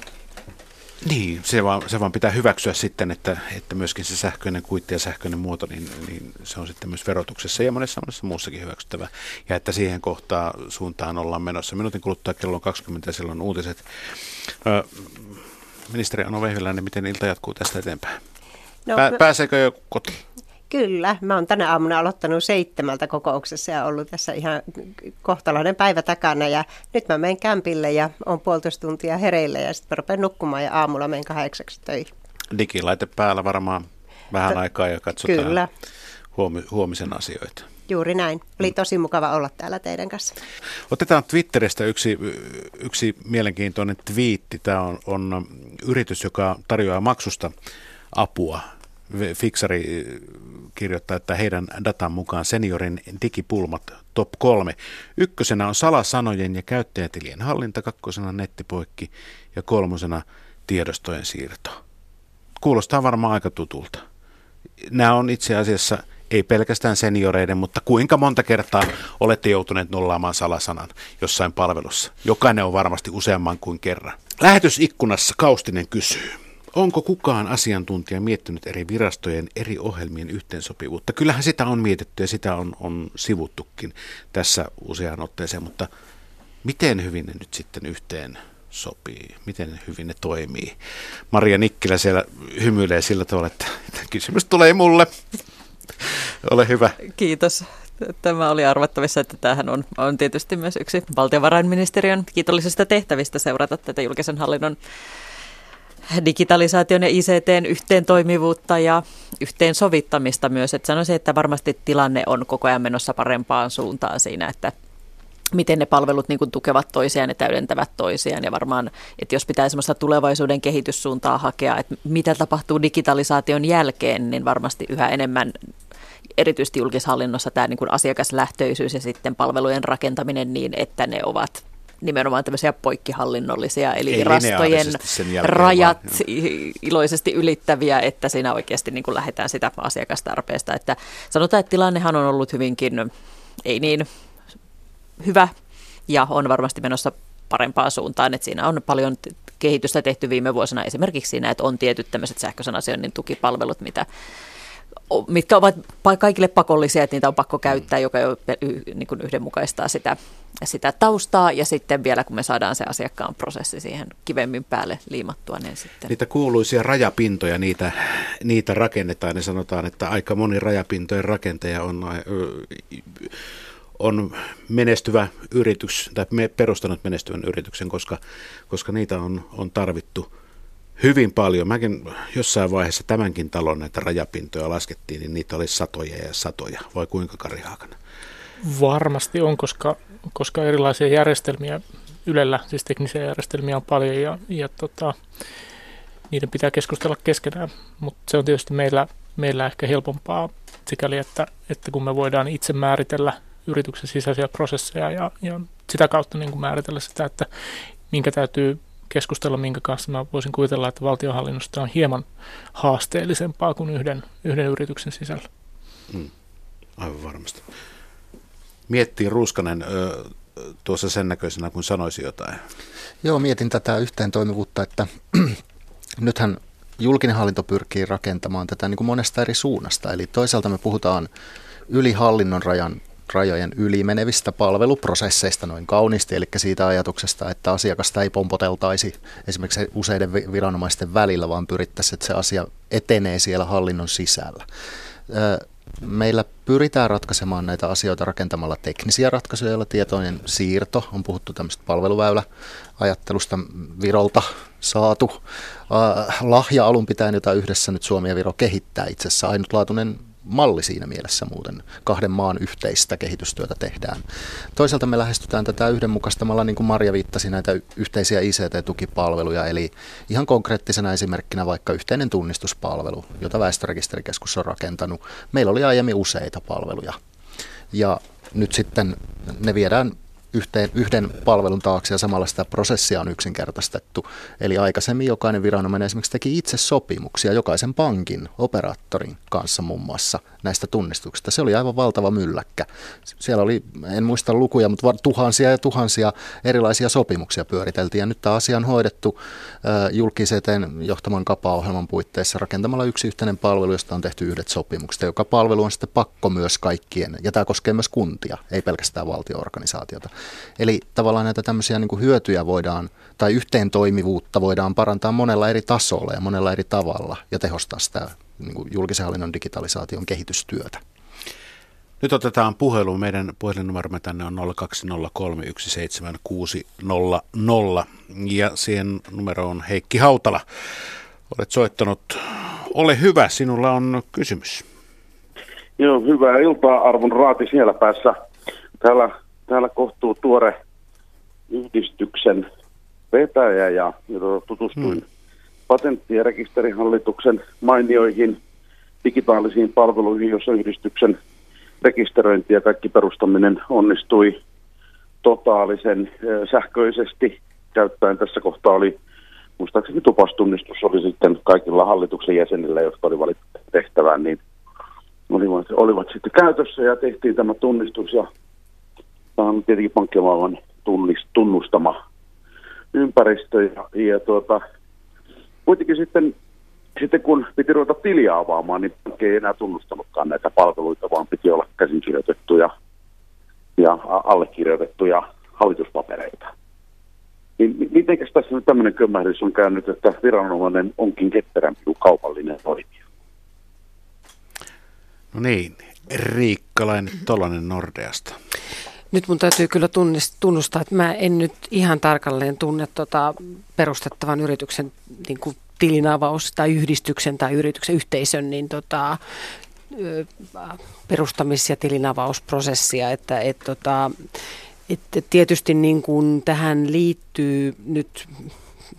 Niin, se vaan, se vaan pitää hyväksyä sitten, että, että myöskin se sähköinen kuitti ja sähköinen muoto, niin, niin se on sitten myös verotuksessa ja monessa, monessa muussakin hyväksyttävä. Ja että siihen kohtaan suuntaan ollaan menossa. Minuutin kuluttua kello on 20 ja silloin uutiset. Ö, ministeri Ano Vehviläinen, miten ilta jatkuu tästä eteenpäin? No, Pää, pääseekö jo kotiin? Kyllä, mä oon tänä aamuna aloittanut seitsemältä kokouksessa ja ollut tässä ihan kohtalainen päivä takana ja nyt mä menen kämpille ja on puolitoista tuntia hereillä ja sitten rupean nukkumaan ja aamulla menen kahdeksaksi töihin. Digilaite päällä varmaan vähän T- aikaa ja katsotaan Kyllä. Huomi- huomisen asioita. Juuri näin. Oli tosi mukava olla täällä teidän kanssa. Otetaan Twitteristä yksi, yksi mielenkiintoinen twiitti. Tämä on, on yritys, joka tarjoaa maksusta apua. Fixari kirjoittaa, että heidän datan mukaan seniorin digipulmat top kolme. Ykkösenä on salasanojen ja käyttäjätilien hallinta, kakkosena nettipoikki ja kolmosena tiedostojen siirto. Kuulostaa varmaan aika tutulta. Nämä on itse asiassa ei pelkästään senioreiden, mutta kuinka monta kertaa olette joutuneet nollaamaan salasanan jossain palvelussa? Jokainen on varmasti useamman kuin kerran. Lähetysikkunassa Kaustinen kysyy. Onko kukaan asiantuntija miettinyt eri virastojen eri ohjelmien yhteensopivuutta? Kyllähän sitä on mietitty ja sitä on, on sivuttukin tässä useaan otteeseen, mutta miten hyvin ne nyt sitten yhteen sopii? Miten hyvin ne toimii? Maria Nikkilä siellä hymyilee sillä tavalla, että kysymys tulee mulle. Ole hyvä. Kiitos. Tämä oli arvattavissa, että tämähän on, on tietysti myös yksi valtiovarainministeriön kiitollisista tehtävistä seurata tätä julkisen hallinnon digitalisaation ja ICTn yhteentoimivuutta ja yhteensovittamista myös. Että sanoisin, että varmasti tilanne on koko ajan menossa parempaan suuntaan siinä, että miten ne palvelut niin kuin tukevat toisiaan ja täydentävät toisiaan. Ja varmaan, että jos pitää semmoista tulevaisuuden kehityssuuntaa hakea, että mitä tapahtuu digitalisaation jälkeen, niin varmasti yhä enemmän erityisesti julkishallinnossa tämä niin kuin asiakaslähtöisyys ja sitten palvelujen rakentaminen niin, että ne ovat nimenomaan tämmöisiä poikkihallinnollisia, eli Ei virastojen rajat vaan, iloisesti ylittäviä, että siinä oikeasti niin kuin lähdetään sitä asiakastarpeesta. Että sanotaan, että tilannehan on ollut hyvinkin, ei niin hyvä, ja on varmasti menossa parempaan suuntaan, että siinä on paljon kehitystä tehty viime vuosina. Esimerkiksi siinä, että on tietyt tämmöiset sähköisen asioinnin tukipalvelut, mitä mitkä ovat kaikille pakollisia, että niitä on pakko käyttää, joka jo niin kuin yhdenmukaistaa sitä, sitä taustaa. Ja sitten vielä, kun me saadaan se asiakkaan prosessi siihen kivemmin päälle liimattua, niin sitten... Niitä kuuluisia rajapintoja, niitä, niitä rakennetaan. Ja sanotaan, että aika moni rajapintojen rakentaja on, on menestyvä yritys, tai perustanut menestyvän yrityksen, koska, koska niitä on, on tarvittu – hyvin paljon. Mäkin jossain vaiheessa tämänkin talon näitä rajapintoja laskettiin, niin niitä oli satoja ja satoja. Vai kuinka Kari Haakana? Varmasti on, koska, koska erilaisia järjestelmiä Ylellä, siis teknisiä järjestelmiä on paljon ja, ja tota, niiden pitää keskustella keskenään. Mutta se on tietysti meillä, meillä ehkä helpompaa sikäli, että, että kun me voidaan itse määritellä yrityksen sisäisiä prosesseja ja, ja sitä kautta niin kuin määritellä sitä, että minkä täytyy keskustella, minkä kanssa mä voisin kuvitella, että valtionhallinnosta on hieman haasteellisempaa kuin yhden, yhden yrityksen sisällä. Mm, aivan varmasti. Miettii Ruuskanen ö, tuossa sen näköisenä, kun sanoisi jotain. Joo, mietin tätä yhteen toimivuutta, että nythän julkinen hallinto pyrkii rakentamaan tätä niin kuin monesta eri suunnasta. Eli toisaalta me puhutaan yli hallinnon rajan rajojen yli menevistä palveluprosesseista noin kauniisti, eli siitä ajatuksesta, että asiakasta ei pompoteltaisi esimerkiksi useiden viranomaisten välillä, vaan pyrittäisiin, että se asia etenee siellä hallinnon sisällä. Meillä pyritään ratkaisemaan näitä asioita rakentamalla teknisiä ratkaisuja, joilla tietoinen siirto, on puhuttu tämmöistä palveluväyläajattelusta Virolta saatu lahja alun pitäen, jota yhdessä nyt Suomi ja Viro kehittää itse asiassa ainutlaatuinen malli siinä mielessä muuten. Kahden maan yhteistä kehitystyötä tehdään. Toisaalta me lähestytään tätä yhdenmukaistamalla, niin kuin Marja viittasi, näitä yhteisiä ICT-tukipalveluja, eli ihan konkreettisena esimerkkinä vaikka yhteinen tunnistuspalvelu, jota Väestörekisterikeskus on rakentanut. Meillä oli aiemmin useita palveluja. Ja nyt sitten ne viedään yhteen, yhden palvelun taakse ja samalla sitä prosessia on yksinkertaistettu. Eli aikaisemmin jokainen viranomainen esimerkiksi teki itse sopimuksia jokaisen pankin, operaattorin kanssa muun muassa näistä tunnistuksista. Se oli aivan valtava mylläkkä. Siellä oli, en muista lukuja, mutta tuhansia ja tuhansia erilaisia sopimuksia pyöriteltiin. Ja nyt tämä asia on hoidettu julkiseen johtaman kapa-ohjelman puitteissa rakentamalla yksi yhteinen palvelu, josta on tehty yhdet sopimukset. Joka palvelu on sitten pakko myös kaikkien, ja tämä koskee myös kuntia, ei pelkästään valtioorganisaatiota. Eli tavallaan näitä tämmöisiä niin kuin hyötyjä voidaan, tai yhteen toimivuutta voidaan parantaa monella eri tasolla ja monella eri tavalla ja tehostaa sitä niin kuin julkisen hallinnon digitalisaation kehitystyötä. Nyt otetaan puhelu. Meidän puhelinnumeromme tänne on 020317600 ja siihen numero on Heikki Hautala. Olet soittanut. Ole hyvä, sinulla on kysymys. Joo, hyvää iltaa arvon raati siellä päässä. Täällä täällä kohtuu tuore yhdistyksen vetäjä ja, ja tutustuin hmm. Patentti- ja rekisterihallituksen mainioihin digitaalisiin palveluihin, jossa yhdistyksen rekisteröinti ja kaikki perustaminen onnistui totaalisen sähköisesti käyttäen. Tässä kohtaa oli muistaakseni tupastunnistus oli sitten kaikilla hallituksen jäsenillä, jotka oli valittu tehtävään, niin olivat, olivat sitten käytössä ja tehtiin tämä tunnistus ja Tämä on tietenkin pankkimaailman tunnustama ympäristö. Ja, ja tuota, kuitenkin sitten, sitten kun piti ruveta tiliä avaamaan, niin pankki ei enää tunnustanutkaan näitä palveluita, vaan piti olla käsinkirjoitettuja ja allekirjoitettuja hallituspapereita. Niin miten tässä nyt tämmöinen kömmähdys on käynyt, että viranomainen onkin ketterämpi kuin kaupallinen toimija? No niin, Riikkalainen Tolonen Nordeasta. Nyt mun täytyy kyllä tunnustaa, että mä en nyt ihan tarkalleen tunne tota perustettavan yrityksen niin kuin tilinavaus tai yhdistyksen tai yrityksen yhteisön niin tota, perustamis- ja tilinavausprosessia, että et, tota, et tietysti niin kuin tähän liittyy nyt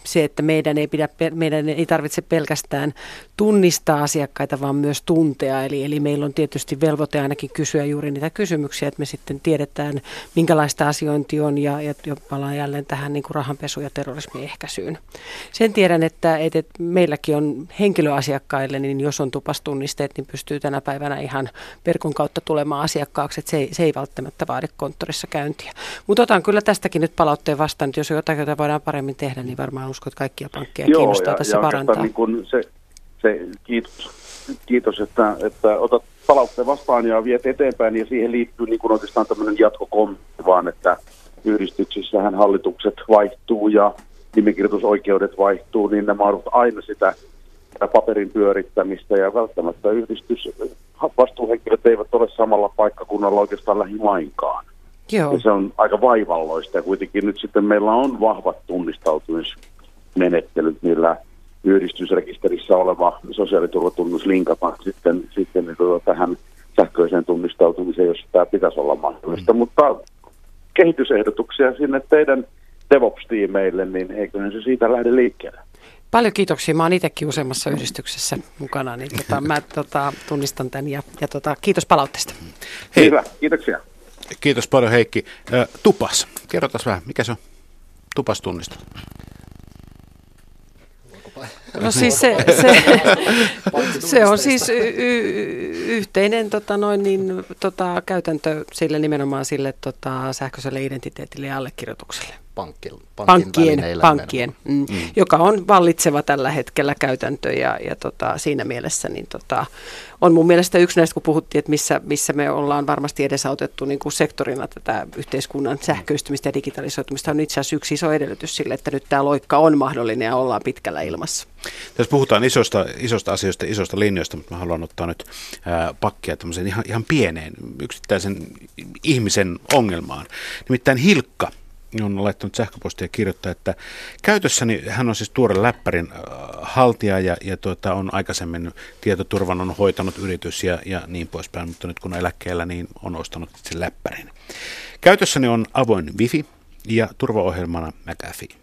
se, että meidän ei, pidä, meidän ei tarvitse pelkästään tunnistaa asiakkaita, vaan myös tuntea. Eli, eli meillä on tietysti velvoite ainakin kysyä juuri niitä kysymyksiä, että me sitten tiedetään, minkälaista asiointi on ja, ja palaan jälleen tähän niin kuin rahanpesu- ja terrorismin ehkäisyyn. Sen tiedän, että, että, että meilläkin on henkilöasiakkaille, niin jos on tupastunnisteet, niin pystyy tänä päivänä ihan verkon kautta tulemaan asiakkaaksi, että se ei, se ei välttämättä vaadi konttorissa käyntiä. Mutta otan kyllä tästäkin nyt palautteen vastaan, että jos on jotakin, jota voidaan paremmin tehdä, niin varmaan uskon, että kaikkia pankkeja Joo, kiinnostaa ja, tässä ja parantaa. Niin kun se, se, kiitos, kiitos että, että otat palautteen vastaan ja viet eteenpäin ja siihen liittyy niin kuin oikeastaan tämmöinen jatkokommentti vaan, että yhdistyksissähän hallitukset vaihtuu ja nimikirjoitusoikeudet vaihtuu, niin nämä ovat aina sitä paperin pyörittämistä ja välttämättä yhdistys, vastuuhenkilöt eivät ole samalla paikkakunnalla oikeastaan lähimainkaan. Joo. Ja se on aika vaivalloista ja kuitenkin nyt sitten meillä on vahvat tunnistautumismenettelyt, millä yhdistysrekisterissä oleva sosiaaliturvatunnus linkataan sitten, sitten niin tuota, tähän sähköiseen tunnistautumiseen, jos tämä pitäisi olla mahdollista. Mm. Mutta kehitysehdotuksia sinne teidän DevOps-tiimeille, niin eiköhän se siitä lähde liikkeelle. Paljon kiitoksia. Mä oon itsekin useammassa yhdistyksessä mukana, niin tota, mä tota, tunnistan tämän ja, ja tota, kiitos palautteesta. Hei. Hyvä, kiitoksia. Kiitos paljon Heikki. Tupas, kerrotaan vähän, mikä se on? Tupas tunnista. No siis se, se, se on siis y, yhteinen tota noin, niin, tota, käytäntö sille nimenomaan sille tota, sähköiselle identiteetille ja allekirjoitukselle. Pankki, pankkien, pankkien mm, mm. joka on vallitseva tällä hetkellä käytäntö ja, ja tota, siinä mielessä niin tota, on mun mielestä yksi näistä, kun puhuttiin, että missä, missä me ollaan varmasti edesautettu niin kuin sektorina tätä yhteiskunnan sähköistymistä ja digitalisoitumista, on itse asiassa yksi iso edellytys sille, että nyt tämä loikka on mahdollinen ja ollaan pitkällä ilmassa. Tässä puhutaan isosta, isosta asioista, isosta linjoista, mutta mä haluan ottaa nyt ää, pakkia tämmöiseen ihan, ihan pieneen yksittäisen ihmisen ongelmaan. Nimittäin Hilkka on laittanut sähköpostia kirjoittaa, että käytössäni hän on siis tuore läppärin äh, haltija ja, ja tuota, on aikaisemmin tietoturvan on hoitanut yritys ja, ja niin poispäin, mutta nyt kun on eläkkeellä, niin on ostanut sen läppärin. Käytössäni on avoin wifi ja turvaohjelmana McAfee.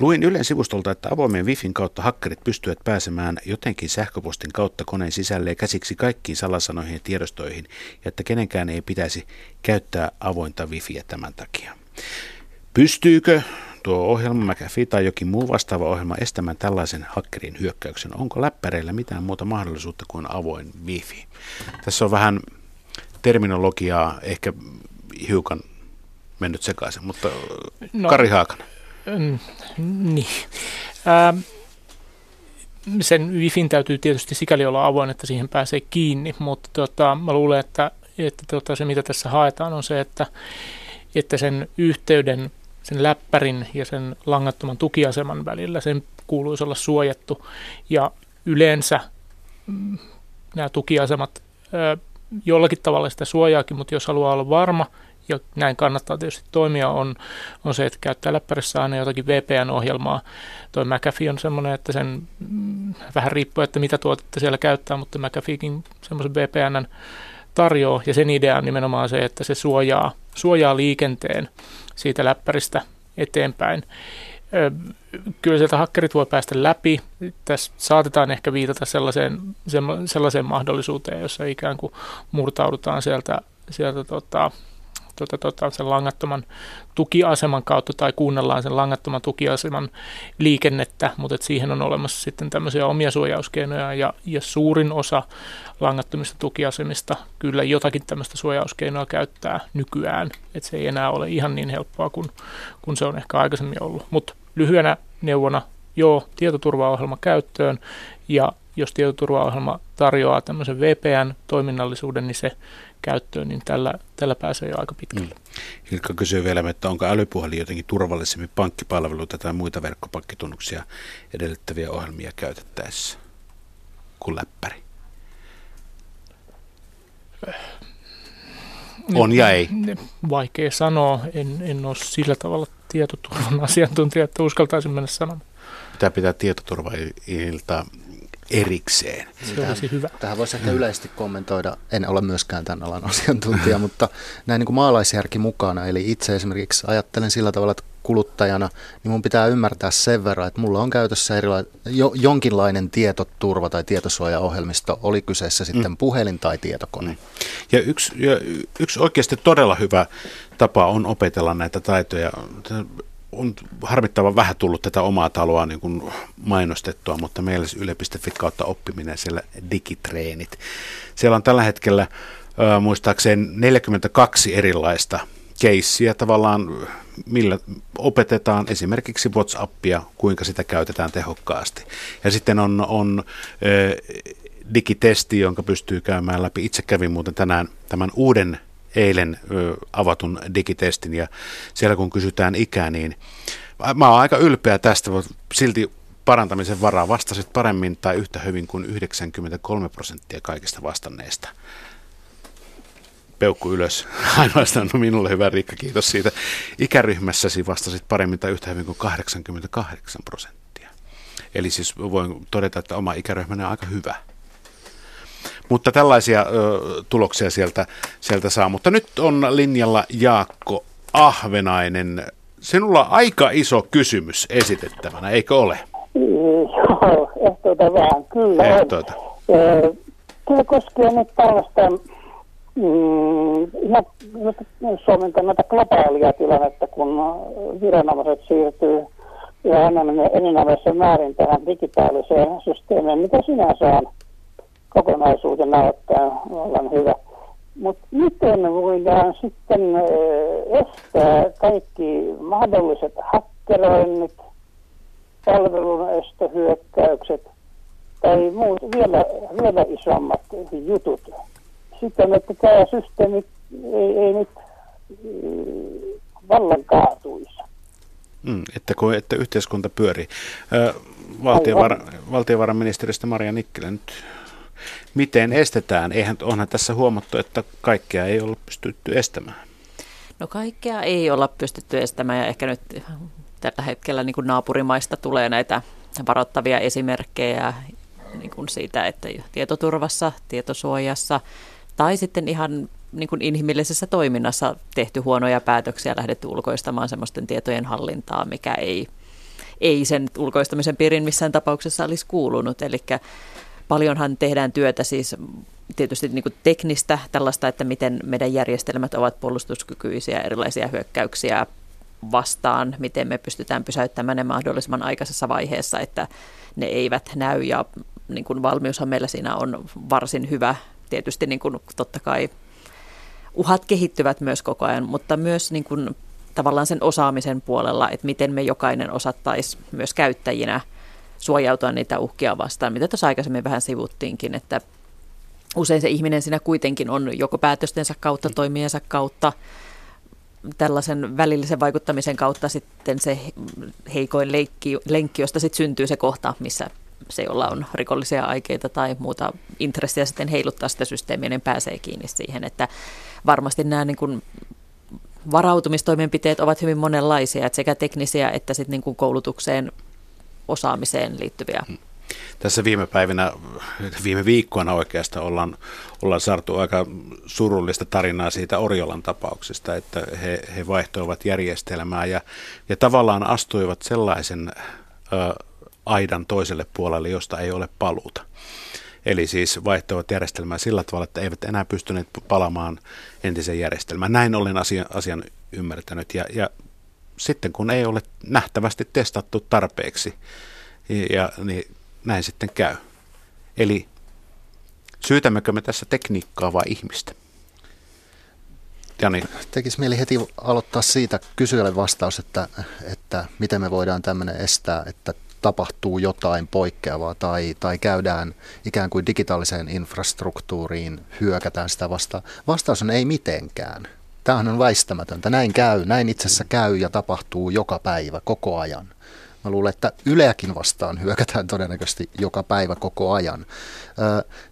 Luin Ylen sivustolta, että avoimen Wifin kautta hakkerit pystyvät pääsemään jotenkin sähköpostin kautta koneen sisälle ja käsiksi kaikkiin salasanoihin ja tiedostoihin, ja että kenenkään ei pitäisi käyttää avointa Wifiä tämän takia. Pystyykö tuo ohjelma McAfee tai jokin muu vastaava ohjelma estämään tällaisen hakkerin hyökkäyksen? Onko läppäreillä mitään muuta mahdollisuutta kuin avoin Wi-Fi? Tässä on vähän terminologiaa ehkä hiukan mennyt sekaisin, mutta no, Kari Haakanen. Mm, niin. Ähm, sen Wifin täytyy tietysti sikäli olla avoin, että siihen pääsee kiinni, mutta tota, mä luulen, että, että tota, se mitä tässä haetaan on se, että, että sen yhteyden, sen läppärin ja sen langattoman tukiaseman välillä sen kuuluisi olla suojattu. Ja yleensä mm, nämä tukiasemat jollakin tavalla sitä suojaakin, mutta jos haluaa olla varma, ja näin kannattaa tietysti toimia, on, on se, että käyttää läppärissä aina jotakin VPN-ohjelmaa. Toi McAfee on semmoinen, että sen mm, vähän riippuu, että mitä tuotetta siellä käyttää, mutta McAfeekin semmoisen VPNn tarjoaa, ja sen idea on nimenomaan se, että se suojaa, suojaa liikenteen siitä läppäristä eteenpäin. Kyllä sieltä hakkerit voi päästä läpi. Tässä saatetaan ehkä viitata sellaiseen, sellaiseen mahdollisuuteen, jossa ikään kuin murtaudutaan sieltä, sieltä tota, tota, tota, sen langattoman tukiaseman kautta tai kuunnellaan sen langattoman tukiaseman liikennettä, mutta siihen on olemassa sitten tämmöisiä omia suojauskeinoja ja, ja suurin osa langattomista tukiasemista kyllä jotakin tämmöistä suojauskeinoa käyttää nykyään, että se ei enää ole ihan niin helppoa kuin, kuin se on ehkä aikaisemmin ollut. Mutta lyhyenä neuvona, joo, tietoturvaohjelma käyttöön ja jos tietoturvaohjelma tarjoaa tämmöisen VPN-toiminnallisuuden, niin se käyttöön, niin tällä, tällä pääsee jo aika pitkälle. Mm. Hilkka kysyy vielä, että onko älypuhelin jotenkin turvallisemmin pankkipalveluita tai muita verkkopankkitunnuksia edellyttäviä ohjelmia käytettäessä kuin läppäri? On ja ei. Vaikea sanoa. En, en ole sillä tavalla tietoturvan asiantuntija, että uskaltaisin mennä sanomaan. Pitää pitää tietoturvailta erikseen. Se tähän, olisi hyvä. Tähän voisi ehkä yleisesti kommentoida, en ole myöskään tämän alan asiantuntija, mutta näin niin kuin maalaisjärki mukana. Eli itse esimerkiksi ajattelen sillä tavalla, että kuluttajana, niin mun pitää ymmärtää sen verran, että mulla on käytössä erila- jo, jonkinlainen tietoturva tai tietosuojaohjelmisto, oli kyseessä sitten mm. puhelin tai tietokone. Mm. Ja yksi, ja yksi oikeasti todella hyvä tapa on opetella näitä taitoja on harmittavan vähän tullut tätä omaa taloa niin kuin mainostettua, mutta meillä yle.fi kautta oppiminen siellä digitreenit. Siellä on tällä hetkellä muistaakseni 42 erilaista keissiä tavallaan, millä opetetaan esimerkiksi WhatsAppia, kuinka sitä käytetään tehokkaasti. Ja sitten on, on digitesti, jonka pystyy käymään läpi. Itse kävin muuten tänään tämän uuden eilen avatun digitestin ja siellä kun kysytään ikää, niin mä oon aika ylpeä tästä, mutta silti parantamisen varaa vastasit paremmin tai yhtä hyvin kuin 93 prosenttia kaikista vastanneista. Peukku ylös. Ainoastaan no minulle hyvä Riikka, kiitos siitä. Ikäryhmässäsi vastasit paremmin tai yhtä hyvin kuin 88 prosenttia. Eli siis voin todeta, että oma ikäryhmäni on aika hyvä. Mutta tällaisia ö, tuloksia sieltä, sieltä saa. Mutta nyt on linjalla Jaakko Ahvenainen. Sinulla on aika iso kysymys esitettävänä, eikö ole? Joo, ehtoita vähän, kyllä ehtoita. Kyllä koskee nyt tällaista mm, Suomen kannalta globaalia tilannetta, kun viranomaiset siirtyy ja enemmän enemmän määrin tähän digitaaliseen systeemiin, mitä sinänsä on kokonaisuuden näyttää olevan hyvä. Mutta miten voidaan sitten estää kaikki mahdolliset hakkeroinnit, palvelun estohyökkäykset tai muut vielä, vielä isommat jutut. Sitten, että tämä systeemi ei, ei nyt mm, vallan kaatuisi. Mm, että, kun, että yhteiskunta pyörii. valtiovara, valtiovarainministeristä Maria Nikkilä nyt miten estetään? Eihän, onhan tässä huomattu, että kaikkea ei ole pystytty estämään. No kaikkea ei olla pystytty estämään ja ehkä nyt tällä hetkellä niin kuin naapurimaista tulee näitä varoittavia esimerkkejä niin kuin siitä, että tietoturvassa, tietosuojassa tai sitten ihan niin kuin inhimillisessä toiminnassa tehty huonoja päätöksiä, lähdetty ulkoistamaan semmoisten tietojen hallintaa, mikä ei, ei sen ulkoistamisen piirin missään tapauksessa olisi kuulunut. Eli paljonhan tehdään työtä siis tietysti niin kuin teknistä tällaista, että miten meidän järjestelmät ovat puolustuskykyisiä erilaisia hyökkäyksiä vastaan, miten me pystytään pysäyttämään ne mahdollisimman aikaisessa vaiheessa, että ne eivät näy ja niin kuin valmiushan meillä siinä on varsin hyvä. Tietysti niin kuin totta kai uhat kehittyvät myös koko ajan, mutta myös niin kuin tavallaan sen osaamisen puolella, että miten me jokainen osattaisi myös käyttäjinä suojautua niitä uhkia vastaan, mitä tuossa aikaisemmin vähän sivuttiinkin, että usein se ihminen siinä kuitenkin on joko päätöstensä kautta, toimiensa kautta, tällaisen välillisen vaikuttamisen kautta sitten se heikoin leikki, lenkki, josta sitten syntyy se kohta, missä se, jolla on rikollisia aikeita tai muuta intressiä sitten heiluttaa sitä systeemiä, niin pääsee kiinni siihen, että varmasti nämä niin kuin varautumistoimenpiteet ovat hyvin monenlaisia, että sekä teknisiä että sitten niin kuin koulutukseen, osaamiseen liittyviä. Hmm. Tässä viime päivinä, viime viikkoina oikeastaan ollaan, ollaan saatu aika surullista tarinaa siitä Orjolan tapauksesta, että he, he vaihtoivat järjestelmää ja, ja tavallaan astuivat sellaisen ö, aidan toiselle puolelle, josta ei ole paluuta. Eli siis vaihtoivat järjestelmää sillä tavalla, että eivät enää pystyneet palaamaan entisen järjestelmään. Näin olen asian, asian ymmärtänyt. Ja, ja sitten kun ei ole nähtävästi testattu tarpeeksi, ja, niin näin sitten käy. Eli syytämmekö me tässä tekniikkaa vai ihmistä? Jani. Tekisi mieli heti aloittaa siitä kysyjälle vastaus, että, että miten me voidaan tämmöinen estää, että tapahtuu jotain poikkeavaa tai, tai käydään ikään kuin digitaaliseen infrastruktuuriin, hyökätään sitä vastaan. Vastaus on ei mitenkään. Tämähän on väistämätöntä. Näin käy, näin itse asiassa käy ja tapahtuu joka päivä, koko ajan. Mä luulen, että Yleäkin vastaan hyökätään todennäköisesti joka päivä koko ajan.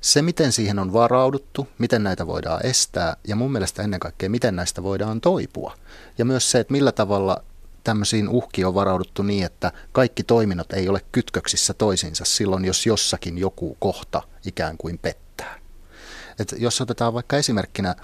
Se, miten siihen on varauduttu, miten näitä voidaan estää ja mun mielestä ennen kaikkea, miten näistä voidaan toipua. Ja myös se, että millä tavalla tämmöisiin uhkiin on varauduttu niin, että kaikki toiminnot ei ole kytköksissä toisiinsa silloin, jos jossakin joku kohta ikään kuin pettää. Et jos otetaan vaikka esimerkkinä,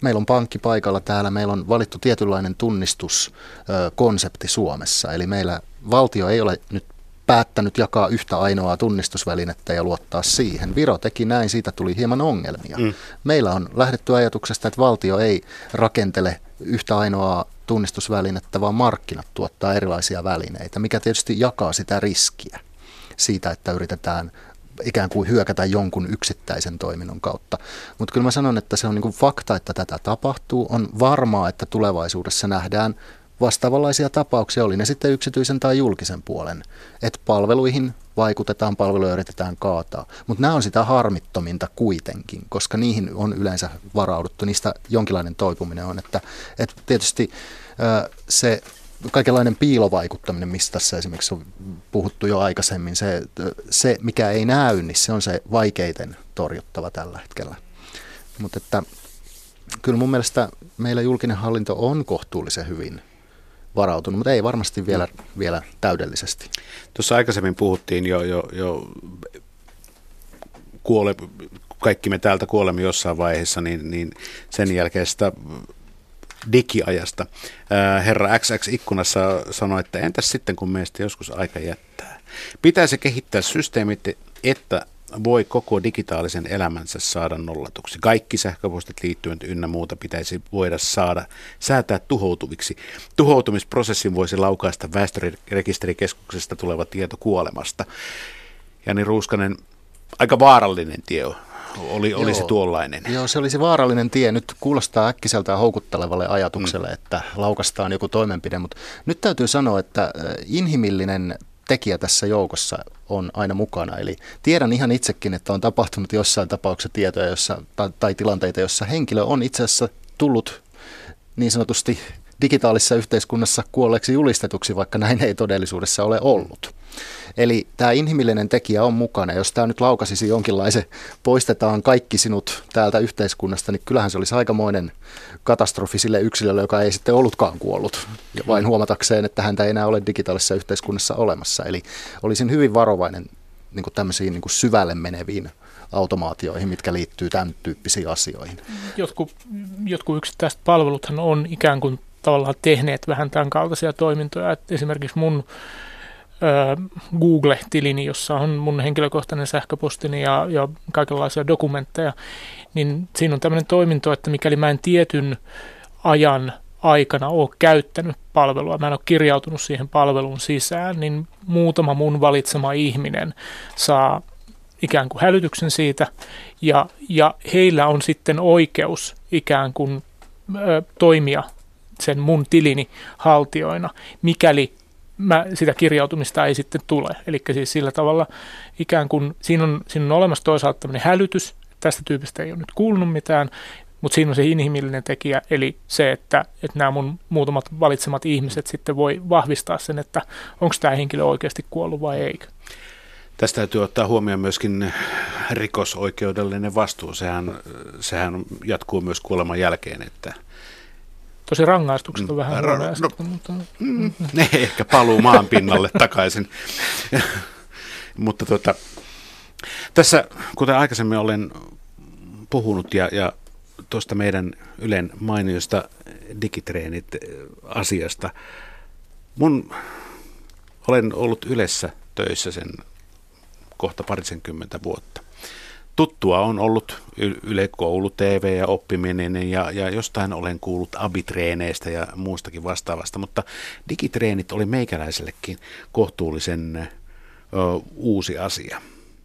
meillä on pankki paikalla täällä, meillä on valittu tietynlainen tunnistuskonsepti Suomessa, eli meillä valtio ei ole nyt päättänyt jakaa yhtä ainoaa tunnistusvälinettä ja luottaa siihen. Viro teki näin, siitä tuli hieman ongelmia. Mm. Meillä on lähdetty ajatuksesta, että valtio ei rakentele yhtä ainoaa tunnistusvälinettä, vaan markkinat tuottaa erilaisia välineitä, mikä tietysti jakaa sitä riskiä siitä, että yritetään ikään kuin hyökätä jonkun yksittäisen toiminnon kautta. Mutta kyllä mä sanon, että se on niin fakta, että tätä tapahtuu. On varmaa, että tulevaisuudessa nähdään vastaavanlaisia tapauksia, oli ne sitten yksityisen tai julkisen puolen, että palveluihin vaikutetaan, palveluja yritetään kaataa. Mutta nämä on sitä harmittominta kuitenkin, koska niihin on yleensä varauduttu, niistä jonkinlainen toipuminen on, että, että tietysti se kaikenlainen piilovaikuttaminen, mistä tässä esimerkiksi on puhuttu jo aikaisemmin, se, se mikä ei näy, niin se on se vaikeiten torjuttava tällä hetkellä. Mutta että kyllä mun mielestä meillä julkinen hallinto on kohtuullisen hyvin varautunut, mutta ei varmasti vielä, vielä täydellisesti. Tuossa aikaisemmin puhuttiin jo, jo, jo kuole, kaikki me täältä kuolemme jossain vaiheessa, niin, niin sen jälkeen sitä digiajasta. Herra XX ikkunassa sanoi, että entäs sitten kun meistä joskus aika jättää. Pitäisi kehittää systeemit, että voi koko digitaalisen elämänsä saada nollatuksi. Kaikki sähköpostit liittyen ynnä muuta pitäisi voida saada säätää tuhoutuviksi. Tuhoutumisprosessin voisi laukaista väestörekisterikeskuksesta tuleva tieto kuolemasta. Jani Ruuskanen, aika vaarallinen tie oli, olisi Joo. tuollainen. Joo, se olisi vaarallinen tie. Nyt kuulostaa äkkiseltään houkuttelevalle ajatukselle, mm. että laukastaan joku toimenpide, mutta nyt täytyy sanoa, että inhimillinen tekijä tässä joukossa on aina mukana. Eli tiedän ihan itsekin, että on tapahtunut jossain tapauksessa tietoja jossa, tai, tai tilanteita, jossa henkilö on itse asiassa tullut niin sanotusti digitaalisessa yhteiskunnassa kuolleeksi julistetuksi, vaikka näin ei todellisuudessa ole ollut. Eli tämä inhimillinen tekijä on mukana. Jos tämä nyt laukasisi jonkinlaisen, poistetaan kaikki sinut täältä yhteiskunnasta, niin kyllähän se olisi aikamoinen katastrofi sille yksilölle, joka ei sitten ollutkaan kuollut, ja vain huomatakseen, että häntä ei enää ole digitaalisessa yhteiskunnassa olemassa. Eli olisin hyvin varovainen niin kuin tämmöisiin niin kuin syvälle meneviin automaatioihin, mitkä liittyy tämän tyyppisiin asioihin. Jotkut, jotkut yksittäiset palveluthan on ikään kuin tavallaan tehneet vähän tämän kaltaisia toimintoja. Et esimerkiksi mun Google-tilini, jossa on mun henkilökohtainen sähköpostini ja, ja kaikenlaisia dokumentteja, niin siinä on tämmöinen toiminto, että mikäli mä en tietyn ajan aikana ole käyttänyt palvelua, mä en ole kirjautunut siihen palvelun sisään, niin muutama mun valitsema ihminen saa ikään kuin hälytyksen siitä, ja, ja heillä on sitten oikeus ikään kuin ö, toimia sen mun tilini haltioina, mikäli mä, sitä kirjautumista ei sitten tule. Eli siis sillä tavalla ikään kuin siinä on, siinä on olemassa toisaalta tämmöinen hälytys, tästä tyypistä ei ole nyt kuulunut mitään, mutta siinä on se inhimillinen tekijä, eli se, että, että nämä mun muutamat valitsemat ihmiset sitten voi vahvistaa sen, että onko tämä henkilö oikeasti kuollut vai ei. Tästä täytyy ottaa huomioon myöskin rikosoikeudellinen vastuu. Sehän, sehän jatkuu myös kuoleman jälkeen, että Tosi rangaistukset on Mm, vähän ra- huonoja no, mutta Mm, ne ehkä paluu maan pinnalle takaisin. Mutta tuota, tässä, kuten aikaisemmin olen puhunut ja, ja tuosta meidän Ylen mainiosta digitreenit eh, asiasta, mun olen ollut Ylessä töissä sen kohta parisenkymmentä vuotta. Tuttua on ollut Yle Koulu, TV ja oppiminen ja, ja jostain olen kuullut abitreeneistä ja muustakin vastaavasta, mutta digitreenit oli meikäläisellekin kohtuullisen ö, uusi asia.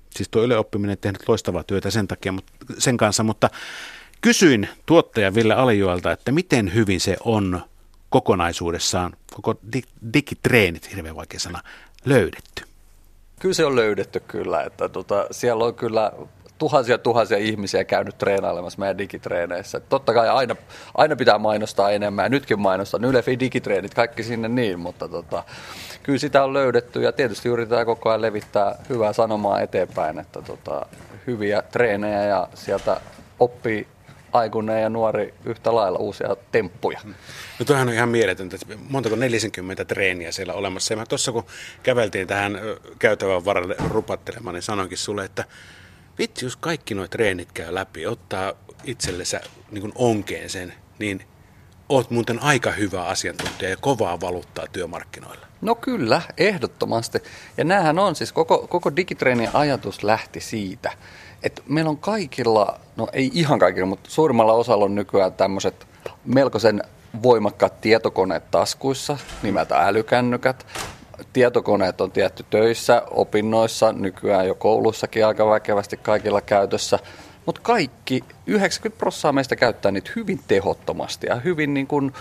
Siis tuo Yle oppiminen tehnyt loistavaa työtä sen takia, mutta, sen kanssa, mutta kysyin tuottaja Ville Alijoelta, että miten hyvin se on kokonaisuudessaan, koko di- digitreenit, hirveän vaikea sana, löydetty. Kyllä se on löydetty kyllä, että tota, siellä on kyllä tuhansia tuhansia ihmisiä käynyt treenailemassa meidän digitreeneissä. Totta kai aina, aina pitää mainostaa enemmän, ja nytkin mainostan Ylefi digitreenit, kaikki sinne niin, mutta tota, kyllä sitä on löydetty ja tietysti yritetään koko ajan levittää hyvää sanomaa eteenpäin, että tota, hyviä treenejä ja sieltä oppii aikuinen ja nuori yhtä lailla uusia temppuja. No toihan on ihan mieletöntä. Montako 40 treeniä siellä olemassa. Ja mä tuossa kun käveltiin tähän käytävän varalle rupattelemaan, niin sanoinkin sulle, että vitsi, jos kaikki nuo treenit käy läpi, ottaa itsellensä niin onkeen sen, niin oot muuten aika hyvä asiantuntija ja kovaa valuuttaa työmarkkinoilla. No kyllä, ehdottomasti. Ja näähän on siis, koko, koko digitreenin ajatus lähti siitä, että meillä on kaikilla, no ei ihan kaikilla, mutta suurimmalla osalla on nykyään tämmöiset melkoisen voimakkaat tietokoneet taskuissa, nimeltä älykännykät. Tietokoneet on tietty töissä, opinnoissa, nykyään jo koulussakin aika väkevästi kaikilla käytössä. Mutta kaikki, 90 prosenttia meistä käyttää niitä hyvin tehottomasti ja hyvin niin kuin,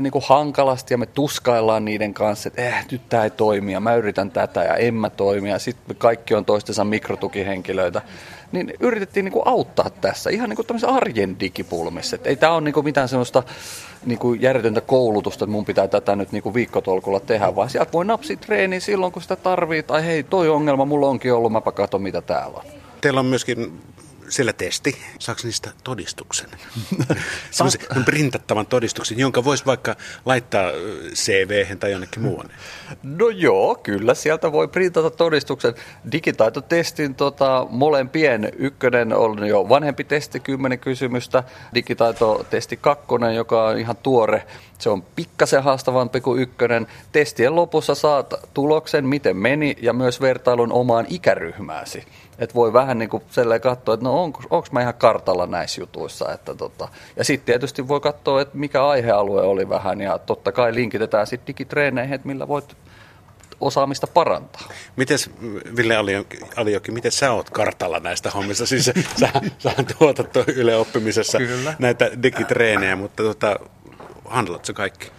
niin kuin hankalasti ja me tuskaillaan niiden kanssa, että eh, nyt tämä ei toimi ja mä yritän tätä ja en mä toimi ja sitten kaikki on toistensa mikrotukihenkilöitä. Niin yritettiin niin kuin auttaa tässä ihan niin kuin tämmöisessä arjen digipulmissa. Et ei tämä ole niin kuin mitään semmoista niin kuin järjetöntä koulutusta, että mun pitää tätä nyt niin kuin viikkotolkulla tehdä, vaan sieltä voi napsia treeniä silloin, kun sitä tarvii. Tai hei, toi ongelma mulla onkin ollut, mäpä katson mitä täällä on. Teillä on myöskin siellä testi. Saako niistä todistuksen? Semmoisen printattavan todistuksen, jonka voisi vaikka laittaa cv tai jonnekin muualle. No joo, kyllä sieltä voi printata todistuksen. Digitaitotestin tota, molempien ykkönen on jo vanhempi testi, 10 kysymystä. Digitaitotesti kakkonen, joka on ihan tuore. Se on pikkasen haastavampi kuin ykkönen. Testien lopussa saat tuloksen, miten meni ja myös vertailun omaan ikäryhmääsi. Että voi vähän niin kuin katsoa, että no onko, onko mä ihan kartalla näissä jutuissa. Että tota. Ja sitten tietysti voi katsoa, että mikä aihealue oli vähän ja totta kai linkitetään sitten digitreeneihin, että millä voit osaamista parantaa. Mites Ville Alioki, miten sä oot kartalla näistä hommista? Siis sä, sä tuotat Yle oppimisessa Kyllä. näitä digitreenejä, mutta tota, handlatko kaikki?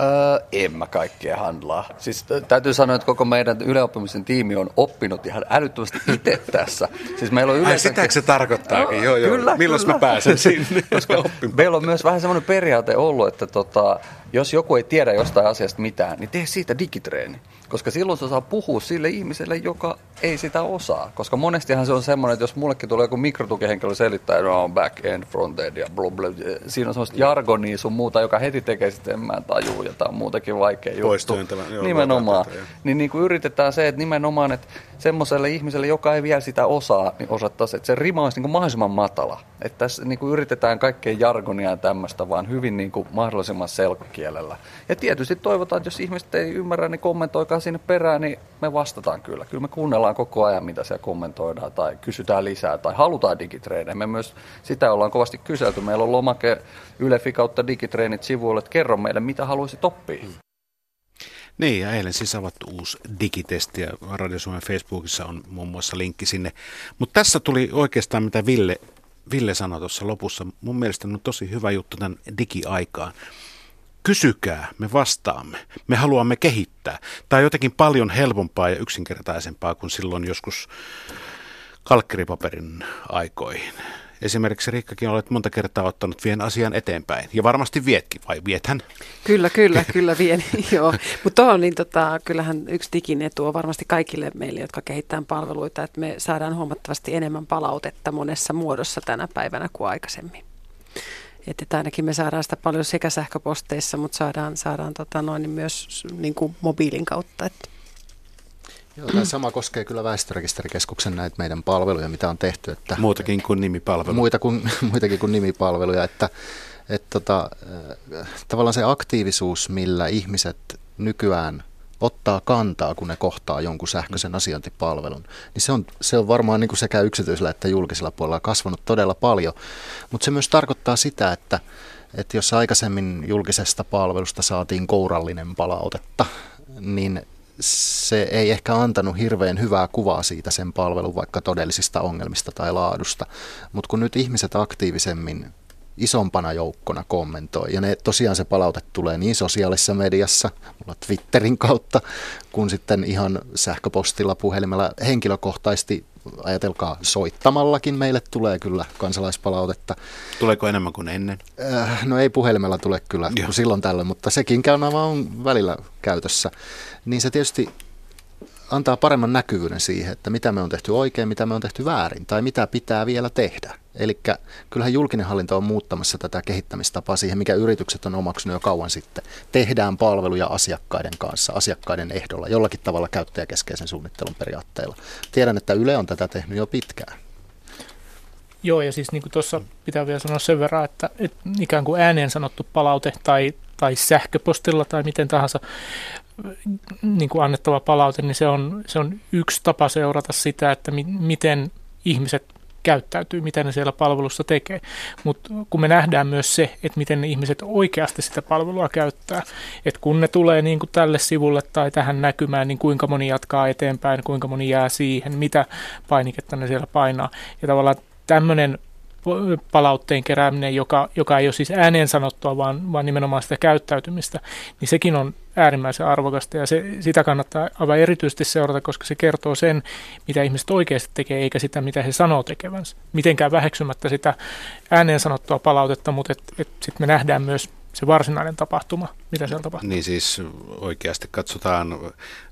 Öö, en mä kaikkea handlaa. Siis täytyy sanoa, että koko meidän yleoppimisen tiimi on oppinut ihan älyttömästi itse tässä. Siis meillä on yleensä... Ai sitäkö se tarkoittaakin? Joo, joo. Kyllä, Milloin kyllä. mä pääsen sinne Koska Meillä on myös vähän semmoinen periaate ollut, että tota, jos joku ei tiedä jostain asiasta mitään, niin tee siitä digitreeni. Koska silloin se saa puhua sille ihmiselle, joka ei sitä osaa. Koska monestihan se on semmoinen, että jos mullekin tulee joku mikrotukihenkilö selittää, että no, on back-end, front-end ja blah, blah, siinä on semmoista jargonia sun muuta, joka heti tekee sitten en mä tajuu ja tämä on muutenkin vaikea juttu. Joo, nimenomaan. Tätä, niin, niin kuin yritetään se, että nimenomaan, että semmoiselle ihmiselle, joka ei vielä sitä osaa, niin osattaisiin, että se rima olisi niin kuin mahdollisimman matala. Että tässä niin kuin yritetään kaikkea jargonia ja tämmöistä, vaan hyvin niin kuin mahdollisimman selkokielellä. Ja tietysti toivotaan, että jos ihmiset ei ymmärrä, niin kommentoikaa sinne perään, niin me vastataan kyllä. Kyllä me kuunnellaan koko ajan, mitä siellä kommentoidaan tai kysytään lisää tai halutaan digitreenejä. Me myös sitä ollaan kovasti kyselty. Meillä on lomake Ylefi kautta digitreenit sivuille, että kerro meille, mitä haluaisit oppia. Niin, ja eilen siis avattu uusi digitesti ja Radio Suomen Facebookissa on muun muassa linkki sinne. Mutta tässä tuli oikeastaan, mitä Ville, Ville sanoi tuossa lopussa, mun mielestä on tosi hyvä juttu tämän digiaikaan. Kysykää, me vastaamme. Me haluamme kehittää. Tämä on jotenkin paljon helpompaa ja yksinkertaisempaa kuin silloin joskus kalkkeripaperin aikoihin. Esimerkiksi Riikkakin olet monta kertaa ottanut vien asian eteenpäin. Ja varmasti vietkin, vai viethän? Kyllä, kyllä, kyllä vien. Joo. Mutta niin tota, kyllähän yksi digin etu on varmasti kaikille meille, jotka kehittää palveluita, että me saadaan huomattavasti enemmän palautetta monessa muodossa tänä päivänä kuin aikaisemmin. Että ainakin me saadaan sitä paljon sekä sähköposteissa, mutta saadaan, saadaan tota noin, niin myös niin kuin mobiilin kautta. Että. Joo, tämä sama koskee kyllä väestörekisterikeskuksen näitä meidän palveluja, mitä on tehty. Että, muutakin kuin nimipalveluja. Muita kuin, muitakin kuin nimipalveluja, että, että tota, tavallaan se aktiivisuus, millä ihmiset nykyään ottaa kantaa, kun ne kohtaa jonkun sähköisen asiointipalvelun, niin se on, se on varmaan niin kuin sekä yksityisellä että julkisella puolella kasvanut todella paljon. Mutta se myös tarkoittaa sitä, että, että jos aikaisemmin julkisesta palvelusta saatiin kourallinen palautetta, niin se ei ehkä antanut hirveän hyvää kuvaa siitä sen palvelun vaikka todellisista ongelmista tai laadusta. Mutta kun nyt ihmiset aktiivisemmin isompana joukkona kommentoi. Ja ne, tosiaan se palaute tulee niin sosiaalisessa mediassa, mulla Twitterin kautta, kuin sitten ihan sähköpostilla, puhelimella, henkilökohtaisesti ajatelkaa soittamallakin meille tulee kyllä kansalaispalautetta. Tuleeko enemmän kuin ennen? Äh, no ei puhelimella tule kyllä kuin silloin tällöin, mutta sekin kanava on välillä käytössä. Niin se tietysti antaa paremman näkyvyyden siihen, että mitä me on tehty oikein, mitä me on tehty väärin tai mitä pitää vielä tehdä. Eli kyllähän julkinen hallinto on muuttamassa tätä kehittämistapaa siihen, mikä yritykset on omaksunut jo kauan sitten. Tehdään palveluja asiakkaiden kanssa, asiakkaiden ehdolla, jollakin tavalla käyttäjäkeskeisen suunnittelun periaatteella. Tiedän, että Yle on tätä tehnyt jo pitkään. Joo, ja siis niin kuin tuossa pitää vielä sanoa sen verran, että, että ikään kuin ääneen sanottu palaute tai, tai sähköpostilla tai miten tahansa niin kuin annettava palaute, niin se on, se on yksi tapa seurata sitä, että mi, miten ihmiset käyttäytyy, mitä ne siellä palvelussa tekee. Mutta kun me nähdään myös se, että miten ne ihmiset oikeasti sitä palvelua käyttää, että kun ne tulee niin kuin tälle sivulle tai tähän näkymään, niin kuinka moni jatkaa eteenpäin, kuinka moni jää siihen, mitä painiketta ne siellä painaa. Ja tavallaan tämmöinen palautteen kerääminen, joka, joka ei ole siis ääneen sanottua, vaan, vaan nimenomaan sitä käyttäytymistä, niin sekin on äärimmäisen arvokasta ja se, sitä kannattaa aivan erityisesti seurata, koska se kertoo sen, mitä ihmiset oikeasti tekee, eikä sitä, mitä he sanoo tekevänsä. Mitenkään väheksymättä sitä ääneen sanottua palautetta, mutta sitten me nähdään myös se varsinainen tapahtuma, mitä siellä tapahtuu. Niin siis oikeasti katsotaan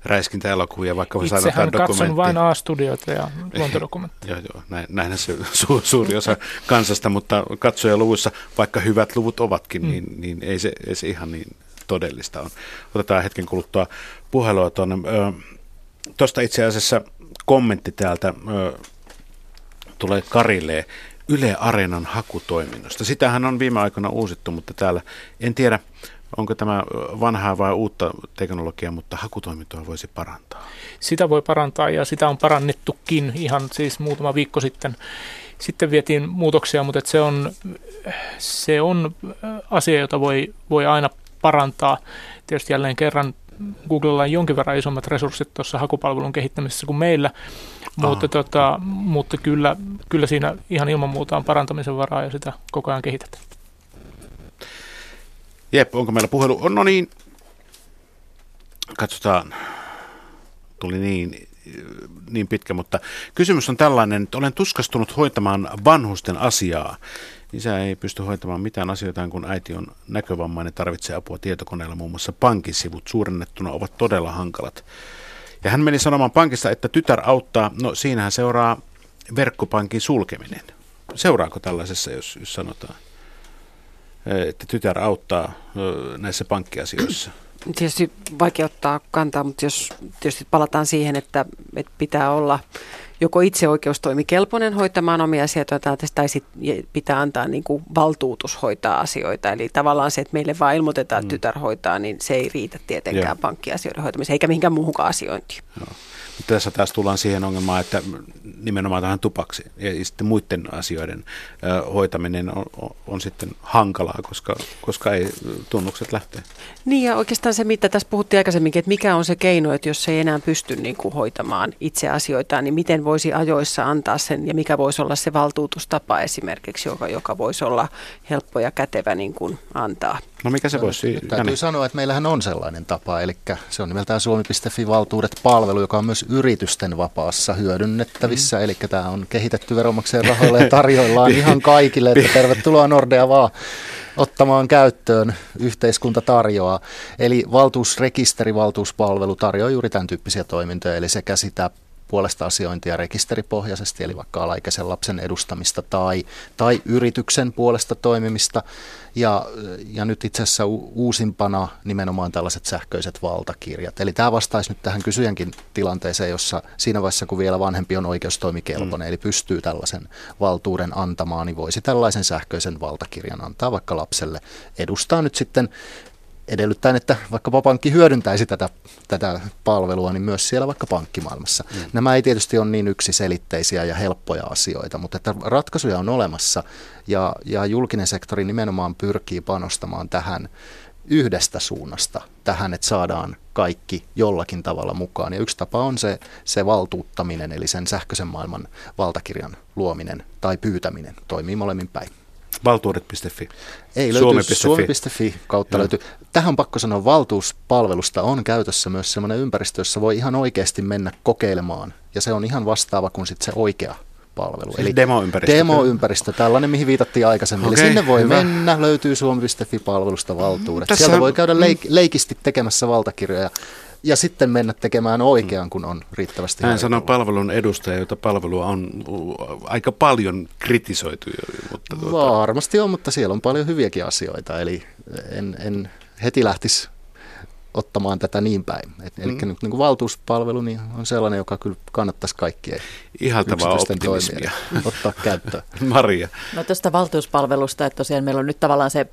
räiskintäelokuvia, vaikka Itsehän sanotaan dokumentti. katson vain A-studioita ja luontodokumentteja. joo, joo, näin, näinhän se su, suuri osa kansasta, mutta katsojaluvuissa, vaikka hyvät luvut ovatkin, mm. niin, niin ei, se, ei se ihan niin todellista on. Otetaan hetken kuluttua puhelua tuonne. Tuosta itse asiassa kommentti täältä ö, tulee Karille Yle Areenan hakutoiminnosta. Sitähän on viime aikoina uusittu, mutta täällä en tiedä, onko tämä vanhaa vai uutta teknologiaa, mutta hakutoimintoa voisi parantaa. Sitä voi parantaa ja sitä on parannettukin ihan siis muutama viikko sitten. Sitten vietiin muutoksia, mutta se on, se on asia, jota voi, voi aina parantaa. Tietysti jälleen kerran Googlella on jonkin verran isommat resurssit tuossa hakupalvelun kehittämisessä kuin meillä, mutta, tota, mutta kyllä, kyllä siinä ihan ilman muuta on parantamisen varaa ja sitä koko ajan kehitetään. Jep, onko meillä puhelu? No niin, katsotaan. Tuli niin, niin pitkä, mutta kysymys on tällainen, että olen tuskastunut hoitamaan vanhusten asiaa. Isä ei pysty hoitamaan mitään asioita, kun äiti on näkövammainen, tarvitsee apua tietokoneella. Muun muassa pankisivut suurennettuna ovat todella hankalat. Ja hän meni sanomaan pankista, että tytär auttaa. No siinähän seuraa verkkopankin sulkeminen. Seuraako tällaisessa, jos, jos sanotaan, että tytär auttaa näissä pankkiasioissa? Tietysti vaikea ottaa kantaa, mutta jos tietysti palataan siihen, että, että pitää olla joko itse oikeustoimikelpoinen hoitamaan omia asioita tai sit pitää antaa niin kuin valtuutus hoitaa asioita. Eli tavallaan se, että meille vaan ilmoitetaan, että mm. tytär hoitaa, niin se ei riitä tietenkään pankkiasioiden hoitamiseen eikä mihinkään muuhunkaan asiointiin. Joo. Tässä taas tullaan siihen ongelmaan, että nimenomaan tähän tupaksi ja sitten muiden asioiden hoitaminen on, on, on sitten hankalaa, koska, koska ei tunnukset lähtee. Niin ja oikeastaan se, mitä tässä puhuttiin aikaisemminkin, että mikä on se keino, että jos ei enää pysty niin kuin hoitamaan itse asioitaan, niin miten voisi ajoissa antaa sen ja mikä voisi olla se valtuutustapa esimerkiksi, joka, joka voisi olla helppo ja kätevä niin kuin antaa. No mikä se voisi? Täytyy Jani. sanoa, että meillähän on sellainen tapa, eli se on nimeltään suomi.fi valtuudet palvelu, joka on myös yritysten vapaassa hyödynnettävissä, mm. eli tämä on kehitetty veronmaksajan rahoilla ja tarjoillaan ihan kaikille, että tervetuloa Nordea vaan ottamaan käyttöön yhteiskunta tarjoaa. Eli valtuusrekisteri, valtuuspalvelu tarjoaa juuri tämän tyyppisiä toimintoja, eli sekä sitä puolesta asiointia rekisteripohjaisesti, eli vaikka alaikäisen lapsen edustamista tai, tai yrityksen puolesta toimimista. Ja, ja nyt itse asiassa uusimpana nimenomaan tällaiset sähköiset valtakirjat. Eli tämä vastaisi nyt tähän kysyjänkin tilanteeseen, jossa siinä vaiheessa, kun vielä vanhempi on oikeustoimikelpoinen, mm. eli pystyy tällaisen valtuuden antamaan, niin voisi tällaisen sähköisen valtakirjan antaa vaikka lapselle. Edustaa nyt sitten edellyttäen, että vaikka pankki hyödyntäisi tätä, tätä palvelua, niin myös siellä vaikka pankkimaailmassa. Mm. Nämä ei tietysti ole niin yksiselitteisiä ja helppoja asioita, mutta että ratkaisuja on olemassa ja, ja julkinen sektori nimenomaan pyrkii panostamaan tähän yhdestä suunnasta, tähän, että saadaan kaikki jollakin tavalla mukaan. Ja yksi tapa on se, se valtuuttaminen, eli sen sähköisen maailman valtakirjan luominen tai pyytäminen, toimii molemmin päin. Valtuudet.fi. Ei löytyy Suomi.fi. Suomi.fi kautta löytyy. Tähän on pakko sanoa, valtuuspalvelusta on käytössä myös sellainen ympäristö, jossa voi ihan oikeasti mennä kokeilemaan. Ja se on ihan vastaava kuin sitten se oikea palvelu. Siis Eli demoympäristö. Demoympäristö, tällainen mihin viitattiin aikaisemmin. Okay, Eli sinne voi hyvä. mennä, löytyy suomi.fi-palvelusta valtuudet. Tässä Sieltä voi käydä leik- leikisti tekemässä valtakirjoja ja sitten mennä tekemään oikean, kun on riittävästi Hän sanoo palvelun edustaja, jota palvelua on aika paljon kritisoitu. Mutta tuota... Varmasti on, mutta siellä on paljon hyviäkin asioita, eli en, en heti lähtisi ottamaan tätä niin päin. Et, mm. Eli nyt niin kuin valtuuspalvelu niin on sellainen, joka kyllä kannattaisi kaikkien Ihaltavaa optimismia. ottaa käyttöön. Maria. No tuosta valtuuspalvelusta, että tosiaan meillä on nyt tavallaan se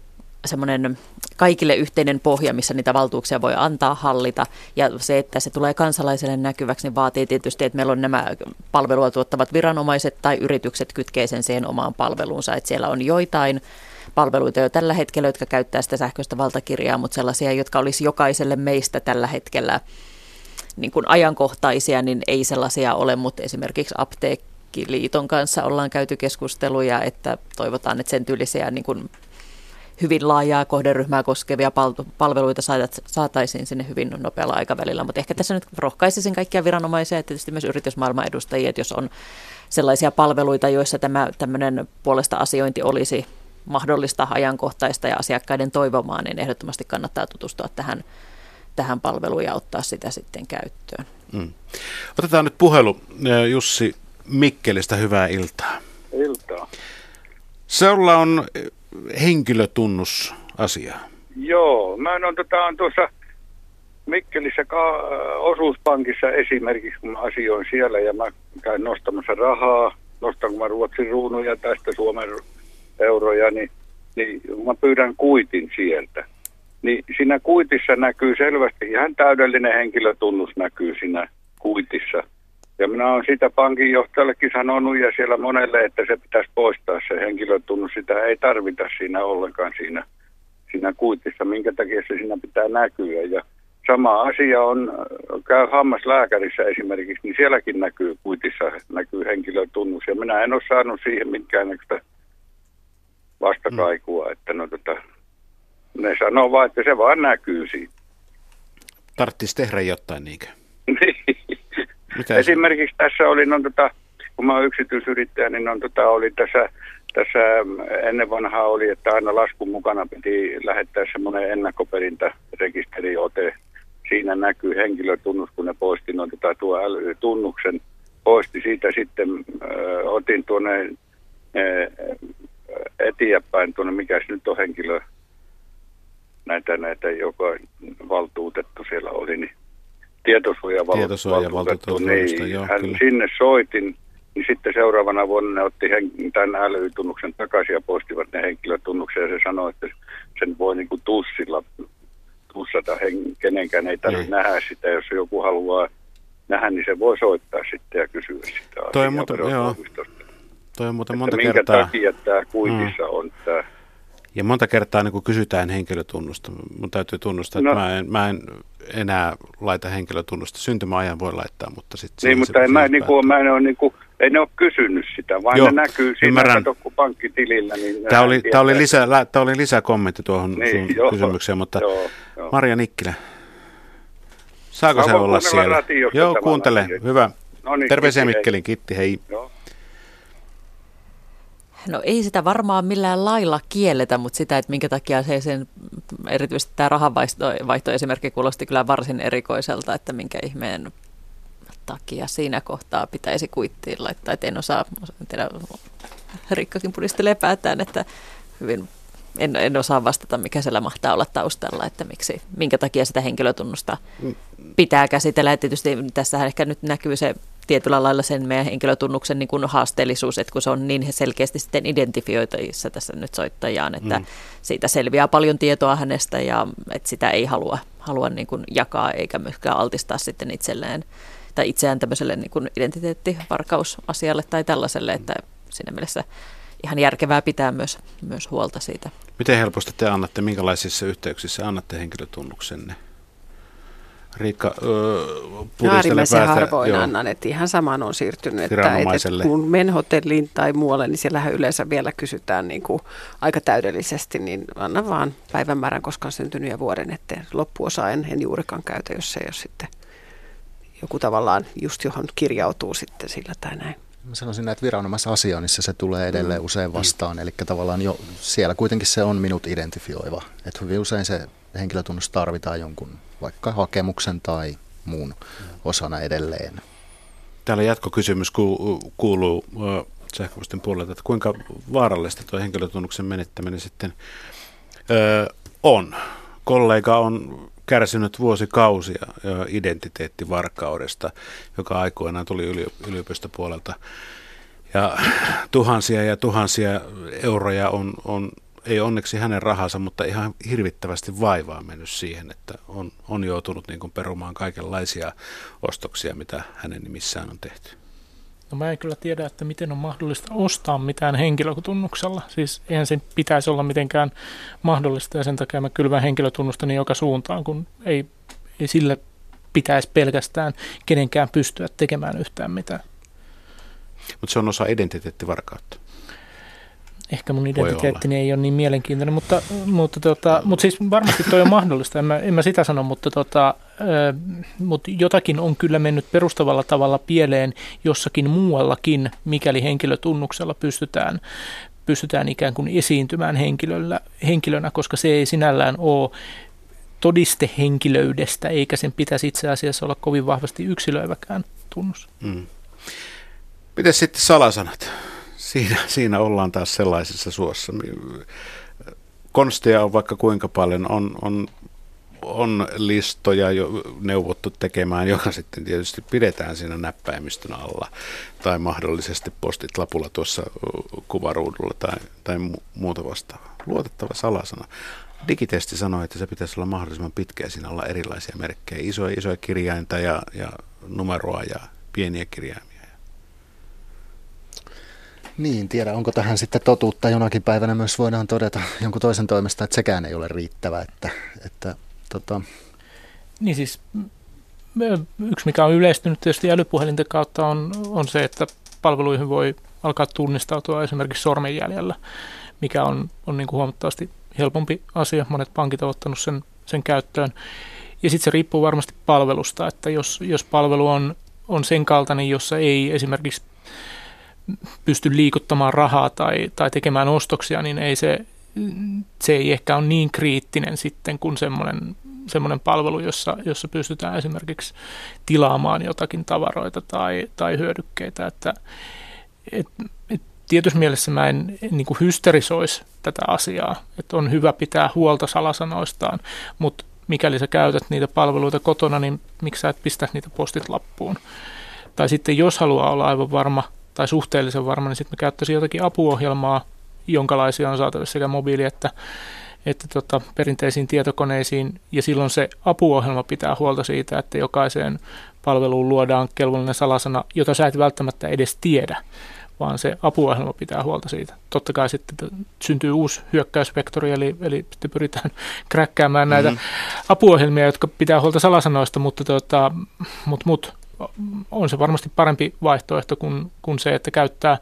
semmoinen kaikille yhteinen pohja, missä niitä valtuuksia voi antaa hallita. Ja se, että se tulee kansalaiselle näkyväksi, niin vaatii tietysti, että meillä on nämä palvelua tuottavat viranomaiset tai yritykset kytkee sen siihen omaan palveluunsa. Että siellä on joitain palveluita jo tällä hetkellä, jotka käyttää sitä sähköistä valtakirjaa, mutta sellaisia, jotka olisi jokaiselle meistä tällä hetkellä niin kuin ajankohtaisia, niin ei sellaisia ole, mutta esimerkiksi apteekkiliiton kanssa ollaan käyty keskusteluja, että toivotaan, että sen tyylisiä niin kuin hyvin laajaa kohderyhmää koskevia palveluita saataisiin sinne hyvin nopealla aikavälillä. Mutta ehkä tässä nyt rohkaisisin kaikkia viranomaisia ja tietysti myös yritysmaailman edustajia, että jos on sellaisia palveluita, joissa tämä tämmöinen puolesta asiointi olisi mahdollista, ajankohtaista ja asiakkaiden toivomaan, niin ehdottomasti kannattaa tutustua tähän, tähän palveluun ja ottaa sitä sitten käyttöön. Mm. Otetaan nyt puhelu Jussi Mikkelistä, hyvää iltaa. Iltaa. Seulla on henkilötunnusasia. Joo, mä on, tota, on tuossa Mikkelissä ka- osuuspankissa esimerkiksi, kun mä asioin siellä ja mä käyn nostamassa rahaa, nostan mä Ruotsin ruunuja tästä Suomen euroja, niin, niin mä pyydän kuitin sieltä. Niin siinä kuitissa näkyy selvästi, ihan täydellinen henkilötunnus näkyy siinä kuitissa. Ja minä olen sitä pankinjohtajallekin sanonut ja siellä monelle, että se pitäisi poistaa se henkilötunnus. Sitä ei tarvita siinä ollenkaan siinä, siinä kuitissa, minkä takia se siinä pitää näkyä. Ja sama asia on, käy hammaslääkärissä esimerkiksi, niin sielläkin näkyy kuitissa näkyy henkilötunnus. Ja minä en ole saanut siihen minkäännäköistä vastakaikua, mm. että no tota, ne sanoo vaan, että se vaan näkyy siitä. Tarttisi tehdä jotain niinkö? Mitä Esimerkiksi se? tässä oli, no tota, kun mä oon yksityisyrittäjä, niin on, tota, oli tässä, tässä ennen vanhaa oli, että aina laskun mukana piti lähettää semmoinen ennakkoperintärekisteriote. Siinä näkyy henkilötunnus, kun ne poisti no, tota, tuo tunnuksen poisti siitä sitten, ö, otin tuonne ö, eteenpäin tuonne, mikä nyt on henkilö, näitä, näitä joka valtuutettu siellä oli, niin tietosuojavaltuutettu, niin joo, hän kyllä. sinne soitin, niin sitten seuraavana vuonna ne otti hen, tämän älytunnuksen takaisin ja postivat ne henkilötunnuksen ja se sanoi, että sen voi niin kuin tussilla tussata, hen, kenenkään ei tarvitse niin. nähdä sitä, jos joku haluaa nähdä, niin se voi soittaa sitten ja kysyä sitä Toi on muuten, joo. Toi on muuten monta minkä kertaa. Minkä takia tämä kuitissa mm. on tämä ja monta kertaa niin kun kysytään henkilötunnusta, mun täytyy tunnustaa, no. että mä en, mä en enää laita henkilötunnusta. Syntymäajan voi laittaa, mutta sitten... Niin, mutta en mä, niin kuin, mä en ole, niin kuin, ei ne ole kysynyt sitä, vaan Joo, ne näkyy siinä, kato, kun pankkitilillä. Niin tämä, oli, tämä, oli lisä, tämä oli lisäkommentti tuohon niin, joo, kysymykseen, mutta joo, joo. Maria Nikkilä, saako no, se olla siellä? Joo, kuuntele, hyvä. No niin, Terveisiä Mikkelin, Kitti, hei. Joo. No ei sitä varmaan millään lailla kielletä, mutta sitä, että minkä takia se sen, erityisesti tämä rahanvaihto esimerkki kuulosti kyllä varsin erikoiselta, että minkä ihmeen takia siinä kohtaa pitäisi kuittiin laittaa. Että en osaa, en tiedä, Rikkakin pudistelee päätään, että hyvin en, en osaa vastata, mikä siellä mahtaa olla taustalla, että miksi, minkä takia sitä henkilötunnusta mm. pitää käsitellä. Ja tietysti tässähän ehkä nyt näkyy se tietyllä lailla sen meidän henkilötunnuksen niin kuin haasteellisuus, että kun se on niin selkeästi sitten identifioitavissa tässä nyt soittajaan, että mm. siitä selviää paljon tietoa hänestä ja että sitä ei halua, halua niin kuin jakaa eikä myöskään altistaa sitten itselleen tai itseään tämmöiselle niin kuin identiteettivarkausasialle tai tällaiselle, että siinä mielessä ihan järkevää pitää myös, myös huolta siitä. Miten helposti te annatte, minkälaisissa yhteyksissä annatte henkilötunnuksenne? Riikka no, äärimmäisen harvoin joo. annan, että ihan samaan on siirtynyt, että, että kun men hotelliin tai muualle, niin siellähän yleensä vielä kysytään niin kuin aika täydellisesti, niin anna vaan päivämäärän, koska on syntynyt ja vuoden, että loppuosa en, en juurikaan käytä, jos se ei ole sitten joku tavallaan just johon kirjautuu sitten sillä tai näin. Mä sanoisin, että viranomaisasioinnissa se tulee edelleen mm. usein vastaan, eli tavallaan jo siellä kuitenkin se on minut identifioiva. Että hyvin usein se henkilötunnus tarvitaan jonkun vaikka hakemuksen tai muun osana edelleen. Täällä jatkokysymys kuuluu sähköpostin puolelta, että kuinka vaarallista tuo henkilötunnuksen menettäminen sitten on. Kollega on kärsinyt vuosikausia identiteettivarkaudesta, joka aikoinaan tuli yliopistopuolelta. Ja tuhansia ja tuhansia euroja on, on ei onneksi hänen rahansa, mutta ihan hirvittävästi vaivaa mennyt siihen, että on, on joutunut niin kuin perumaan kaikenlaisia ostoksia, mitä hänen nimissään on tehty. No mä en kyllä tiedä, että miten on mahdollista ostaa mitään henkilötunnuksella. Siis eihän sen pitäisi olla mitenkään mahdollista ja sen takia mä kylvän henkilötunnustani joka suuntaan, kun ei, ei sillä pitäisi pelkästään kenenkään pystyä tekemään yhtään mitään. Mutta se on osa identiteettivarkautta ehkä mun identiteettini ei ole niin mielenkiintoinen, mutta, mutta, tota, mutta siis varmasti toi on mahdollista, en mä, en mä sitä sano, mutta, tota, mutta jotakin on kyllä mennyt perustavalla tavalla pieleen jossakin muuallakin, mikäli henkilötunnuksella pystytään, pystytään ikään kuin esiintymään henkilöllä, henkilönä, koska se ei sinällään ole todiste henkilöydestä, eikä sen pitäisi itse asiassa olla kovin vahvasti yksilöiväkään tunnus. Mm. Miten sitten salasanat? Siinä, siinä ollaan taas sellaisessa suossa. Konsteja on vaikka kuinka paljon, on, on, on listoja jo neuvottu tekemään, joka sitten tietysti pidetään siinä näppäimistön alla, tai mahdollisesti postit lapulla tuossa kuvaruudulla tai, tai muuta vastaavaa. Luotettava salasana. Digitesti sanoi, että se pitäisi olla mahdollisimman pitkä ja siinä olla erilaisia merkkejä, isoja, isoja kirjainta ja, ja numeroa ja pieniä kirjaimia. Niin, tiedä, onko tähän sitten totuutta jonakin päivänä myös voidaan todeta jonkun toisen toimesta, että sekään ei ole riittävä. Että, että, tota... Niin siis yksi, mikä on yleistynyt tietysti älypuhelinten kautta, on, on se, että palveluihin voi alkaa tunnistautua esimerkiksi sormenjäljellä, mikä on, on niin kuin huomattavasti helpompi asia. Monet pankit ovat ottanut sen, sen käyttöön. Ja sitten se riippuu varmasti palvelusta, että jos, jos palvelu on, on sen kaltainen, jossa ei esimerkiksi pysty liikuttamaan rahaa tai, tai tekemään ostoksia, niin ei se, se ei ehkä ole niin kriittinen sitten kuin semmoinen, semmoinen palvelu, jossa, jossa pystytään esimerkiksi tilaamaan jotakin tavaroita tai, tai hyödykkeitä. Että, et, et tietyssä mielessä mä en niin kuin hysterisoisi tätä asiaa, että on hyvä pitää huolta salasanoistaan, mutta mikäli sä käytät niitä palveluita kotona, niin miksi sä et pistä niitä postit lappuun. Tai sitten jos haluaa olla aivan varma tai suhteellisen varma, niin sitten mä käyttäisin jotakin apuohjelmaa, jonkalaisia on saatavissa sekä mobiili- että, että tota, perinteisiin tietokoneisiin, ja silloin se apuohjelma pitää huolta siitä, että jokaiseen palveluun luodaan kelvollinen salasana, jota sä et välttämättä edes tiedä vaan se apuohjelma pitää huolta siitä. Totta kai sitten syntyy uusi hyökkäysvektori, eli, eli sitten pyritään kräkkäämään näitä mm-hmm. apuohjelmia, jotka pitää huolta salasanoista, mutta, tota, mut, mut, on se varmasti parempi vaihtoehto kuin, kuin se, että käyttää,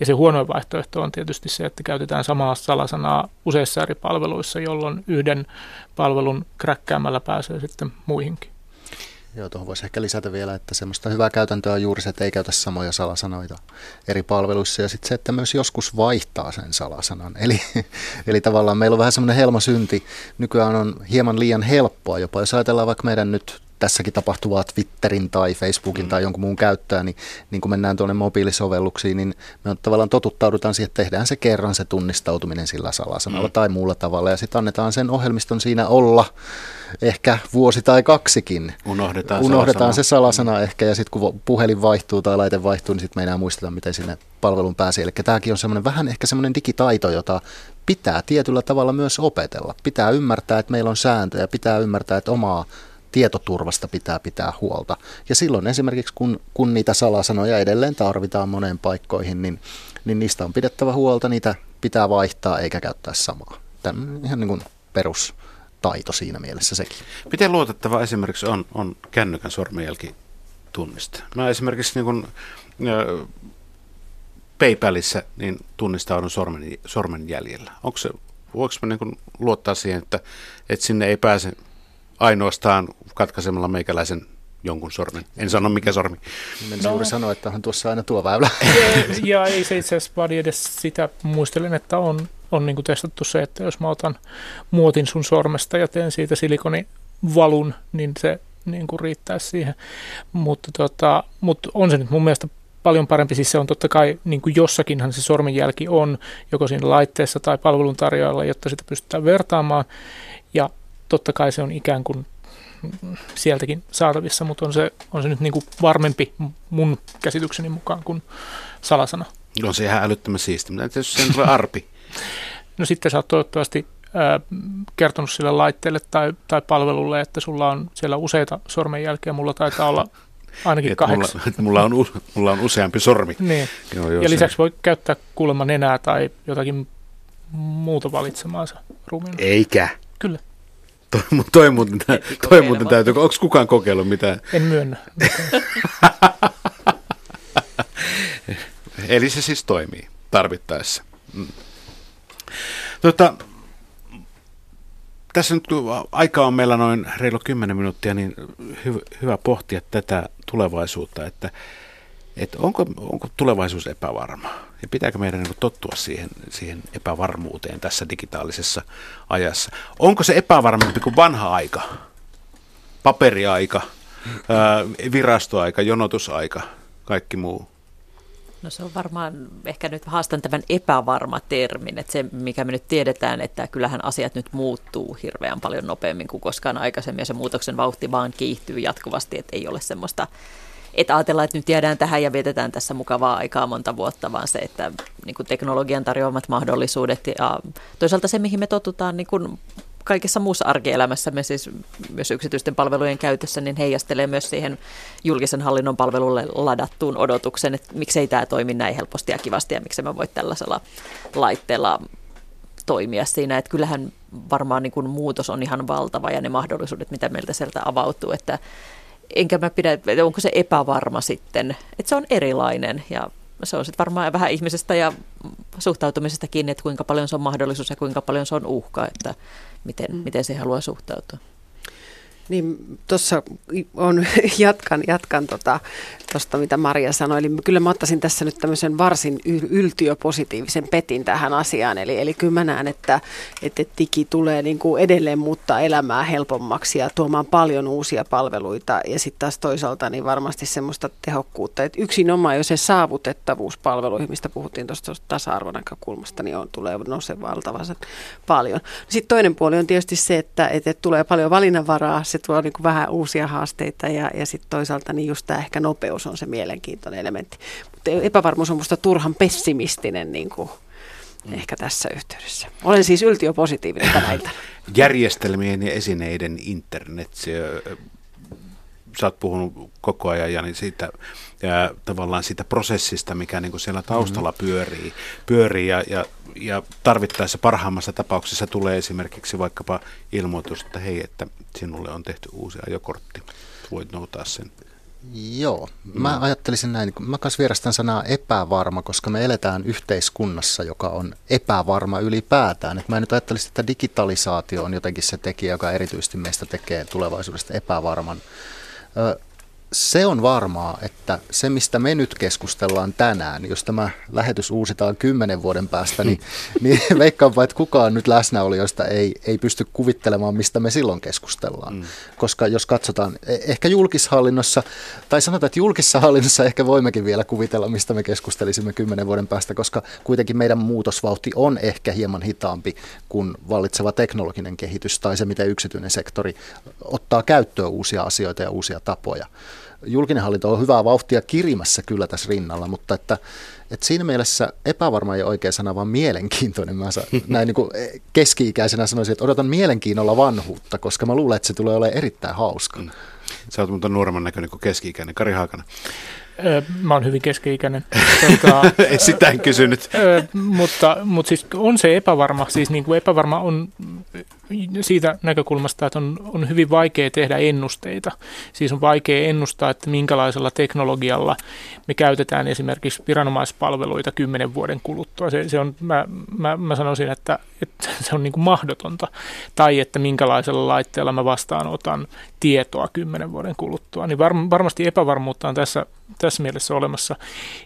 ja se huono vaihtoehto on tietysti se, että käytetään samaa salasanaa useissa eri palveluissa, jolloin yhden palvelun kräkkäämällä pääsee sitten muihinkin. Joo, tuohon voisi ehkä lisätä vielä, että semmoista hyvää käytäntöä on juuri se, että ei käytä samoja salasanoita eri palveluissa ja sitten se, että myös joskus vaihtaa sen salasanan. Eli, eli tavallaan meillä on vähän semmoinen helmasynti. Nykyään on hieman liian helppoa jopa, jos ajatellaan vaikka meidän nyt tässäkin tapahtuvaa Twitterin tai Facebookin mm. tai jonkun muun käyttöä, niin, niin kun mennään tuonne mobiilisovelluksiin, niin me on tavallaan totuttaudutaan siihen, että tehdään se kerran se tunnistautuminen sillä salasanalla mm. tai muulla tavalla ja sitten annetaan sen ohjelmiston siinä olla ehkä vuosi tai kaksikin. Unohdetaan, Unohdetaan salasana. se salasana ehkä ja sitten kun puhelin vaihtuu tai laite vaihtuu, niin sitten me enää muisteta, miten sinne palvelun pääsee. Eli tämäkin on semmoinen vähän ehkä semmoinen digitaito, jota pitää tietyllä tavalla myös opetella. Pitää ymmärtää, että meillä on sääntöjä, pitää ymmärtää, että omaa tietoturvasta pitää pitää huolta. Ja silloin esimerkiksi kun, kun niitä salasanoja edelleen tarvitaan moneen paikkoihin, niin, niin niistä on pidettävä huolta, niitä pitää vaihtaa eikä käyttää samaa. Tämä ihan niin kuin perustaito siinä mielessä sekin. Miten luotettava esimerkiksi on, on kännykän sormenjälkitunniste? Mä esimerkiksi niin kuin, äh, PayPalissa niin tunnistaudun sormen, sormenjäljellä. Onko se, voiko mä niin luottaa siihen, että, että sinne ei pääse ainoastaan katkaisemalla meikäläisen jonkun sormen. En sano mikä sormi. En no. juuri sanoa, että on tuossa aina tuo väylä. Ja, ja ei se itse asiassa vaadi edes sitä. Muistelen, että on, on niin testattu se, että jos mä otan muotin sun sormesta ja teen siitä silikonivalun, niin se niin kuin riittäisi siihen. Mutta, tota, mutta on se nyt mun mielestä paljon parempi. Siis se on totta kai, niin kuin jossakinhan se sormenjälki on, joko siinä laitteessa tai palveluntarjoajalla, jotta sitä pystytään vertaamaan. Ja totta kai se on ikään kuin sieltäkin saatavissa, mutta on se, on se nyt niin kuin varmempi mun käsitykseni mukaan kuin salasana. On se ihan älyttömän siisti, mutta jos sen tulee arpi? no sitten sä oot toivottavasti ää, kertonut sille laitteelle tai, tai palvelulle, että sulla on siellä useita sormenjälkeä, mulla taitaa olla ainakin kahdeksan. Mulla, mulla, on, mulla on useampi sormi. Niin. Joo, joo, ja lisäksi voi käyttää kuulemma nenää tai jotakin muuta valitsemaansa ruumiin. Eikä. Kyllä. Toi, toi, muuten, toi muuten täytyy, onko kukaan kokeillut mitään? En myönnä. Eli se siis toimii tarvittaessa. Mm. Tota, tässä nyt aika on meillä noin reilu 10 minuuttia, niin hy, hyvä pohtia tätä tulevaisuutta, että, että onko, onko tulevaisuus epävarma? Ja pitääkö meidän niin tottua siihen, siihen epävarmuuteen tässä digitaalisessa ajassa? Onko se epävarmempi kuin vanha aika? Paperiaika, ää, virastoaika, jonotusaika, kaikki muu? No se on varmaan, ehkä nyt haastan tämän epävarma termin, että se mikä me nyt tiedetään, että kyllähän asiat nyt muuttuu hirveän paljon nopeammin kuin koskaan aikaisemmin ja se muutoksen vauhti vaan kiihtyy jatkuvasti, että ei ole semmoista että ajatellaan, että nyt jäädään tähän ja vietetään tässä mukavaa aikaa monta vuotta, vaan se, että niin kuin teknologian tarjoamat mahdollisuudet ja toisaalta se, mihin me totutaan niin kuin kaikessa muussa arkielämässämme, siis myös yksityisten palvelujen käytössä, niin heijastelee myös siihen julkisen hallinnon palvelulle ladattuun odotuksen, että miksei tämä toimi näin helposti ja kivasti ja miksei mä voi tällaisella laitteella toimia siinä. Että kyllähän varmaan niin kuin muutos on ihan valtava ja ne mahdollisuudet, mitä meiltä sieltä avautuu, että enkä mä pidä, onko se epävarma sitten, että se on erilainen ja se on sitten varmaan vähän ihmisestä ja suhtautumisesta kiinni, että kuinka paljon se on mahdollisuus ja kuinka paljon se on uhka, että miten, mm. miten se haluaa suhtautua. Niin tuossa on, jatkan, jatkan tuosta, tota, mitä Maria sanoi. Eli kyllä mä ottaisin tässä nyt tämmöisen varsin yltiöpositiivisen petin tähän asiaan. Eli, eli kyllä mä näen, että, että digi tulee niin kuin edelleen muuttaa elämää helpommaksi ja tuomaan paljon uusia palveluita. Ja sitten taas toisaalta niin varmasti semmoista tehokkuutta. Että yksinomaan jo se saavutettavuus palveluihin, mistä puhuttiin tuosta tasa-arvon näkökulmasta, niin on, tulee nousee valtavan paljon. Sitten toinen puoli on tietysti se, että, että tulee paljon valinnanvaraa. Se tuo niin kuin vähän uusia haasteita ja, ja sitten toisaalta niin just tämä ehkä nopeus on se mielenkiintoinen elementti. Mutta epävarmuus on minusta turhan pessimistinen niin kuin mm. ehkä tässä yhteydessä. Olen siis yltiöpositiivinen tänä iltana. Järjestelmien ja esineiden internet, se, sä oot puhunut koko ajan Jani siitä ja tavallaan siitä prosessista, mikä niin kuin siellä taustalla mm-hmm. pyörii, pyörii ja, ja, ja tarvittaessa parhaimmassa tapauksessa tulee esimerkiksi vaikkapa ilmoitus, että hei, että sinulle on tehty uusi ajokortti, voit noutaa sen. Joo, mä mm. ajattelisin näin, mä kanssa vierastan sanaa epävarma, koska me eletään yhteiskunnassa, joka on epävarma ylipäätään. Et mä en nyt ajattelisi, että digitalisaatio on jotenkin se tekijä, joka erityisesti meistä tekee tulevaisuudesta epävarman. Ö, se on varmaa, että se mistä me nyt keskustellaan tänään, jos tämä lähetys uusitaan kymmenen vuoden päästä, niin, niin veikkaanpa, että kukaan nyt läsnäolijoista ei, ei pysty kuvittelemaan, mistä me silloin keskustellaan. Mm. Koska jos katsotaan, e, ehkä julkishallinnossa, tai sanotaan, että julkisessa hallinnossa ehkä voimmekin vielä kuvitella, mistä me keskustelisimme kymmenen vuoden päästä, koska kuitenkin meidän muutosvauhti on ehkä hieman hitaampi kuin vallitseva teknologinen kehitys tai se, miten yksityinen sektori ottaa käyttöön uusia asioita ja uusia tapoja julkinen hallinto on hyvää vauhtia kirimässä kyllä tässä rinnalla, mutta että, että siinä mielessä epävarma ei oikea sana, vaan mielenkiintoinen. Mä sa, näin niin kuin keski-ikäisenä sanoisin, että odotan mielenkiinnolla vanhuutta, koska mä luulen, että se tulee olemaan erittäin hauska. Mm. Sä oot mutta nuoremman näköinen kuin keski-ikäinen. Kari Haakana. Mä oon hyvin keski-ikäinen. Tota, Ei sitä en kysynyt. mutta, mutta siis on se epävarma. Siis niin kuin epävarma on siitä näkökulmasta, että on, on hyvin vaikea tehdä ennusteita. Siis on vaikea ennustaa, että minkälaisella teknologialla me käytetään esimerkiksi viranomaispalveluita kymmenen vuoden kuluttua. Se, se on, mä, mä, mä sanoisin, että, että se on niin kuin mahdotonta. Tai että minkälaisella laitteella mä vastaanotan tietoa kymmenen vuoden kuluttua. Niin var, varmasti epävarmuutta on tässä, tässä mielessä olemassa.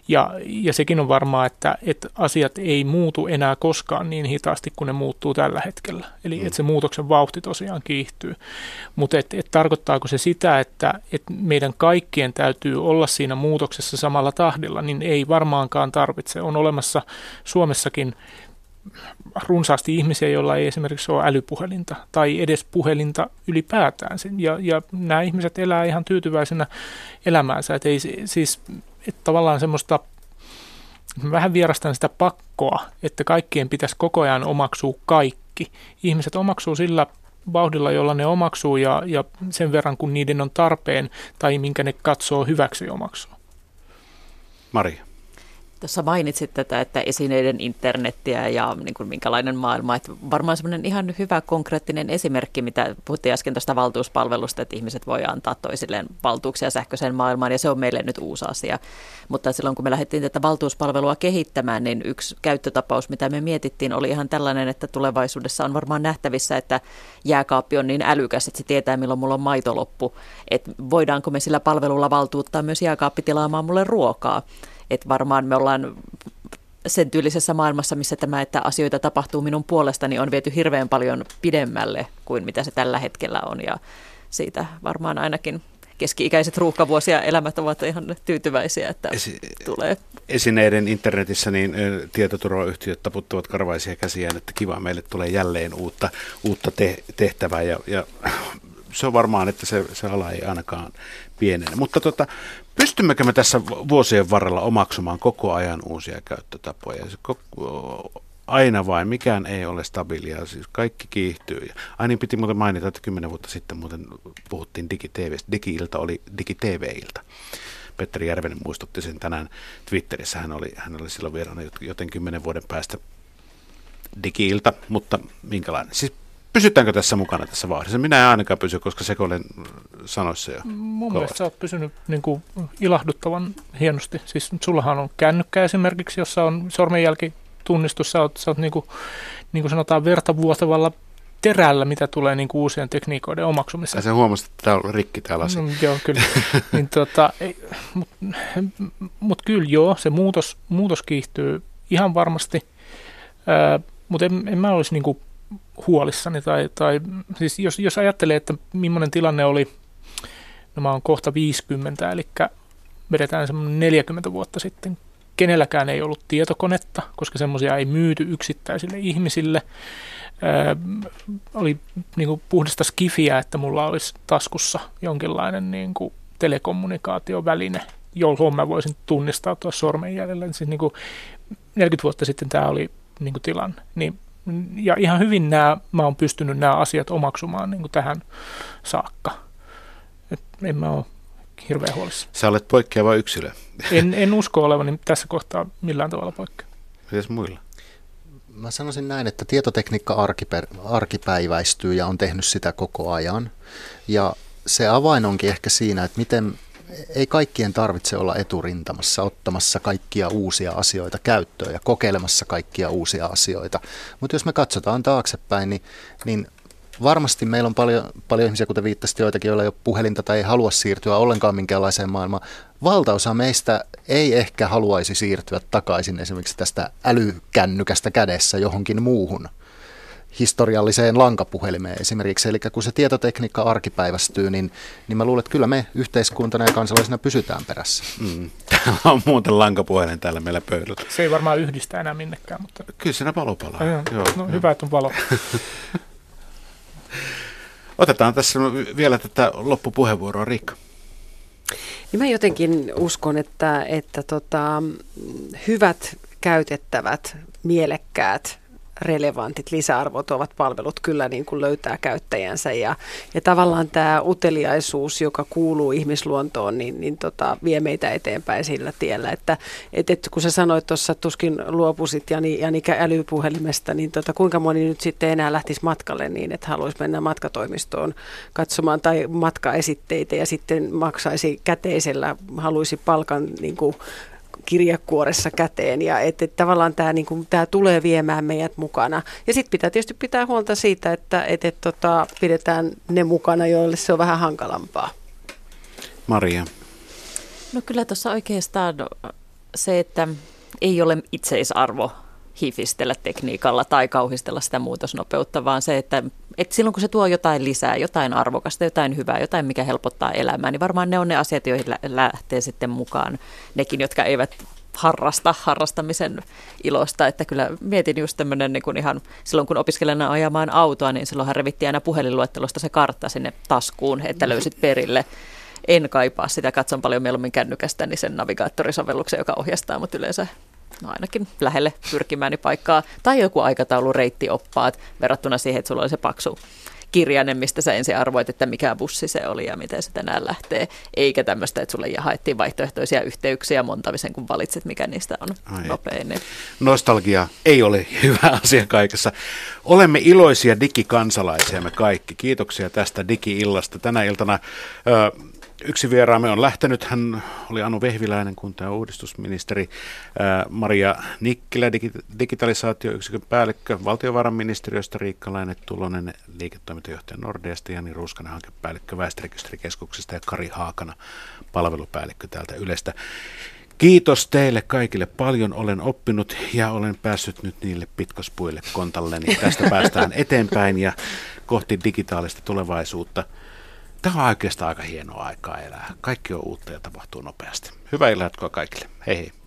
Ja, ja sekin on varmaa, että, että asiat ei muutu enää koskaan niin hitaasti kuin ne muuttuu tällä hetkellä. Eli mm. että se muutoksen vauhti tosiaan kiihtyy. Mutta et, et tarkoittaako se sitä, että et meidän kaikkien täytyy olla siinä muutoksessa samalla tahdilla, niin ei varmaankaan tarvitse. On olemassa Suomessakin runsaasti ihmisiä, joilla ei esimerkiksi ole älypuhelinta tai edes puhelinta ylipäätään. Ja, ja nämä ihmiset elää ihan tyytyväisenä elämäänsä. Et ei, siis et tavallaan semmoista, vähän vierastan sitä pakkoa, että kaikkien pitäisi koko ajan omaksua kaikki. Ihmiset omaksuu sillä vauhdilla, jolla ne omaksuu ja, ja sen verran, kun niiden on tarpeen tai minkä ne katsoo hyväksi omaksua. Maria. Tuossa mainitsit tätä, että esineiden internettiä ja niin kuin minkälainen maailma. Että varmaan semmoinen ihan hyvä konkreettinen esimerkki, mitä puhuttiin äsken tuosta valtuuspalvelusta, että ihmiset voi antaa toisilleen valtuuksia sähköiseen maailmaan ja se on meille nyt uusi asia. Mutta silloin kun me lähdettiin tätä valtuuspalvelua kehittämään, niin yksi käyttötapaus, mitä me mietittiin, oli ihan tällainen, että tulevaisuudessa on varmaan nähtävissä, että jääkaappi on niin älykäs, että se tietää milloin mulla on maito loppu. Että voidaanko me sillä palvelulla valtuuttaa myös jääkaappi tilaamaan mulle ruokaa. Että varmaan me ollaan sen tyylisessä maailmassa, missä tämä, että asioita tapahtuu minun puolestani, on viety hirveän paljon pidemmälle kuin mitä se tällä hetkellä on. Ja siitä varmaan ainakin keski-ikäiset ruuhkavuosia elämät ovat ihan tyytyväisiä, että Esi- tulee. Esineiden internetissä niin tietoturvayhtiöt taputtavat karvaisia käsiään, että kiva, meille tulee jälleen uutta, uutta te- tehtävää ja, ja se on varmaan, että se, se ala ei ainakaan pienene. Mutta tota, pystymmekö me tässä vuosien varrella omaksumaan koko ajan uusia käyttötapoja? Se koko, aina vain, mikään ei ole stabiilia, siis kaikki kiihtyy. Ja aina piti muuten mainita, että kymmenen vuotta sitten muuten puhuttiin digitv digi-ilta oli digitv-ilta. Petteri Järvenen muistutti sen tänään Twitterissä, hän oli, hän oli silloin vieraana, joten kymmenen vuoden päästä digiilta, mutta minkälainen? Siis pysytäänkö tässä mukana tässä vauhdissa? Minä en ainakaan pysy, koska sekoilen sanoissa jo. Mun mielestä sä oot pysynyt niin kuin ilahduttavan hienosti. Siis sullahan on kännykkä esimerkiksi, jossa on sormenjälkitunnistus. Sä oot, sä oot niin kuin, niin kuin sanotaan vertavuotavalla terällä, mitä tulee niin kuin uusien tekniikoiden omaksumiseen. Ja sä huomasit, että tämä on rikki tämä lasi. No, joo, kyllä. niin, tota, Mutta mut kyllä joo, se muutos, muutos kiihtyy ihan varmasti. Mutta en, en mä olisi niin kuin huolissani. Tai, tai siis jos, jos ajattelee, että millainen tilanne oli, no mä oon kohta 50, eli vedetään semmoinen 40 vuotta sitten, kenelläkään ei ollut tietokonetta, koska semmoisia ei myyty yksittäisille ihmisille. Öö, oli niin kuin puhdasta skifiä, että mulla olisi taskussa jonkinlainen niin kuin telekommunikaatioväline, jolla mä voisin tunnistautua sormenjäljellä. Siis niin kuin 40 vuotta sitten tämä oli niin kuin tilanne. Niin ja ihan hyvin nämä, mä oon pystynyt nämä asiat omaksumaan niin kuin tähän saakka. Et en mä ole hirveän huolissa. Sä olet poikkeava yksilö. En, en usko olevani tässä kohtaa millään tavalla poikkeava. Mites muilla? Mä sanoisin näin, että tietotekniikka arkipäiväistyy ja on tehnyt sitä koko ajan. Ja se avain onkin ehkä siinä, että miten ei kaikkien tarvitse olla eturintamassa ottamassa kaikkia uusia asioita käyttöön ja kokeilemassa kaikkia uusia asioita. Mutta jos me katsotaan taaksepäin, niin, niin varmasti meillä on paljon, paljon ihmisiä, kuten viittasit joitakin, joilla ei ole puhelinta tai ei halua siirtyä ollenkaan minkäänlaiseen maailmaan. Valtaosa meistä ei ehkä haluaisi siirtyä takaisin esimerkiksi tästä älykännykästä kädessä johonkin muuhun historialliseen lankapuhelimeen esimerkiksi. Eli kun se tietotekniikka arkipäivästyy, niin, niin mä luulen, että kyllä me yhteiskuntana ja kansalaisina pysytään perässä. Mm. Tämä on muuten lankapuhelin täällä meillä pöydällä. Se ei varmaan yhdistä enää minnekään. Mutta... Kyllä siinä valo palaa. Joo, joo, no, joo. hyvä, että on valo. Otetaan tässä vielä tätä loppupuheenvuoroa, Riikka. Niin mä jotenkin uskon, että, että tota, hyvät, käytettävät, mielekkäät relevantit lisäarvot ovat palvelut kyllä niin kuin löytää käyttäjänsä. Ja, ja tavallaan tämä uteliaisuus, joka kuuluu ihmisluontoon, niin, niin tota, vie meitä eteenpäin sillä tiellä, että et, et, kun sä sanoit tuossa tuskin luopusit Jani, Jani älypuhelimesta, niin tota, kuinka moni nyt sitten enää lähtisi matkalle niin, että haluaisi mennä matkatoimistoon katsomaan tai matkaesitteitä ja sitten maksaisi käteisellä, haluaisi palkan niin kuin, kirjekuoressa käteen ja että et tavallaan tämä niinku, tää tulee viemään meidät mukana. Ja sitten pitää tietysti pitää huolta siitä, että et, et, tota, pidetään ne mukana, joille se on vähän hankalampaa. Maria. No kyllä tuossa oikeastaan se, että ei ole itseisarvo hifistellä tekniikalla tai kauhistella sitä muutosnopeutta, vaan se, että, että silloin kun se tuo jotain lisää, jotain arvokasta, jotain hyvää, jotain mikä helpottaa elämää, niin varmaan ne on ne asiat, joihin lähtee sitten mukaan nekin, jotka eivät harrasta harrastamisen ilosta, että kyllä mietin just tämmöinen niin ihan silloin kun opiskelen ajamaan autoa, niin silloinhan revittiin aina puhelinluettelosta se kartta sinne taskuun, että löysit perille. En kaipaa sitä, katson paljon mieluummin kännykästä, niin sen navigaattorisovelluksen, joka ohjastaa mut yleensä no ainakin lähelle pyrkimääni paikkaa, tai joku aikataulu reittioppaat verrattuna siihen, että sulla oli se paksu kirjainen, mistä sä ensin arvoit, että mikä bussi se oli ja miten se tänään lähtee, eikä tämmöistä, että sulle haettiin vaihtoehtoisia yhteyksiä montavisen, kun valitset, mikä niistä on Ai. nopein. Nostalgia ei ole hyvä asia kaikessa. Olemme iloisia digikansalaisia me kaikki. Kiitoksia tästä digi-illasta. Tänä iltana ö, Yksi vieraamme on lähtenyt. Hän oli Anu Vehviläinen, kunta- ja uudistusministeri. Maria Nikkilä, digitalisaatioyksikön päällikkö valtiovarainministeriöstä, Riikka Laine-Tulonen, liiketoimintajohtaja Nordeasta, Jani Ruuskanen, hankepäällikkö Väestörekisterikeskuksesta ja Kari Haakana, palvelupäällikkö täältä Ylestä. Kiitos teille kaikille paljon. Olen oppinut ja olen päässyt nyt niille pitkospuille kontalleni. Tästä päästään eteenpäin ja kohti digitaalista tulevaisuutta. Tämä on oikeastaan aika hienoa aikaa elää. Kaikki on uutta ja tapahtuu nopeasti. Hyvää illan kaikille. Hei hei.